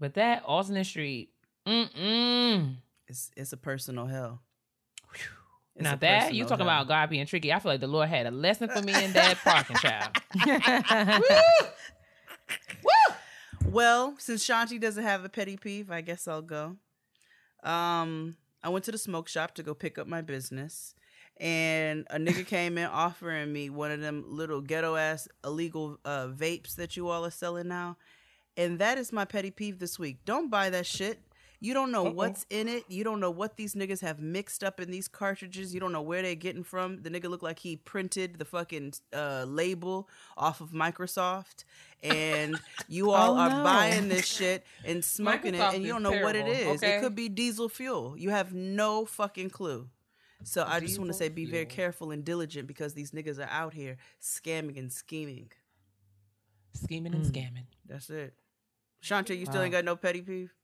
But that Alternate Street, mm mm. It's it's a personal hell. It's Now that you talking hell. about God being tricky, I feel like the Lord had a lesson for me in that parking child. Well, since Shanti doesn't have a petty peeve, I guess I'll go. Um, I went to the smoke shop to go pick up my business, and a nigga came in offering me one of them little ghetto ass illegal uh, vapes that you all are selling now, and that is my petty peeve this week. Don't buy that shit. You don't know what's in it. You don't know what these niggas have mixed up in these cartridges. You don't know where they're getting from. The nigga looked like he printed the fucking uh, label off of Microsoft, and you all Oh, are no. buying this shit and smoking Microsoft it, and you don't know what it is. okay? It could be diesel fuel. You have no fucking clue. So I just want to say, be very careful and diligent because these niggas are out here scamming and scheming. Scheming and scamming. That's it. Shanti, you still ain't got no petty peeve.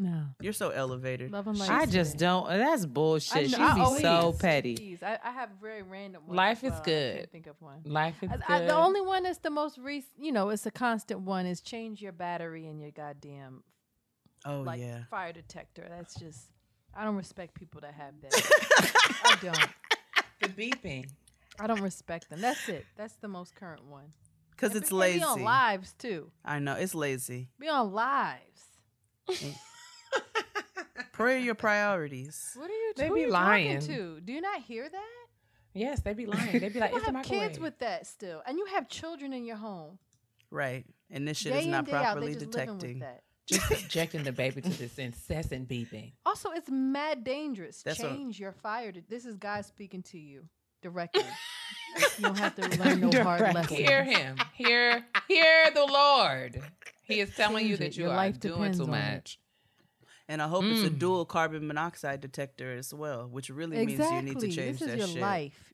No. You're so elevated. Love and light. I just don't. That's bullshit. She'd I be always- so petty. Jeez, I, I have very random ones. Life is well. I good. can't think of one. Life is I- good. I- the only one that's the most recent, you know, it's a constant one is change your battery in your goddamn Oh like yeah. fire detector. That's just I don't respect people that have that. I don't. the beeping. I don't respect them. That's it. That's the most current one. Because it's lazy. Be on lives too. I know it's lazy. Be on lives. Mm. Pray your priorities. What are you? Doing? They who be you lying. talking to? Do you not hear that? Yes, they be lying. They be like, People it's the have kids microwave. with that still, and you have children in your home. Right. And this shit day is not in, day out, properly just living detecting. with that. Just subjecting the baby to this incessant beeping. Also, it's mad dangerous. That's what- Change your fire. To, this is God speaking to you directly. you don't have to learn no hard Directly. lessons. Hear him. Hear, hear the Lord. He is telling you Change that you Your are life doing depends too on it. much. And I hope it's a Mm. dual carbon monoxide detector as well, which really means you need to change this is that your shit. life.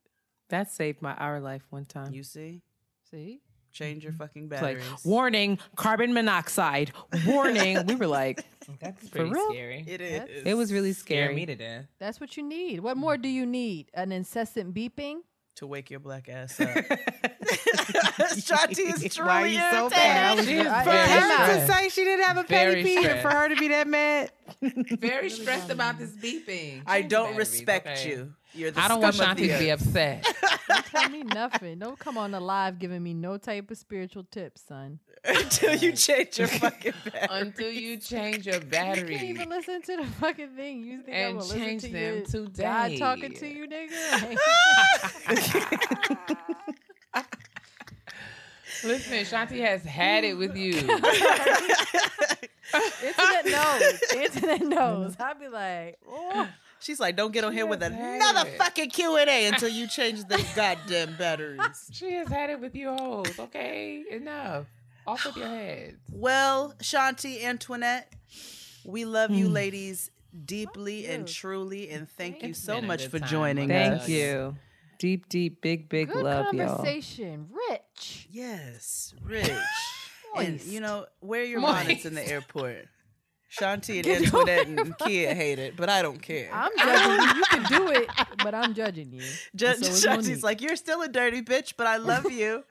That saved my our life one time. You see? See? Change your fucking It's like batteries. warning, carbon monoxide. Warning. we were like, That's For pretty real? scary. it That's- it was really Scare scary. me to death. That's what you need. What more do you need? An incessant beeping? To wake your black ass up. Shanti is truly Why you so irritated. bad? She is For very her to say she didn't have a Very petty peeve, for her to be that mad. Very stressed about this beeping. I don't respect okay? you. You're the I don't want Shanti to be upset Don't tell me nothing. Don't come on the live giving me no type of spiritual tips, son. until you change your fucking batteries. until you change your battery. You can't even listen to the fucking thing. You think And I'm gonna change listen to them your today. God talking to you, nigga? Listen, Shanti has had it with you. Internet knows. Internet knows. I'd be like, oh. She's like, don't get on here with another it. fucking Q and A until you change the goddamn batteries. She has had it with you hoes. Okay, enough. Off with your heads. Well, Shanti, Antoinette, we love you, hmm. ladies, deeply and truly, and thank you so much for time, joining let me us. Thank you. Deep, deep, big, big Good love, y'all. conversation. Rich. Yes, Rich. and you know, wear your Moist. bonnets in the airport. Shanti and Antoinette and Keia hate it, but I don't care. I'm judging you. You can do it, but I'm judging you. Ju- so Shanti's Mo'Nique. like, you're still a dirty bitch, but I love you.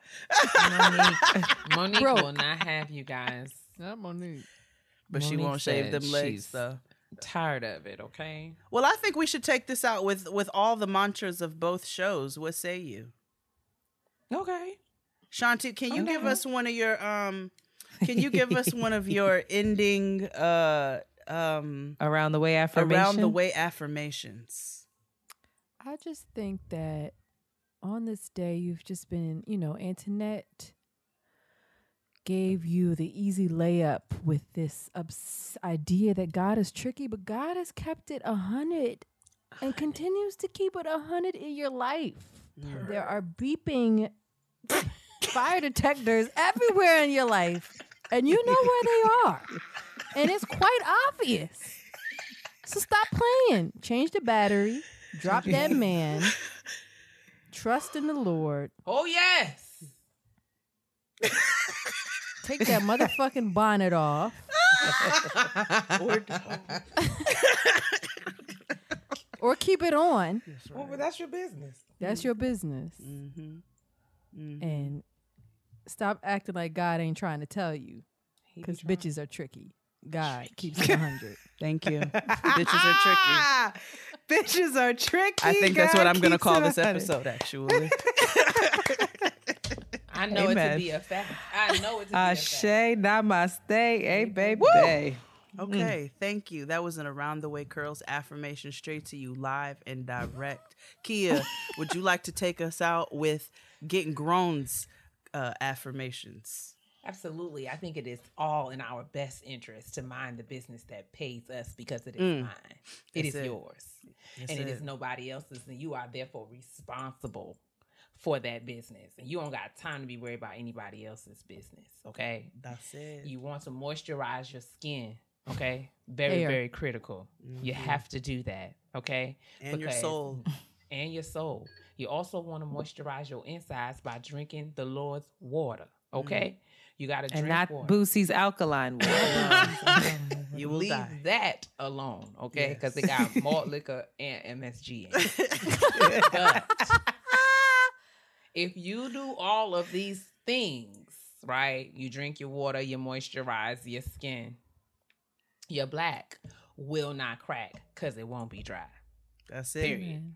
Mo'Nique, Mo'Nique Broke. will not have you guys. Not Mo'Nique. But she won't shave said them legs, she's though. Tired of it, okay? Well, I think we should take this out with with all the mantras of both shows. What say you? Okay. Shanti, can you I'm give us one of your um can you give us one of your ending uh um Around the way affirmation. around the way affirmations? I just think that on this day, you've just been, you know, Antoinette gave you the easy layup with this obs- idea that God is tricky, but God has kept it a hundred and continues to keep it a hundred in your life. There are beeping fire detectors everywhere in your life, and you know where they are, and it's quite obvious. So stop playing. Change the battery. Drop that man. Trust in the Lord. Oh yes. Take that motherfucking bonnet off. or keep it on. Well, but that's your business. That's your business. Mm-hmm. And stop acting like God ain't trying to tell you. He be Because bitches are tricky. God keeps it 100. Thank you. Bitches are tricky. Bitches are tricky. I think that's what I'm gonna call this episode actually. I know it to be a fact. I know it to be a Ashe, fact. namaste, hey baby. Mm. Okay, thank you. That was an Around the Way Curls affirmation straight to you live and direct. Keia, would you like to take us out with getting grown's uh, affirmations? Absolutely. I think it is all in our best interest to mind the business that pays us because it is Mm. mine. It That's is it. yours. That's and it is nobody else's. And you are therefore responsible for that business. And you don't got time to be worried about anybody else's business. Okay. That's it. You want to moisturize your skin. Okay. Very, Hair. very critical. You have to do that. Okay. Mm-hmm. and your soul. and your soul. You also want to moisturize your insides by drinking the Lord's water. Okay, mm. you got to drink And not water. Boosie's alkaline water. You will Leave die. that alone, okay? Because Yes. it got malt liquor and MSG in it. but if you do all of these things, right? You drink your water, you moisturize your skin, your black will not crack because it won't be dry. That's it. Period.